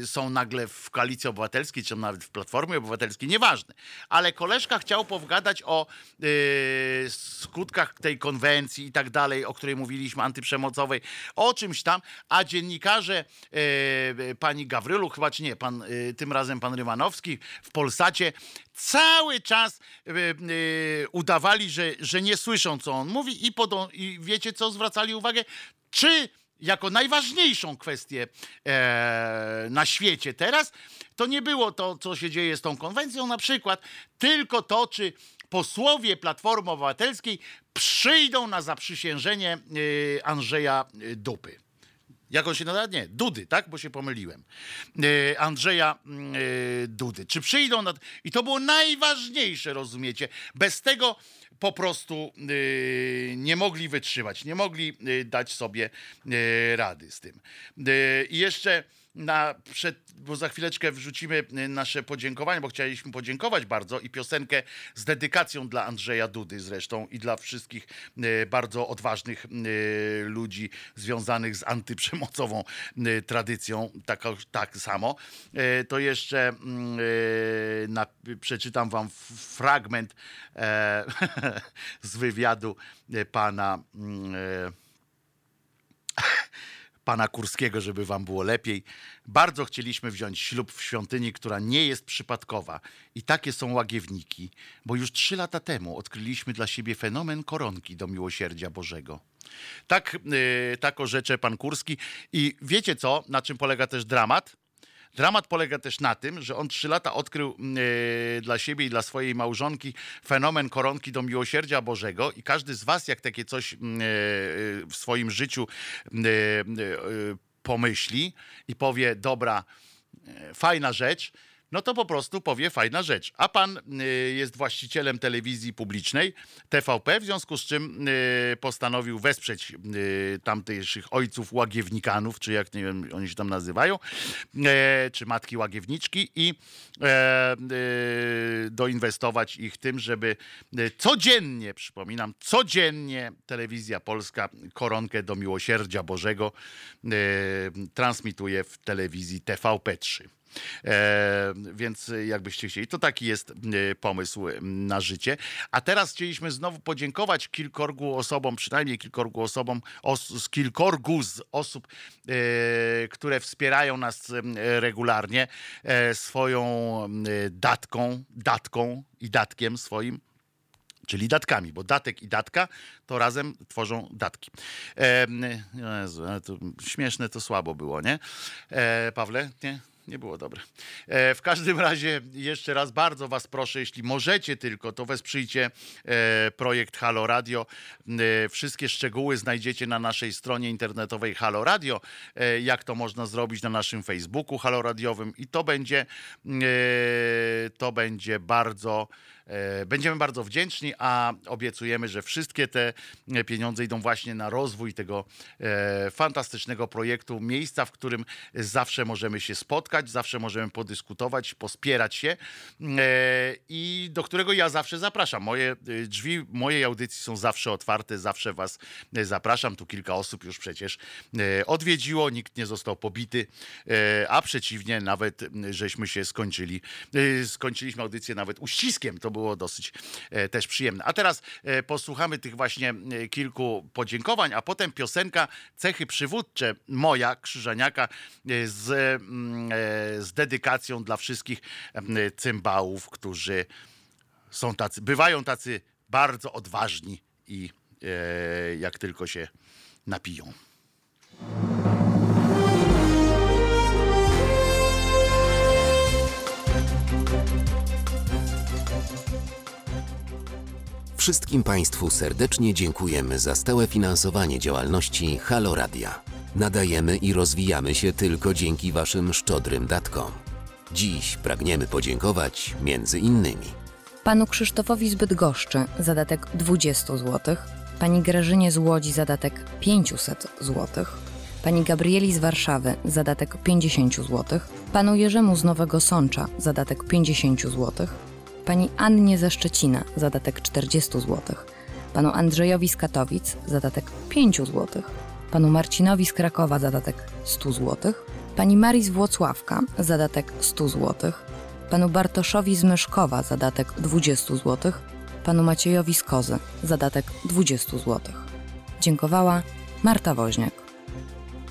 są nagle w Koalicji Obywatelskiej, czy nawet w Platformie Obywatelskiej, nieważne. Ale koleżka chciał pogadać o skutkach tej konwencji i tak dalej, o której mówiliśmy, antyprzemocowej, o czymś tam, a dziennikarze e, pani Gawrylu, chyba czy nie, pan, e, tym razem pan Rymanowski w Polsacie cały czas e, e, udawali, że, że nie słyszą, co on mówi i, podą, i wiecie, co zwracali uwagę? Czy jako najważniejszą kwestię e, na świecie teraz, to nie było to, co się dzieje z tą konwencją, na przykład, tylko to, czy posłowie Platformy Obywatelskiej przyjdą na zaprzysiężenie e, Andrzeja e, Dupy. Jak on się nazywa? Nie, Dudy, tak? Bo się pomyliłem. E, Andrzeja mm, e, Dudy. Czy przyjdą na... I to było najważniejsze, rozumiecie? Bez tego po prostu e, nie mogli wytrzymać, nie mogli dać sobie rady z tym. I jeszcze na przed, bo za chwileczkę wrzucimy e, nasze podziękowania, bo chcieliśmy podziękować bardzo i piosenkę z dedykacją dla Andrzeja Dudy zresztą i dla wszystkich e, bardzo odważnych e, ludzi związanych z antyprzemocową tradycją, tak, tak samo. To jeszcze mm, na, przeczytam wam fragment e, z wywiadu pana mm, pana Kurskiego, żeby wam było lepiej. Bardzo chcieliśmy wziąć ślub w świątyni, która nie jest przypadkowa. I takie są łagiewniki, bo już trzy lata temu odkryliśmy dla siebie fenomen koronki do miłosierdzia Bożego. Tak, yy, tak orzecze pan Kurski. I wiecie co, na czym polega też dramat? Dramat polega też na tym, że on trzy lata odkrył e, dla siebie i dla swojej małżonki fenomen koronki do miłosierdzia Bożego i każdy z was, jak takie coś e, w swoim życiu e, pomyśli i powie, dobra, fajna rzecz, no to po prostu powie fajna rzecz. A pan y, jest właścicielem telewizji publicznej TVP, w związku z czym y, postanowił wesprzeć y, tamtejszych ojców łagiewnikanów, czy jak nie wiem, oni się tam nazywają, e, czy matki łagiewniczki i e, doinwestować ich tym, żeby codziennie, przypominam, codziennie telewizja polska koronkę do miłosierdzia Bożego transmituje w telewizji TVP3. E, więc jakbyście chcieli, to taki jest e, pomysł na życie. A teraz chcieliśmy znowu podziękować kilkorgu osobom, przynajmniej kilkorgu osobom, os, z kilkorgu z osób, e, które wspierają nas regularnie swoją datką, datką i datkiem swoim czyli datkami, bo datek i datka to razem tworzą datki. E, Jezu, to śmieszne to słabo było, nie? E, Pawle, nie? Nie było dobre. E, w każdym razie jeszcze raz bardzo was proszę, jeśli możecie tylko, to wesprzyjcie e, projekt Halo Radio. E, wszystkie szczegóły znajdziecie na naszej stronie internetowej Halo Radio, jak to można zrobić na naszym Facebooku Halo Radiowym i to będzie to będzie bardzo Będziemy bardzo wdzięczni, a obiecujemy, że wszystkie te e, pieniądze idą właśnie na rozwój tego e, fantastycznego projektu, miejsca, w którym zawsze możemy się spotkać, zawsze możemy podyskutować, pospierać się e, i do którego ja zawsze zapraszam. Moje e, drzwi mojej audycji są zawsze otwarte, zawsze was e, zapraszam. Tu kilka osób już przecież e, odwiedziło, nikt nie został pobity, e, a przeciwnie, nawet żeśmy się skończyli, e, skończyliśmy audycję nawet uściskiem. To było dosyć e, też przyjemne. A teraz e, posłuchamy tych właśnie e, kilku podziękowań, a potem piosenka Cechy przywódcze moja, Krzyżaniaka, z, mm, z dedykacją dla wszystkich cymbałów, którzy są tacy, bywają tacy bardzo odważni i jak tylko się napiją. Wszystkim Państwu serdecznie dziękujemy za stałe finansowanie działalności Halo Radia. Nadajemy i rozwijamy się tylko dzięki Waszym szczodrym datkom. Dziś pragniemy podziękować między innymi panu Krzysztofowi z Bydgoszczy zadatek 20 zł, pani Grażynie z Łodzi zadatek 500 zł, pani Gabrieli z Warszawy zadatek 50 zł, panu Jerzemu z Nowego Sącza zadatek 50 zł, pani Annie ze Szczecina zadatek 40 zł, panu Andrzejowi z Katowic zadatek 5 zł, panu Marcinowi z Krakowa zadatek 100 zł, pani Marii z Włocławka zadatek 100 zł, panu Bartoszowi z Myszkowa zadatek 20 zł, panu Maciejowi z Kozy zadatek 20 zł. Dziękowała Marta Woźniak.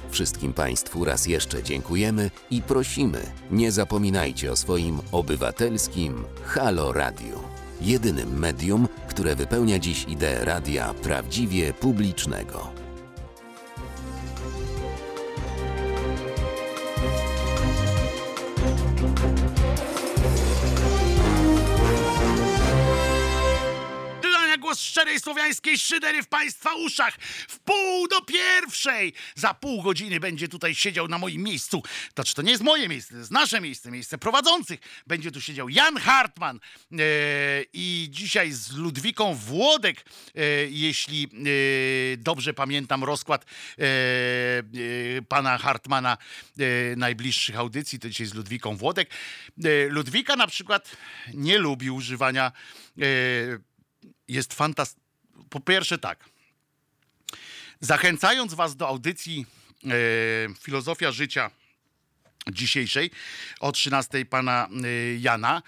Wszystkim Państwu raz jeszcze dziękujemy i prosimy, nie zapominajcie o swoim obywatelskim Halo Radio. Jedynym medium, które wypełnia dziś ideę radia prawdziwie publicznego. Krzyżania głos szczerej słowiańskiej szydery w Państwa uszach. W pół do pierwszej. Za pół godziny będzie tutaj siedział na moim miejscu. To czy to nie jest moje miejsce, to jest nasze miejsce, miejsce prowadzących. Będzie tu siedział Jan Hartman e, i dzisiaj z Ludwiką Włodek, e, jeśli e, dobrze pamiętam rozkład pana Hartmana najbliższych audycji, to dzisiaj z Ludwiką Włodek. Ludwika na przykład nie lubi używania jest fantastyczny. Po pierwsze, tak. Zachęcając Was do audycji e, Filozofia Życia dzisiejszej o 13 pana e, Jana,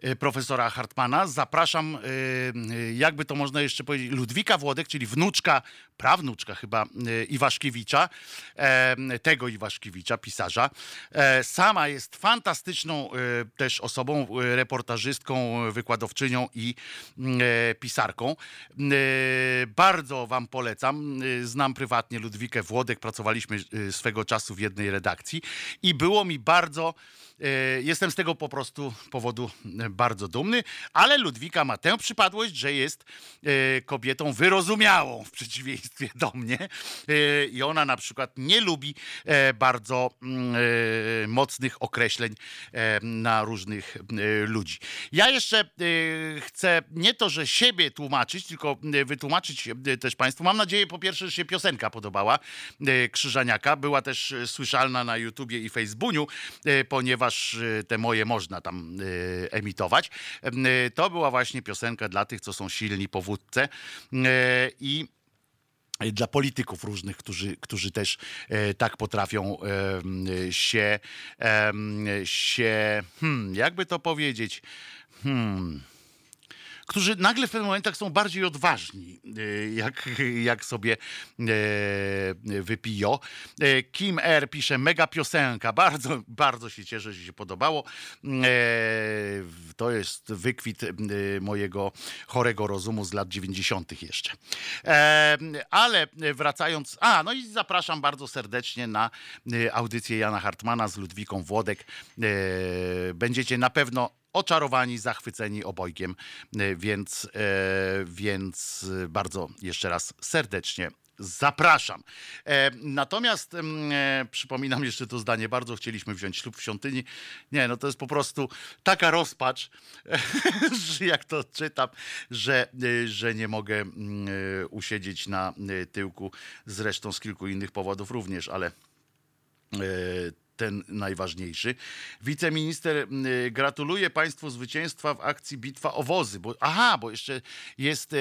e, profesora Hartmana, zapraszam, e, e, jakby to można jeszcze powiedzieć, Ludwika Włodek, czyli wnuczka, prawnuczka chyba e, Iwaszkiewicza, e, tego Iwaszkiewicza, pisarza. E, Sama jest fantastyczną też osobą, reportażystką, wykładowczynią i mm, pisarką. Bardzo wam polecam. Znam prywatnie Ludwikę Włodek, pracowaliśmy swego czasu w jednej redakcji i było mi bardzo Jestem z tego po prostu powodu bardzo dumny, ale Ludwika ma tę przypadłość, że jest kobietą wyrozumiałą w przeciwieństwie do mnie. E, I ona na przykład nie lubi e, bardzo mm, e, mocnych określeń e, na różnych ludzi. Ja jeszcze chcę nie to, że siebie tłumaczyć, tylko wytłumaczyć też Państwu. Mam nadzieję, po pierwsze, że się piosenka podobała Krzyżaniaka. Była też słyszalna na YouTubie i Facebooku, ponieważ te moje można tam emitować. To była właśnie piosenka dla tych, co są silni po wódce e, i dla polityków różnych, którzy, którzy też e, tak potrafią e, się, e, się hmm, jakby to powiedzieć, hmm, którzy nagle w pewnych momentach są bardziej odważni, y, jak, jak sobie e, wypiją. E, Kim R pisze, mega piosenka, bardzo, bardzo się cieszę, że się podobało. E, To jest wykwit e, mojego chorego rozumu z lat 90. jeszcze. E, Ale wracając, a no i zapraszam bardzo serdecznie na e, audycję Jana Hartmana z Ludwiką Włodek. E, Będziecie na pewno oczarowani, zachwyceni obojgiem, e, więc, e, więc bardzo jeszcze raz serdecznie zapraszam. E, natomiast mm, przypominam jeszcze to zdanie, bardzo chcieliśmy wziąć ślub w świątyni. Nie, no to jest po prostu taka rozpacz, że jak to czytam, że, że nie mogę mm, usiedzieć na tyłku, zresztą z kilku innych powodów również, ale ten najważniejszy. Wiceminister y, gratuluje Państwu zwycięstwa w akcji Bitwa o wozy. Bo, aha, bo jeszcze jest e,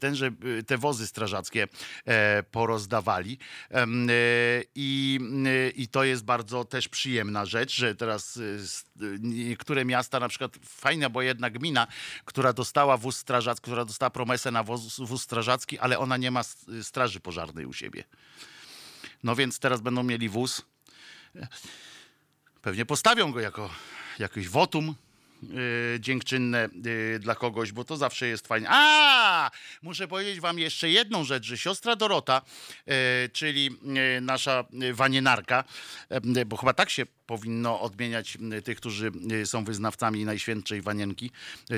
ten, że y, te wozy strażackie e, porozdawali. E, I, y, I to jest bardzo też przyjemna rzecz, że teraz niektóre miasta, na przykład fajna, bo jedna gmina, która dostała wóz strażacki, która dostała promesę na wóz, wóz strażacki, ale ona nie ma straży pożarnej u siebie. No więc teraz będą mieli wóz. Pewnie postawią go jako jakieś wotum yy, dziękczynne yy, dla kogoś, bo to zawsze jest fajnie. A! Muszę powiedzieć wam jeszcze jedną rzecz, że siostra Dorota, yy, czyli yy, nasza wanienarka, yy, bo chyba tak się powinno odmieniać yy, tych, którzy są wyznawcami Najświętszej Wanienki,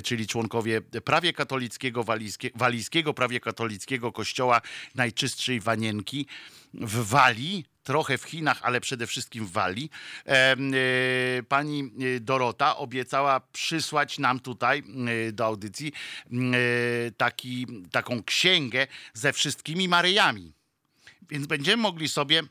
czyli członkowie prawie katolickiego, walijskie, walijskiego prawie katolickiego kościoła Najczystszej Wanienki w Walii, trochę w Chinach, ale przede wszystkim w Walii. Em, e, Pani e, Dorota obiecała przysłać nam tutaj e, do audycji e, taki, taką księgę ze wszystkimi Maryjami. Więc będziemy mogli sobie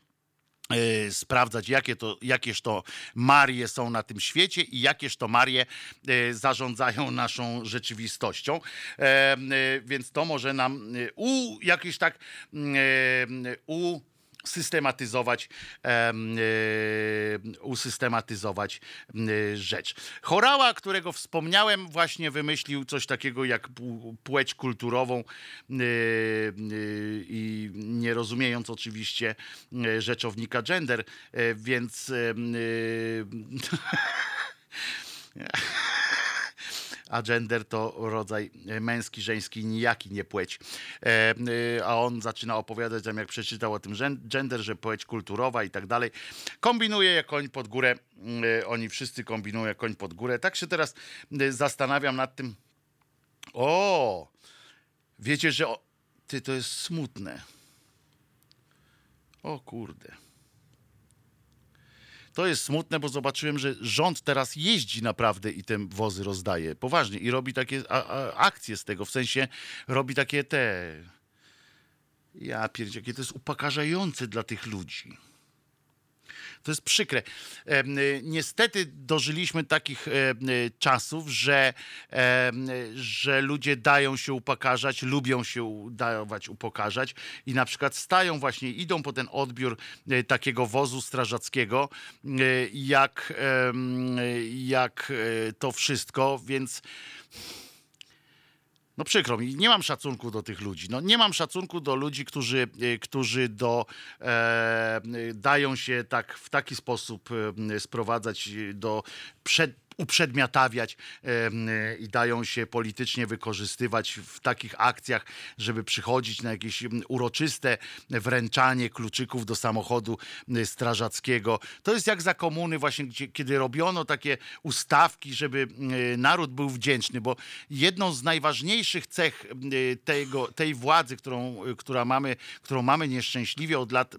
e, sprawdzać, jakie to, jakież to Marie są na tym świecie i jakież to Marie e, zarządzają naszą rzeczywistością. E, e, Więc to może nam e, u, jakieś tak e, u systematyzować, em, e, usystematyzować m, e, rzecz. Chorała, którego wspomniałem, właśnie wymyślił coś takiego jak płeć kulturową e, e, i nie rozumiejąc oczywiście e, rzeczownika gender, e, więc e, a gender to rodzaj męski, żeński, nijaki, nie płeć. E, y, a on zaczyna opowiadać tam, jak przeczytał o tym gender, że płeć kulturowa i tak dalej. Kombinuje jak koń pod górę. Oni wszyscy kombinują jak koń pod górę. Tak się teraz zastanawiam nad tym. O! Wiecie, że o, ty to jest smutne. O kurde. To jest smutne, bo zobaczyłem, że rząd teraz jeździ naprawdę i te wozy rozdaje. Poważnie. I robi takie a, a, akcje z tego. W sensie robi takie te... Ja pierdzie, jakie to jest upokarzające dla tych ludzi. To jest przykre. Y, Niestety dożyliśmy takich y, czasów, że, em, że ludzie dają się upokarzać, lubią się dawać upokarzać i na przykład stają właśnie, idą po ten odbiór takiego wozu strażackiego, jak, jak to wszystko, więc no przykro mi, nie mam szacunku do tych ludzi. No, nie mam szacunku do ludzi, którzy, e, którzy do, e, e, dają się tak w taki sposób e, sprowadzać do przed, uprzedmiotawiać e, i dają się politycznie wykorzystywać w takich akcjach, żeby przychodzić na jakieś uroczyste wręczanie kluczyków do samochodu e, strażackiego. To jest jak za komuny właśnie, kiedy robiono takie ustawki, żeby e, naród był wdzięczny, bo jedną z najważniejszych cech tego, tej władzy, którą, która mamy, którą mamy nieszczęśliwie od lat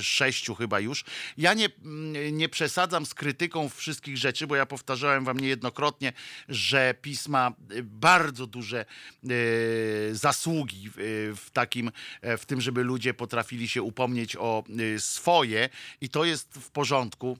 sześciu chyba już, ja nie, nie przesadzam z krytyką wszystkich rzeczy, bo ja powtarzałem wam niejednokrotnie, że pisma e, bardzo duże e, zasługi w, e, w takim, e, w tym, żeby ludzie potrafili się upomnieć o swoje. I to jest w porządku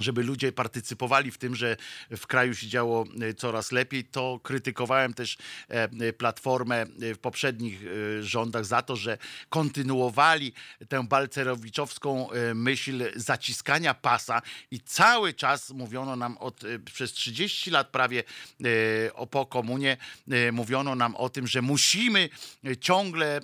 żeby ludzie partycypowali w tym, że w kraju się działo e, coraz lepiej, to krytykowałem też e, e, Platformę w poprzednich rządach za to, że kontynuowali tę balcerowiczowską myśl zaciskania pasa i cały czas mówiono nam od, przez 30 lat prawie o po komunie mówiono nam o tym, że musimy ciągle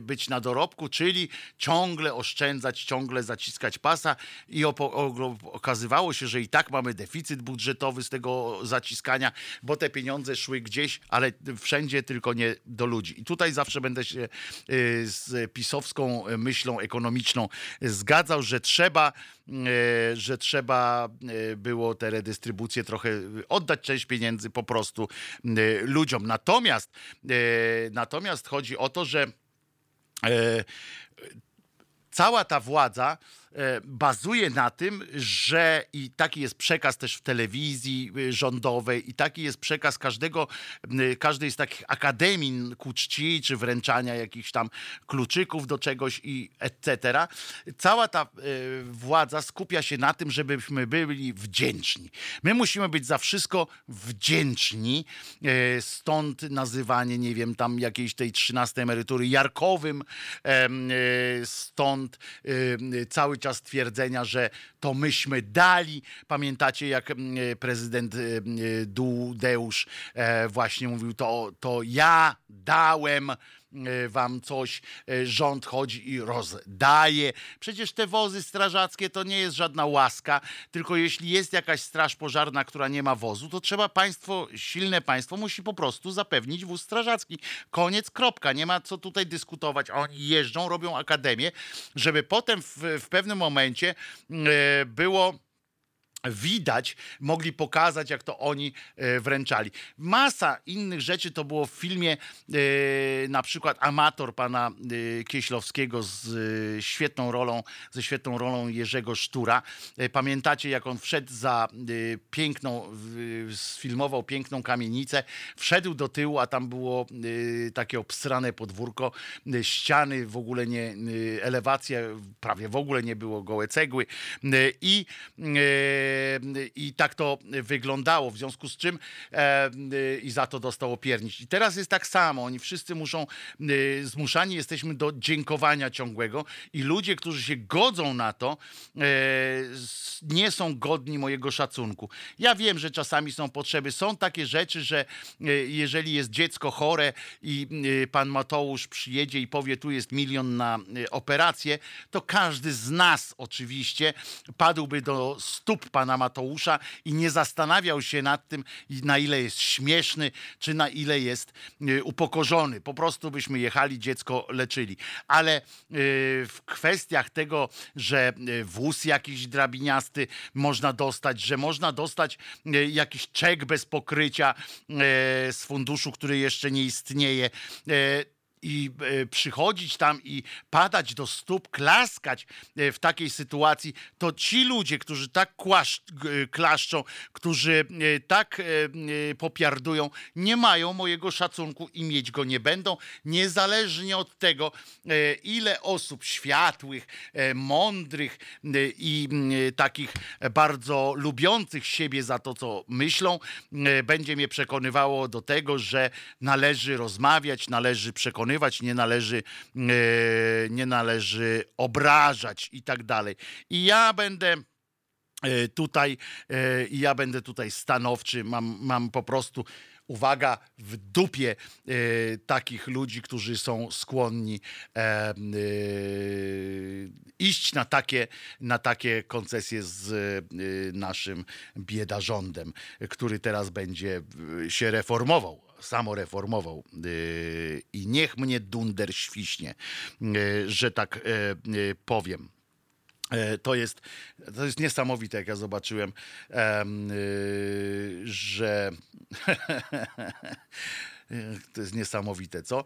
być na dorobku, czyli ciągle oszczędzać, ciągle zaciskać pasa i opo- o- okazywało się, że i tak mamy deficyt budżetowy z tego zaciskania, bo te pieniądze szły gdzieś, ale wszędzie tylko nie do ludzi. I tutaj zawsze będę się y, z pisowską myślą ekonomiczną zgadzał, że trzeba, y, że trzeba y, było te redystrybucje trochę oddać część pieniędzy po prostu ludziom. Natomiast, natomiast chodzi o to, że cała ta władza bazuje na tym, że i taki jest przekaz też w telewizji y, rządowej i taki jest przekaz każdego, każdej z takich akademii ku czci, czy wręczania jakichś tam kluczyków do czegoś i etc. Cała ta y, władza skupia się na tym, żebyśmy byli wdzięczni. My musimy być za wszystko wdzięczni, e, stąd nazywanie, nie wiem, tam jakiejś tej 13 emerytury jarkowym, e, stąd e, cały czas twierdzenia, że to myśmy dali. Pamiętacie, jak mm, e, prezydent e, m, e, Dudeusz właśnie mówił, to, to ja dałem wam coś, e, rząd chodzi i rozdaje. Przecież te wozy strażackie to nie jest żadna łaska, tylko jeśli jest jakaś straż pożarna, która nie ma wozu, to trzeba państwo, silne państwo musi po prostu zapewnić wóz strażacki. Koniec, kropka. Nie ma co tutaj dyskutować. Oni jeżdżą, robią akademię, żeby potem w, w pewnym momencie e, było widać, mogli pokazać, jak to oni e, wręczali. Masa innych rzeczy to było w filmie e, na przykład Amator pana e, Kieślowskiego z świetną rolą, ze świetną rolą Jerzego Sztura. Pamiętacie, jak on wszedł za piękną, sfilmował piękną kamienicę, wszedł do tyłu, a tam było takie obsrane podwórko, ściany w ogóle nie, elewacja prawie w ogóle nie było, gołe cegły i i tak to wyglądało, w związku z czym e, i za to dostał opiernić. I teraz jest tak samo, oni wszyscy muszą, e, zmuszani jesteśmy do dziękowania ciągłego i ludzie, którzy się godzą na to, e, nie są godni mojego szacunku. Ja wiem, że czasami są potrzeby, są takie rzeczy, że jeżeli jest dziecko chore i pan Mateusz przyjedzie i powie, tu jest milion na operację, to każdy z nas oczywiście padłby do stóp pana Mateusza i nie zastanawiał się nad tym, na ile jest śmieszny, czy na ile jest e, upokorzony. Po prostu byśmy jechali, dziecko leczyli. Ale e, w kwestiach tego, że e, wóz jakiś drabiniasty można dostać, że można dostać jakiś czek bez pokrycia z funduszu, który jeszcze nie istnieje. E, i e, przychodzić tam i padać do stóp, klaskać e, w takiej sytuacji, to ci ludzie, którzy tak kłasz, g- klaszczą, którzy e, tak e, e, popiardują, nie mają mojego szacunku i mieć go nie będą, niezależnie od tego, e, ile osób światłych, e, mądrych e, i e, takich bardzo lubiących siebie za to, co myślą, e, będzie mnie przekonywało do tego, że należy rozmawiać, należy przekonywać, nie należy, e, nie należy obrażać i tak dalej. I ja będę e, tutaj, e, ja będę tutaj stanowczy, mam, mam po prostu uwaga, w dupie e, takich ludzi, którzy są skłonni e, e, iść na takie, na takie koncesje z e, naszym biedarządem, który teraz będzie się reformował samoreformował i niech mnie dunder świśnie, że tak powiem. E, To jest, to jest niesamowite, jak ja zobaczyłem, em, y, że to jest niesamowite, co?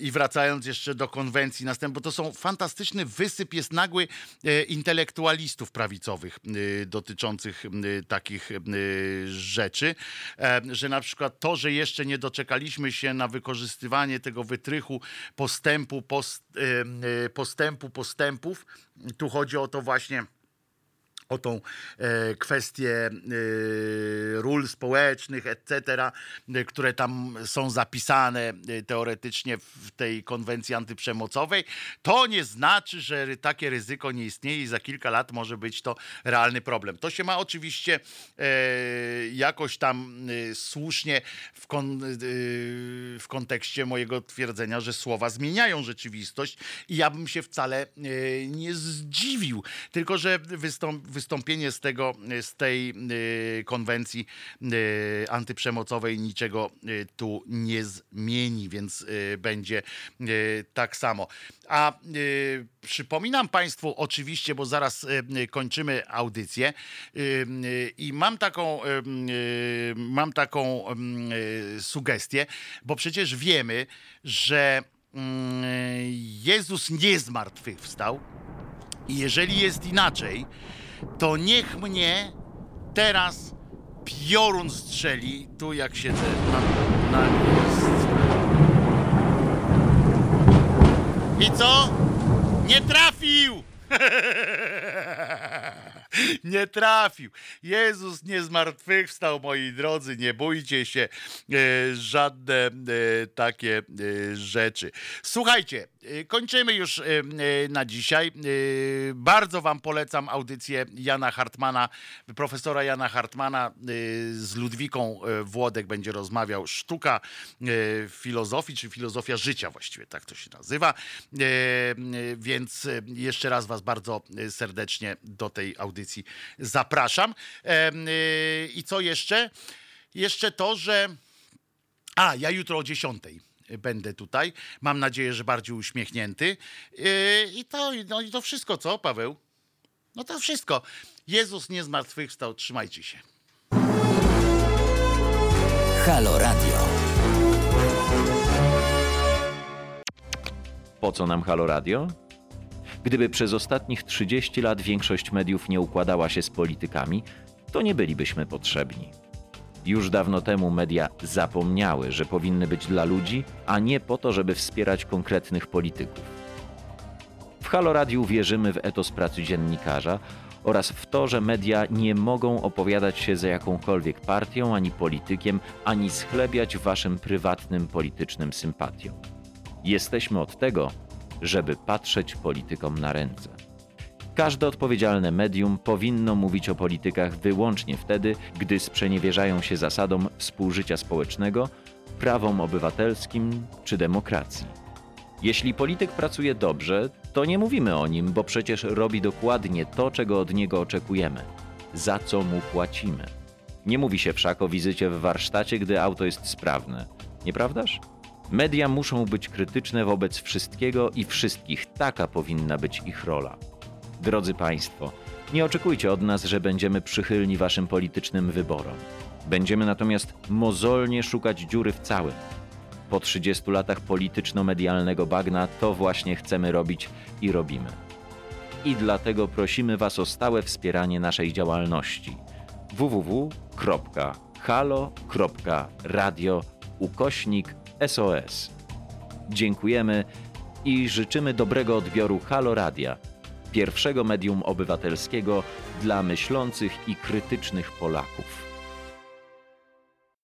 I wracając jeszcze do konwencji następnej, bo to są fantastyczny wysyp, jest nagły e, intelektualistów prawicowych y, dotyczących y, takich rzeczy, że na przykład to, że jeszcze nie doczekaliśmy się na wykorzystywanie tego wytrychu postępu, post, postępu, postępów, tu chodzi o to właśnie, o tą e, kwestię e, ról społecznych, etc., e, które tam są zapisane e, teoretycznie w tej konwencji antyprzemocowej, to nie znaczy, że takie ryzyko nie istnieje i za kilka lat może być to realny problem. To się ma oczywiście e, jakoś tam e, słusznie w, kon, w kontekście mojego twierdzenia, że słowa zmieniają rzeczywistość i ja bym się wcale nie zdziwił, tylko że wystąp, wystąpienie z, tego, z tej e, konwencji e, antyprzemocowej niczego e, tu nie zmieni, więc będzie tak samo. A przypominam Państwu oczywiście, bo zaraz kończymy audycję i mam taką, mam taką sugestię, bo przecież wiemy, że mm, Jezus nie zmartwychwstał i jeżeli jest inaczej, to niech mnie teraz piorun strzeli tu jak siedzę na, na miejscu. I co? Nie trafił! nie trafił. Jezus nie zmartwychwstał, moi drodzy, nie bójcie się e, żadne e, takie e, rzeczy. Słuchajcie, kończymy już e, e, na dzisiaj. Bardzo wam polecam audycję Jana Hartmana, profesora Jana Hartmana z Ludwiką Włodek będzie rozmawiał sztuka filozofii, czy filozofia życia właściwie, tak to się nazywa. Więc jeszcze raz was bardzo serdecznie do tej audycji zapraszam. E, I co jeszcze? Jeszcze to, że a, ja jutro o 10 będę tutaj. Mam nadzieję, że bardziej uśmiechnięty. Yy, I to, no, i to wszystko, co, Paweł? No to wszystko. Jezus nie zmartwychwstał. Trzymajcie się. Halo Radio. Po co nam Halo Radio? Gdyby przez ostatnich 30 lat większość mediów nie układała się z politykami, to nie bylibyśmy potrzebni. Już dawno temu media zapomniały, że powinny być dla ludzi, a nie po to, żeby wspierać konkretnych polityków. W Halo Radiu wierzymy w etos pracy dziennikarza oraz w to, że media nie mogą opowiadać się za jakąkolwiek partią ani politykiem, ani schlebiać waszym prywatnym politycznym sympatiom. Jesteśmy od tego, żeby patrzeć politykom na ręce. Każde odpowiedzialne medium powinno mówić o politykach wyłącznie wtedy, gdy sprzeniewierzają się zasadom współżycia społecznego, prawom obywatelskim czy demokracji. Jeśli polityk pracuje dobrze, to nie mówimy o nim, bo przecież robi dokładnie to, czego od niego oczekujemy, za co mu płacimy. Nie mówi się wszak o wizycie w warsztacie, gdy auto jest sprawne, nieprawdaż? Media muszą być krytyczne wobec wszystkiego i wszystkich, taka powinna być ich rola. Drodzy Państwo, nie oczekujcie od nas, że będziemy przychylni Waszym politycznym wyborom. Będziemy natomiast mozolnie szukać dziury w całym. Po 30 latach polityczno-medialnego bagna to właśnie chcemy robić i robimy. I dlatego prosimy Was o stałe wspieranie naszej działalności www.halo.radio ukośnik SOS. Dziękujemy i życzymy dobrego odbioru Halo Radia, pierwszego medium obywatelskiego dla myślących i krytycznych Polaków.